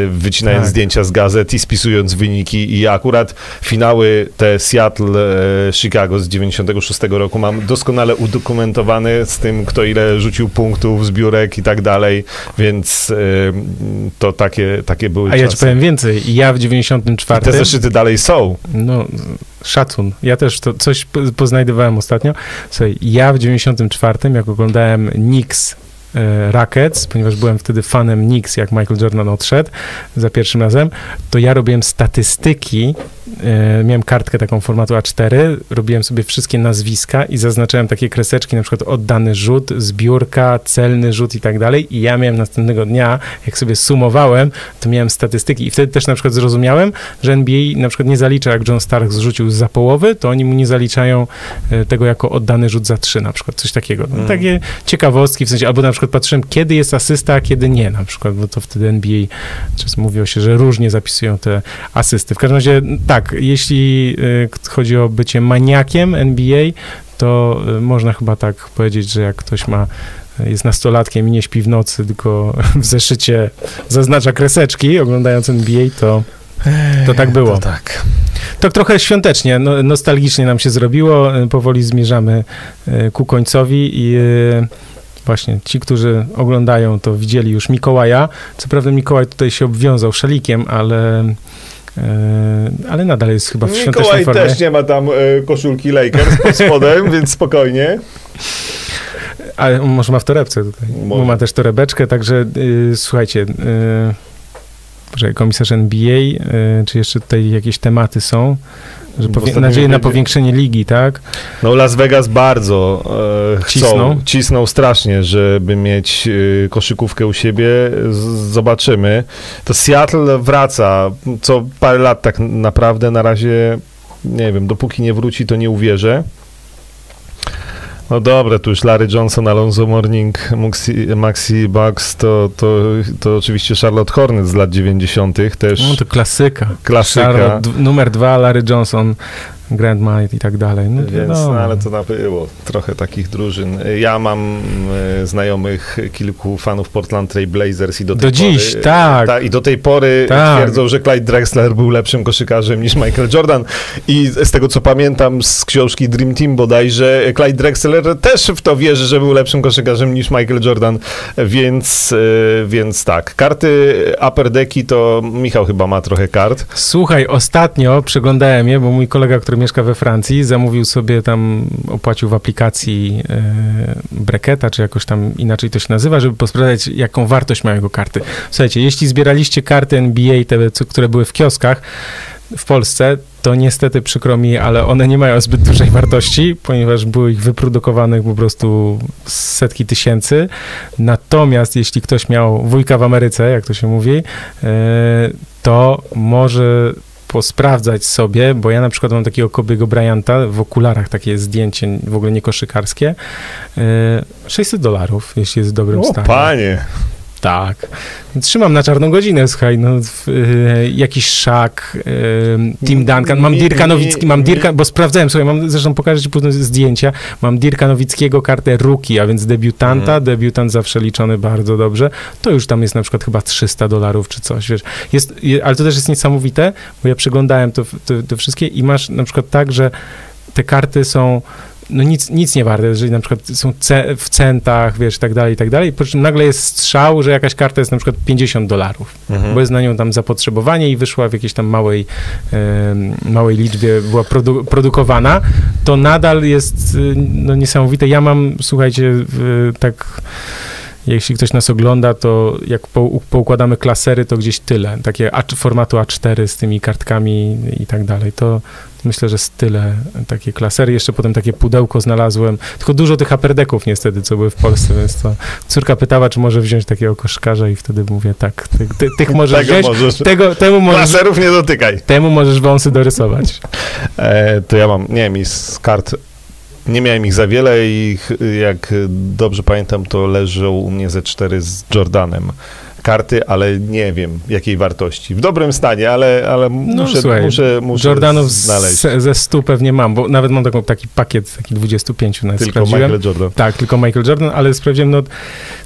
wycinając tak. zdjęcia z gazet i spisując wyniki i akurat finały te Seattle, e, Chicago z 96 roku mam doskonale udokumentowane z tym, kto ile rzucił punktów, zbiórek i tak dalej, więc e, to takie, takie były A czasy. ja ci powiem więcej, ja w 94... I te zeszyty dalej są. No, szacun. Ja też to coś poznajdowałem ostatnio. Słuchaj, ja w 94, jak oglądałem Knicks Rackets, ponieważ byłem wtedy fanem Knicks, jak Michael Jordan odszedł za pierwszym razem, to ja robiłem statystyki E, miałem kartkę taką formatu A4, robiłem sobie wszystkie nazwiska i zaznaczałem takie kreseczki, na przykład oddany rzut, zbiórka, celny rzut i tak dalej. I ja miałem następnego dnia, jak sobie sumowałem, to miałem statystyki i wtedy też na przykład zrozumiałem, że NBA na przykład nie zalicza, jak John Stark zrzucił za połowy, to oni mu nie zaliczają e, tego jako oddany rzut za trzy, na przykład coś takiego. No, mm. Takie ciekawostki, w sensie, albo na przykład patrzyłem, kiedy jest asysta, a kiedy nie, na przykład, bo to wtedy NBA, czasem mówiło się, że różnie zapisują te asysty. W każdym razie, tak, tak, jeśli y, chodzi o bycie maniakiem NBA, to y, można chyba tak powiedzieć, że jak ktoś ma y, jest nastolatkiem i nie śpi w nocy, tylko <laughs> w zeszycie zaznacza kreseczki oglądając NBA, to, to tak było. To tak. To trochę świątecznie, no, nostalgicznie nam się zrobiło. Powoli zmierzamy ku końcowi i właśnie ci, którzy oglądają, to widzieli już Mikołaja. Co prawda Mikołaj tutaj się obwiązał szalikiem, ale E, ale nadal jest chyba w Mikołaj świątecznej formie. też nie ma tam e, koszulki Lakers pod spodem, <laughs> więc spokojnie. Ale może ma w torebce tutaj. Może. Ma też torebeczkę, także y, słuchajcie, y, komisarz NBA, y, czy jeszcze tutaj jakieś tematy są? Że powie- nadzieję na powiększenie ligi, tak? No Las Vegas bardzo e, chcą, cisną. cisną strasznie, żeby mieć e, koszykówkę u siebie. Z, zobaczymy. To Seattle wraca co parę lat tak naprawdę. Na razie, nie wiem, dopóki nie wróci, to nie uwierzę. No dobra, tu już Larry Johnson, Alonso Morning, Maxi, Maxi Bucks, to, to, to oczywiście Charlotte Hornets z lat 90. też. No to klasyka. Klasyka. Charlotte, numer dwa, Larry Johnson, Grand Might i tak dalej. No, Więc, no, ale to było trochę takich drużyn. Ja mam e, znajomych kilku fanów Portland Trail Blazers i do tej do pory, dziś, tak. Ta, I do tej pory tak. twierdzą, że Clyde Drexler był lepszym koszykarzem niż Michael Jordan. I z tego, co pamiętam z książki Dream Team bodajże, Clyde Drexler też w to wierzy, że był lepszym koszykarzem niż Michael Jordan. Więc, e, więc tak. Karty Upper Decki to Michał chyba ma trochę kart. Słuchaj, ostatnio przeglądałem je, bo mój kolega, który który mieszka we Francji, zamówił sobie tam, opłacił w aplikacji e, Breketa, czy jakoś tam inaczej to się nazywa, żeby posprawdzać, jaką wartość mają jego karty. Słuchajcie, jeśli zbieraliście karty NBA, te, które były w kioskach, w Polsce, to niestety przykro mi, ale one nie mają zbyt dużej wartości, ponieważ były ich wyprodukowanych po prostu setki tysięcy. Natomiast jeśli ktoś miał wujka w Ameryce, jak to się mówi, e, to może posprawdzać sobie, bo ja na przykład mam takiego Kobiego Bryanta w okularach, takie zdjęcie w ogóle nie koszykarskie, 600 e, dolarów, jeśli jest w dobrym o, stanie. panie! Tak. Trzymam na czarną godzinę, słuchaj, no, y, jakiś szak, y, Tim Duncan, mam Dirka Nowicki, mam Dirka, bo sprawdzałem, słuchaj, mam, zresztą pokażę ci później zdjęcia, mam Dirka Nowickiego kartę rookie, a więc debiutanta, mm. debiutant zawsze liczony bardzo dobrze, to już tam jest na przykład chyba 300 dolarów czy coś, wiesz, jest, ale to też jest niesamowite, bo ja przeglądałem to, to, to wszystkie i masz na przykład tak, że te karty są no nic, nic nie warte, jeżeli na przykład są ce w centach, wiesz, i tak dalej, i tak dalej, po czym nagle jest strzał, że jakaś karta jest na przykład 50 dolarów, mhm. bo jest na nią tam zapotrzebowanie i wyszła w jakiejś tam małej, e, małej liczbie, była produ produkowana, to nadal jest y, no, niesamowite. Ja mam, słuchajcie, tak jeśli ktoś nas ogląda, to jak po, poukładamy klasery, to gdzieś tyle, takie A, formatu A4 z tymi kartkami i tak dalej, to myślę, że z tyle takie klasery, jeszcze potem takie pudełko znalazłem, tylko dużo tych aperdeków niestety, co były w Polsce, więc to córka pytała, czy może wziąć takiego koszkarza i wtedy mówię, tak, ty, ty, tych <laughs> możesz tego wziąć, możesz. Tego, temu możesz, klaserów nie dotykaj. Temu możesz wąsy dorysować. E, to ja mam, nie wiem, i z kart nie miałem ich za wiele i jak dobrze pamiętam, to leżą u mnie ze cztery z Jordanem karty, ale nie wiem jakiej wartości. W dobrym stanie, ale, ale no, muszę, słuchaj, muszę, muszę Jordanów znaleźć. Z, ze 100 pewnie mam, bo nawet mam taką, taki pakiet, taki 25 nawet Tylko Michael Jordan. Tak, tylko Michael Jordan, ale sprawdziłem, no,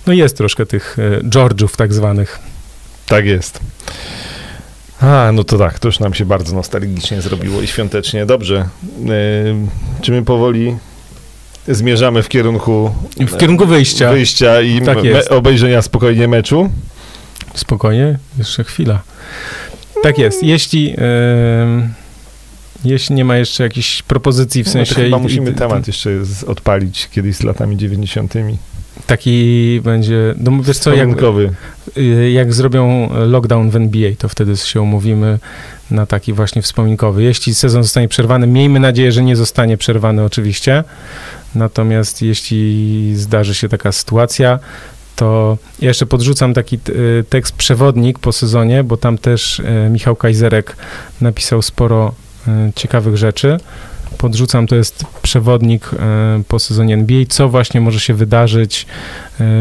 no jest troszkę tych e, George'ów tak zwanych. Tak jest. A, no to tak, to już nam się bardzo nostalgicznie zrobiło i świątecznie. Dobrze. Yy, czy my powoli zmierzamy w kierunku... W kierunku wyjścia. Wyjścia i tak me, obejrzenia spokojnie meczu? Spokojnie, jeszcze chwila. Tak jest. Jeśli, yy, jeśli nie ma jeszcze jakichś propozycji w no, sensie... No chyba musimy i, temat jeszcze odpalić kiedyś z latami 90. Taki będzie, no wiesz co, jak, y, jak zrobią lockdown w NBA, to wtedy się umówimy na taki właśnie wspominkowy. Jeśli sezon zostanie przerwany, miejmy nadzieję, że nie zostanie przerwany oczywiście, natomiast jeśli zdarzy się taka sytuacja, to ja jeszcze podrzucam taki y, tekst przewodnik po sezonie, bo tam też y, Michał Kajzerek napisał sporo ciekawych rzeczy. Podrzucam, to jest przewodnik po sezonie NBA, co właśnie może się wydarzyć,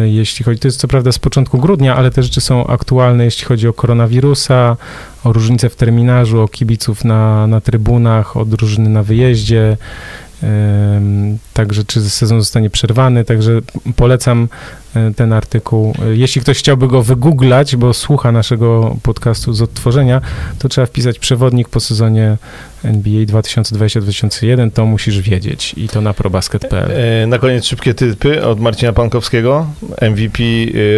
jeśli chodzi, to jest co prawda z początku grudnia, ale te rzeczy są aktualne, jeśli chodzi o koronawirusa, o różnice w terminarzu, o kibiców na, na trybunach, o drużyny na wyjeździe, Także czy sezon zostanie przerwany, także polecam e, ten artykuł. Jeśli ktoś chciałby go wygooglać, bo słucha naszego podcastu z odtworzenia, to trzeba wpisać przewodnik po sezonie NBA 2020-2021, to musisz wiedzieć i to na probasket.pl. E, na koniec szybkie typy od Marcina Pankowskiego. MVP,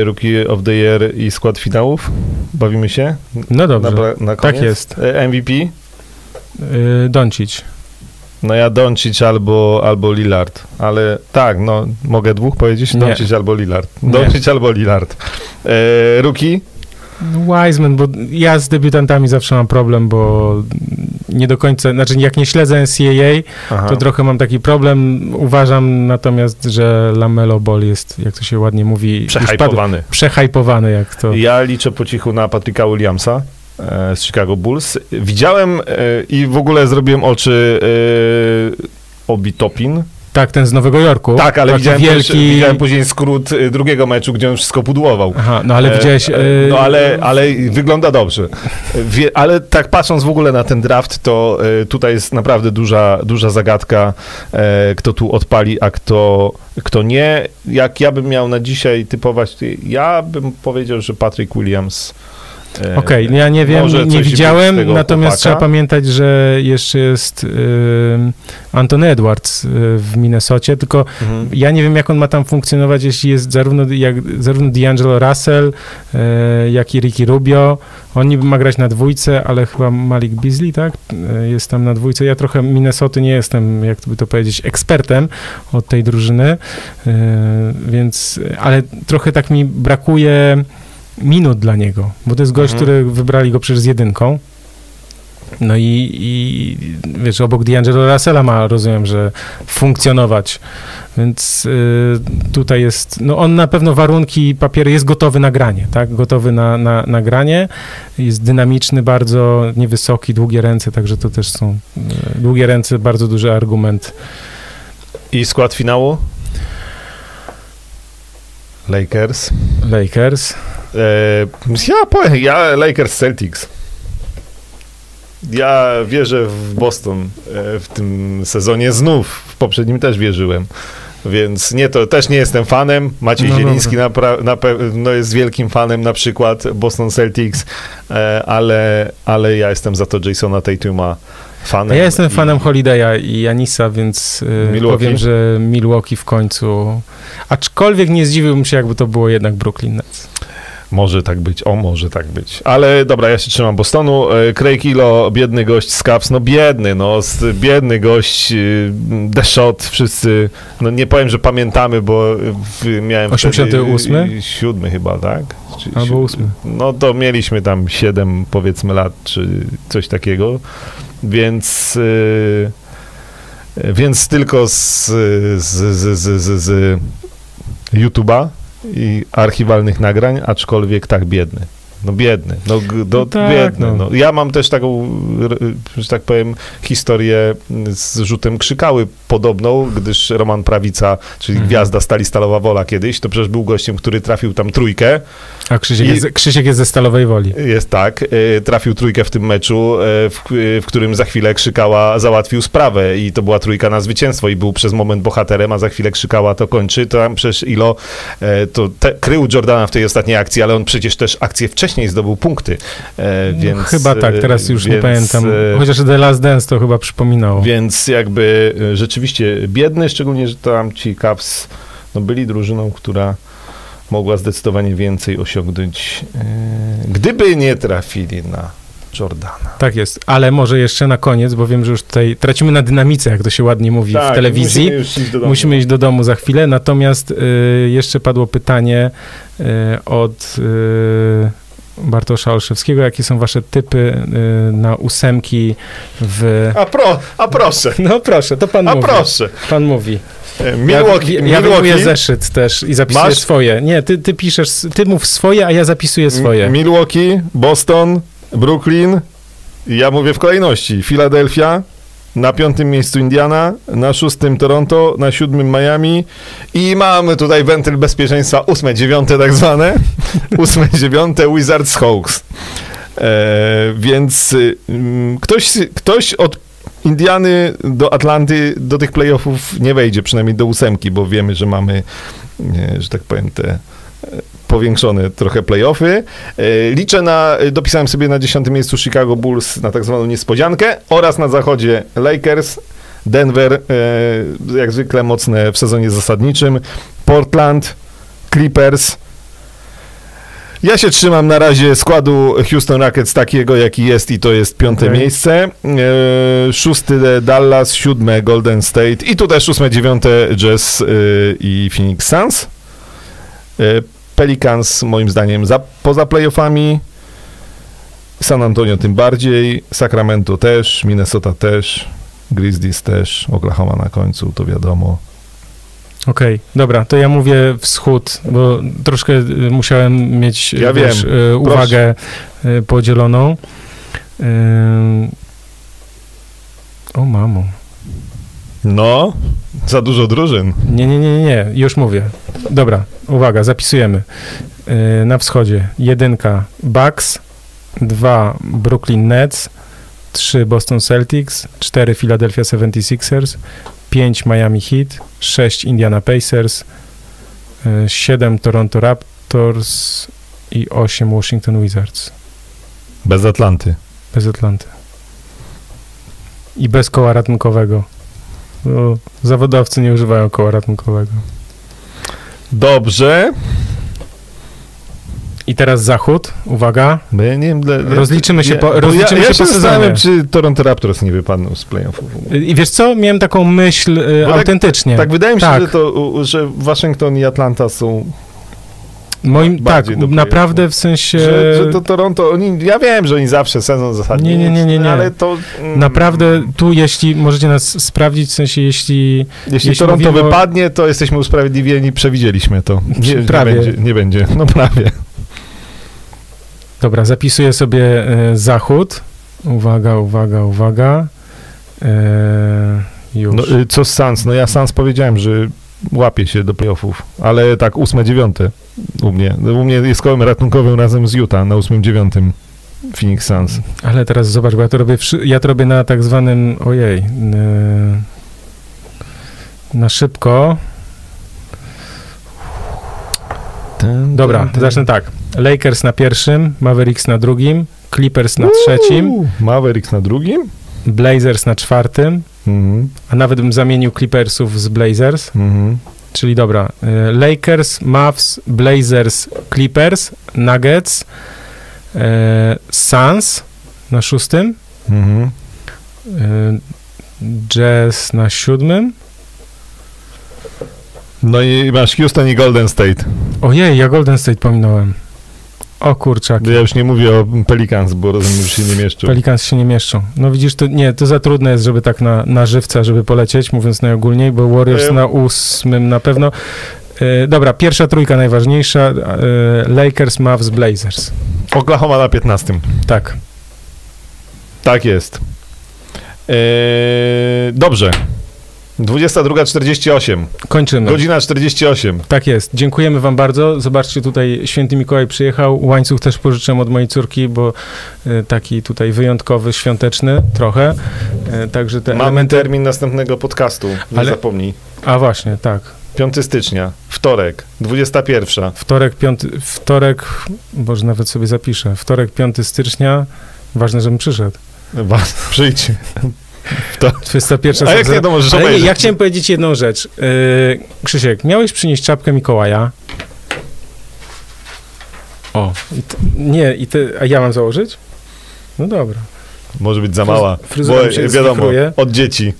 e, Rookie of the Year i skład finałów. Bawimy się? No dobrze, na, na tak jest. MVP? Doncic. No ja Doncic albo, albo Lillard, ale tak, no mogę dwóch powiedzieć? Doncic albo Lillard. Doncic albo Lillard. E, Ruki? Wiseman, bo ja z debiutantami zawsze mam problem, bo nie do końca, znaczy jak nie śledzę NCAA, Aha. to trochę mam taki problem. Uważam natomiast, że Lamelo Ball jest, jak to się ładnie mówi... Przehypowany. Przehypowany, jak to... Ja liczę po cichu na Patryka Williamsa. E, z Chicago Bulls. Widziałem e, i w ogóle zrobiłem oczy e, Obi Topin. Tak, ten z Nowego Jorku. Tak, ale widziałem, wielki... też, widziałem później skrót drugiego meczu, gdzie on wszystko pudłował. Aha, no ale widziałeś... No ale, ale wygląda dobrze. Wie, ale tak patrząc w ogóle na ten draft, to tutaj jest naprawdę duża, duża zagadka, kto tu odpali, a kto, kto nie. Jak ja bym miał na dzisiaj typować, ja bym powiedział, że Patrick Williams E, Okej, ja nie wiem, może nie widziałem, natomiast chłopaka. trzeba pamiętać, że jeszcze jest y, Anton Edwards y, w Minnesocie, tylko Mhm. ja nie wiem, jak on ma tam funkcjonować, jeśli jest zarówno, jak, zarówno D'Angelo Russell, e, jak i Ricky Rubio. On niby ma grać na dwójce, ale chyba Malik Beasley, tak? E, Jest tam na dwójce. Ja trochę Minnesoty nie jestem, jak by to powiedzieć, ekspertem od tej drużyny, więc, ale trochę tak mi brakuje minut dla niego, bo to jest gość, Mhm. który wybrali go przecież z jedynką. No i, i wiesz, obok D'Angelo Russella ma, rozumiem, że funkcjonować. Więc y, tutaj jest, no on na pewno warunki, papiery jest gotowy na granie, tak? Gotowy na, na, na granie. Jest dynamiczny bardzo, niewysoki, długie ręce, także to też są y, długie ręce, bardzo duży argument. I skład finału? Lakers. Lakers. E, ja powiem, ja Lakers Celtics. Ja wierzę w Boston e, w tym sezonie znów. W poprzednim też wierzyłem. Więc nie, to też nie jestem fanem. Maciej No Zieliński na, na pewno jest wielkim fanem na przykład Boston Celtics, e, ale, ale ja jestem za to Jasona Tatuma fanem. Ja jestem i- fanem Holiday'a i Janisa, więc y, Milwaukee? powiem, że Milwaukee w końcu. Aczkolwiek nie zdziwiłbym się, jakby to było jednak Brooklyn Nets. Może tak być, o może tak być. Ale dobra, ja się trzymam Bostonu. E, Craig Ilo, biedny gość z Caps, no biedny, no biedny gość, y, The Shot, wszyscy, no nie powiem, że pamiętamy, bo miałem 88? wtedy siódmy chyba, tak? Czy, Albo si- ósmy. No to mieliśmy tam siedem powiedzmy lat, czy coś takiego, więc... y, więc tylko z, z, z, z, z, YouTube'a i archiwalnych nagrań, aczkolwiek tak biedny. No biedny, no, do, No tak, biedny. no. No. Ja mam też taką, że tak powiem, historię z rzutem krzykały podobną, gdyż Roman Prawica, czyli Mhm. gwiazda Stali Stalowa Wola kiedyś, to przecież był gościem, który trafił tam trójkę, A Krzysiek, I- jest, Krzysiek jest ze Stalowej Woli. jest tak, y, trafił trójkę w tym meczu, y, w, y, w którym za chwilę krzykała, załatwił sprawę i to była trójka na zwycięstwo i był przez moment bohaterem, a za chwilę krzykała, to kończy, to tam przecież Ilo to te, krył Jordana w tej ostatniej akcji, ale on przecież też akcję wcześniej zdobył punkty, y, więc... no, chyba tak, teraz już nie więc, pamiętam. y, Chociaż The Last Dance to chyba przypominało. Więc jakby y, rzeczywiście biedny, szczególnie, że tam ci Cavs no, byli drużyną, która mogła zdecydowanie więcej osiągnąć, gdyby nie trafili na Jordana. Tak jest, ale może jeszcze na koniec, bo wiem, że już tutaj tracimy na dynamice, jak to się ładnie mówi w telewizji. Tak, Musimy już iść do domu. Musimy iść do domu za chwilę, natomiast y, jeszcze padło pytanie y, od y, Bartosza Olszewskiego, jakie są wasze typy y, na ósemki w... A, pro, a proszę, <laughs> No proszę, to pan a mówi. proszę. Pan mówi. E, Milwaukee, ja, ja Milwaukee, zeszyt też i zapisuję Masz? swoje. Nie, ty, ty piszesz, ty mów swoje, a ja zapisuję swoje. Milwaukee, Boston, Brooklyn. Ja mówię w kolejności. Filadelfia, na piątym miejscu Indiana, na szóstym Toronto, na siódmym Miami i mamy tutaj wentyl bezpieczeństwa ósme, dziewiąte tak zwane. <laughs> ósme, dziewiąte Wizards Hawks. E, więc mm, ktoś, ktoś od Indiany do Atlanty, do tych playoffów nie wejdzie, przynajmniej do ósemki, bo wiemy, że mamy, nie, że tak powiem, te e, powiększone trochę playoffy. E, Liczę na, dopisałem sobie na dziesiątym miejscu Chicago Bulls na tak zwaną niespodziankę oraz na zachodzie Lakers, Denver, e, jak zwykle mocne w sezonie zasadniczym, Portland, Clippers. Ja się trzymam na razie składu Houston Rockets takiego, jaki jest i to jest piąte Okej. miejsce. E, szósty Dallas, siódme Golden State i tu też ósme, dziewiąte Jazz e, i Phoenix Suns. E, Pelicans moim zdaniem za, poza playoffami. San Antonio tym bardziej, Sacramento też, Minnesota też, Grizzlies też, Oklahoma na końcu, to wiadomo. Okej, dobra, to ja mówię wschód, bo troszkę y, musiałem mieć Ja wiesz, wiem. y, uwagę y, podzieloną. Y, O mamo. No, za dużo drużyn. Nie, nie, nie, nie, nie, już mówię. Dobra, uwaga, zapisujemy. Y, Na wschodzie jedynka Bucks, dwa Brooklyn Nets, trzy Boston Celtics, cztery Philadelphia 76ers, pięć Miami Heat, sześć Indiana Pacers, y, siedem Toronto Raptors i osiem Washington Wizards. Bez Atlanty. Bez Atlanty. I bez koła ratunkowego. Zawodowcy nie używają koła ratunkowego. Dobrze. I teraz zachód. Uwaga. Bo ja nie wiem, dla, Rozliczymy się po- bo rozliczymy ja, ja się po sezonie. zastanawiam, czy Toronto Raptors nie wypadną z playoffów. I wiesz co? Miałem taką myśl y, Bo tak- autentycznie. Tak, wydaje mi się, Tak. że, to, że Waszyngton i Atlanta są. Moim, tak, bardziej naprawdę w sensie... Że, że to Toronto, oni, ja wiem, że oni zawsze sezon zasadnie. Nie, nie, nie, nie, nie. Ale to. mm, Naprawdę tu, jeśli możecie nas sprawdzić, w sensie jeśli... Jeśli, jeśli Toronto mówimy wypadnie, to jesteśmy usprawiedliwieni, przewidzieliśmy to. Nie, Prawie. nie będzie. Nie będzie. No prawie. Dobra, zapisuję sobie e, zachód. Uwaga, uwaga, uwaga. E, już. No, y, co z Suns? No ja Suns powiedziałem, że łapie się do playoffów, ale tak ósme, dziewiąte u mnie. No, U mnie jest kołem ratunkowym razem z Utah na ósmym, dziewiątym Phoenix Suns. Ale teraz zobacz, bo ja to robię, ja to robię na tak zwanym, ojej, na szybko. Dobra, zacznę tak. Lakers na pierwszym, Mavericks na drugim, Clippers na trzecim, Mavericks na drugim? Blazers na czwartym, Mhm, a nawet bym zamienił Clippersów z Blazers, mhm. czyli dobra, e, Lakers, Mavs, Blazers, Clippers, Nuggets, e, Suns na szóstym, Mhm. e, Jazz na siódmym. No i masz Houston i Golden State. Ojej, ja Golden State pominąłem. O kurczak, Ja już nie mówię o Pelicans, bo rozumiem, że się nie mieszczą. Pelicans się nie mieszczą. No widzisz, to nie, to za trudne jest, żeby tak na, na żywca, żeby polecieć, mówiąc najogólniej, bo Warriors Em. na ósmym na pewno. E, dobra, pierwsza trójka najważniejsza, e, Lakers, Mavs, Blazers. Oklahoma na 15. Tak. Tak jest. Eee, dobrze. 22.48. Kończymy. Godzina 48. Tak jest. Dziękujemy wam bardzo. Zobaczcie, tutaj święty Mikołaj przyjechał. Łańcuch też pożyczyłem od mojej córki, bo e, taki tutaj wyjątkowy, świąteczny trochę. E, Także te Mamy elementy... termin następnego podcastu. Nie Ale- zapomnij. A właśnie, tak. 5 stycznia, wtorek, 21. Wtorek, piąty, wtorek, może nawet sobie zapiszę. Wtorek, 5 stycznia. Ważne, żebym przyszedł. Was, <laughs> <laughs> przyjdź. 21 A jak nie, to możesz Ale nie, ja chciałem powiedzieć jedną rzecz. Yy, Krzysiek, miałeś przynieść czapkę Mikołaja. O, i t- nie, i ty, a ja mam założyć? No dobra. Może być za mała. fryzura Bo się wiadomo, zwichruje. od dzieci.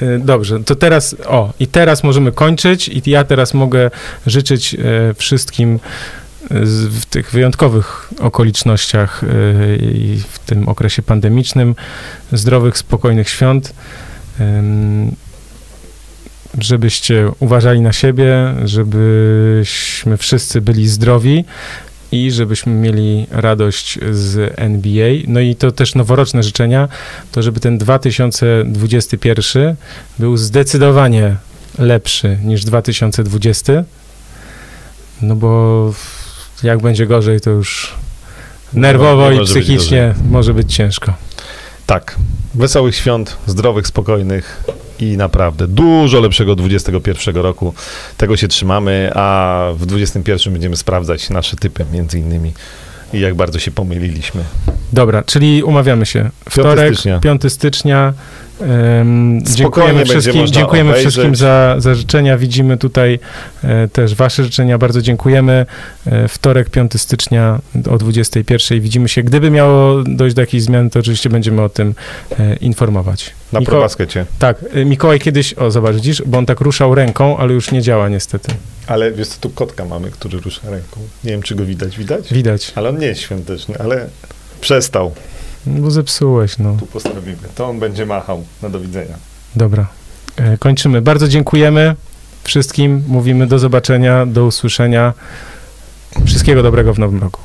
Yy, Dobrze, to teraz, o, i teraz możemy kończyć i ja teraz mogę życzyć e, wszystkim e, w tych wyjątkowych okolicznościach e, i w tym okresie pandemicznym zdrowych, spokojnych świąt. Żebyście uważali na siebie, żebyśmy wszyscy byli zdrowi i żebyśmy mieli radość z NBA. No i to też noworoczne życzenia, to żeby ten 2021 był zdecydowanie lepszy niż 2020. No bo jak będzie gorzej, to już nerwowo i może być psychicznie może być ciężko. Tak. Wesołych świąt, zdrowych, spokojnych i naprawdę dużo lepszego 21 roku. Tego się trzymamy, a w 21 będziemy sprawdzać nasze typy między innymi i jak bardzo się pomyliliśmy. Dobra, czyli umawiamy się. Wtorek, stycznia. 5 stycznia. Dziękujemy wszystkim, dziękujemy obejrzeć. wszystkim za, za życzenia. Widzimy tutaj e, też Wasze życzenia. Bardzo dziękujemy. E, wtorek, 5 stycznia o 21. Widzimy się. Gdyby miało dojść do jakichś zmian, to oczywiście będziemy o tym e, informować. Na Miko- probaskecie. Tak, Mikołaj kiedyś, o zobacz, widzisz, bo on tak ruszał ręką, ale już nie działa niestety. Ale wiesz tu kotka mamy, który rusza ręką. Nie wiem, czy go widać. Widać? Widać, Ale on nie jest świąteczny, ale przestał. Bo zepsułeś, no. Tu postawimy. To on będzie machał. Na do widzenia. Dobra, e, kończymy. Bardzo dziękujemy wszystkim. Mówimy do zobaczenia, do usłyszenia. Wszystkiego dobrego w nowym roku.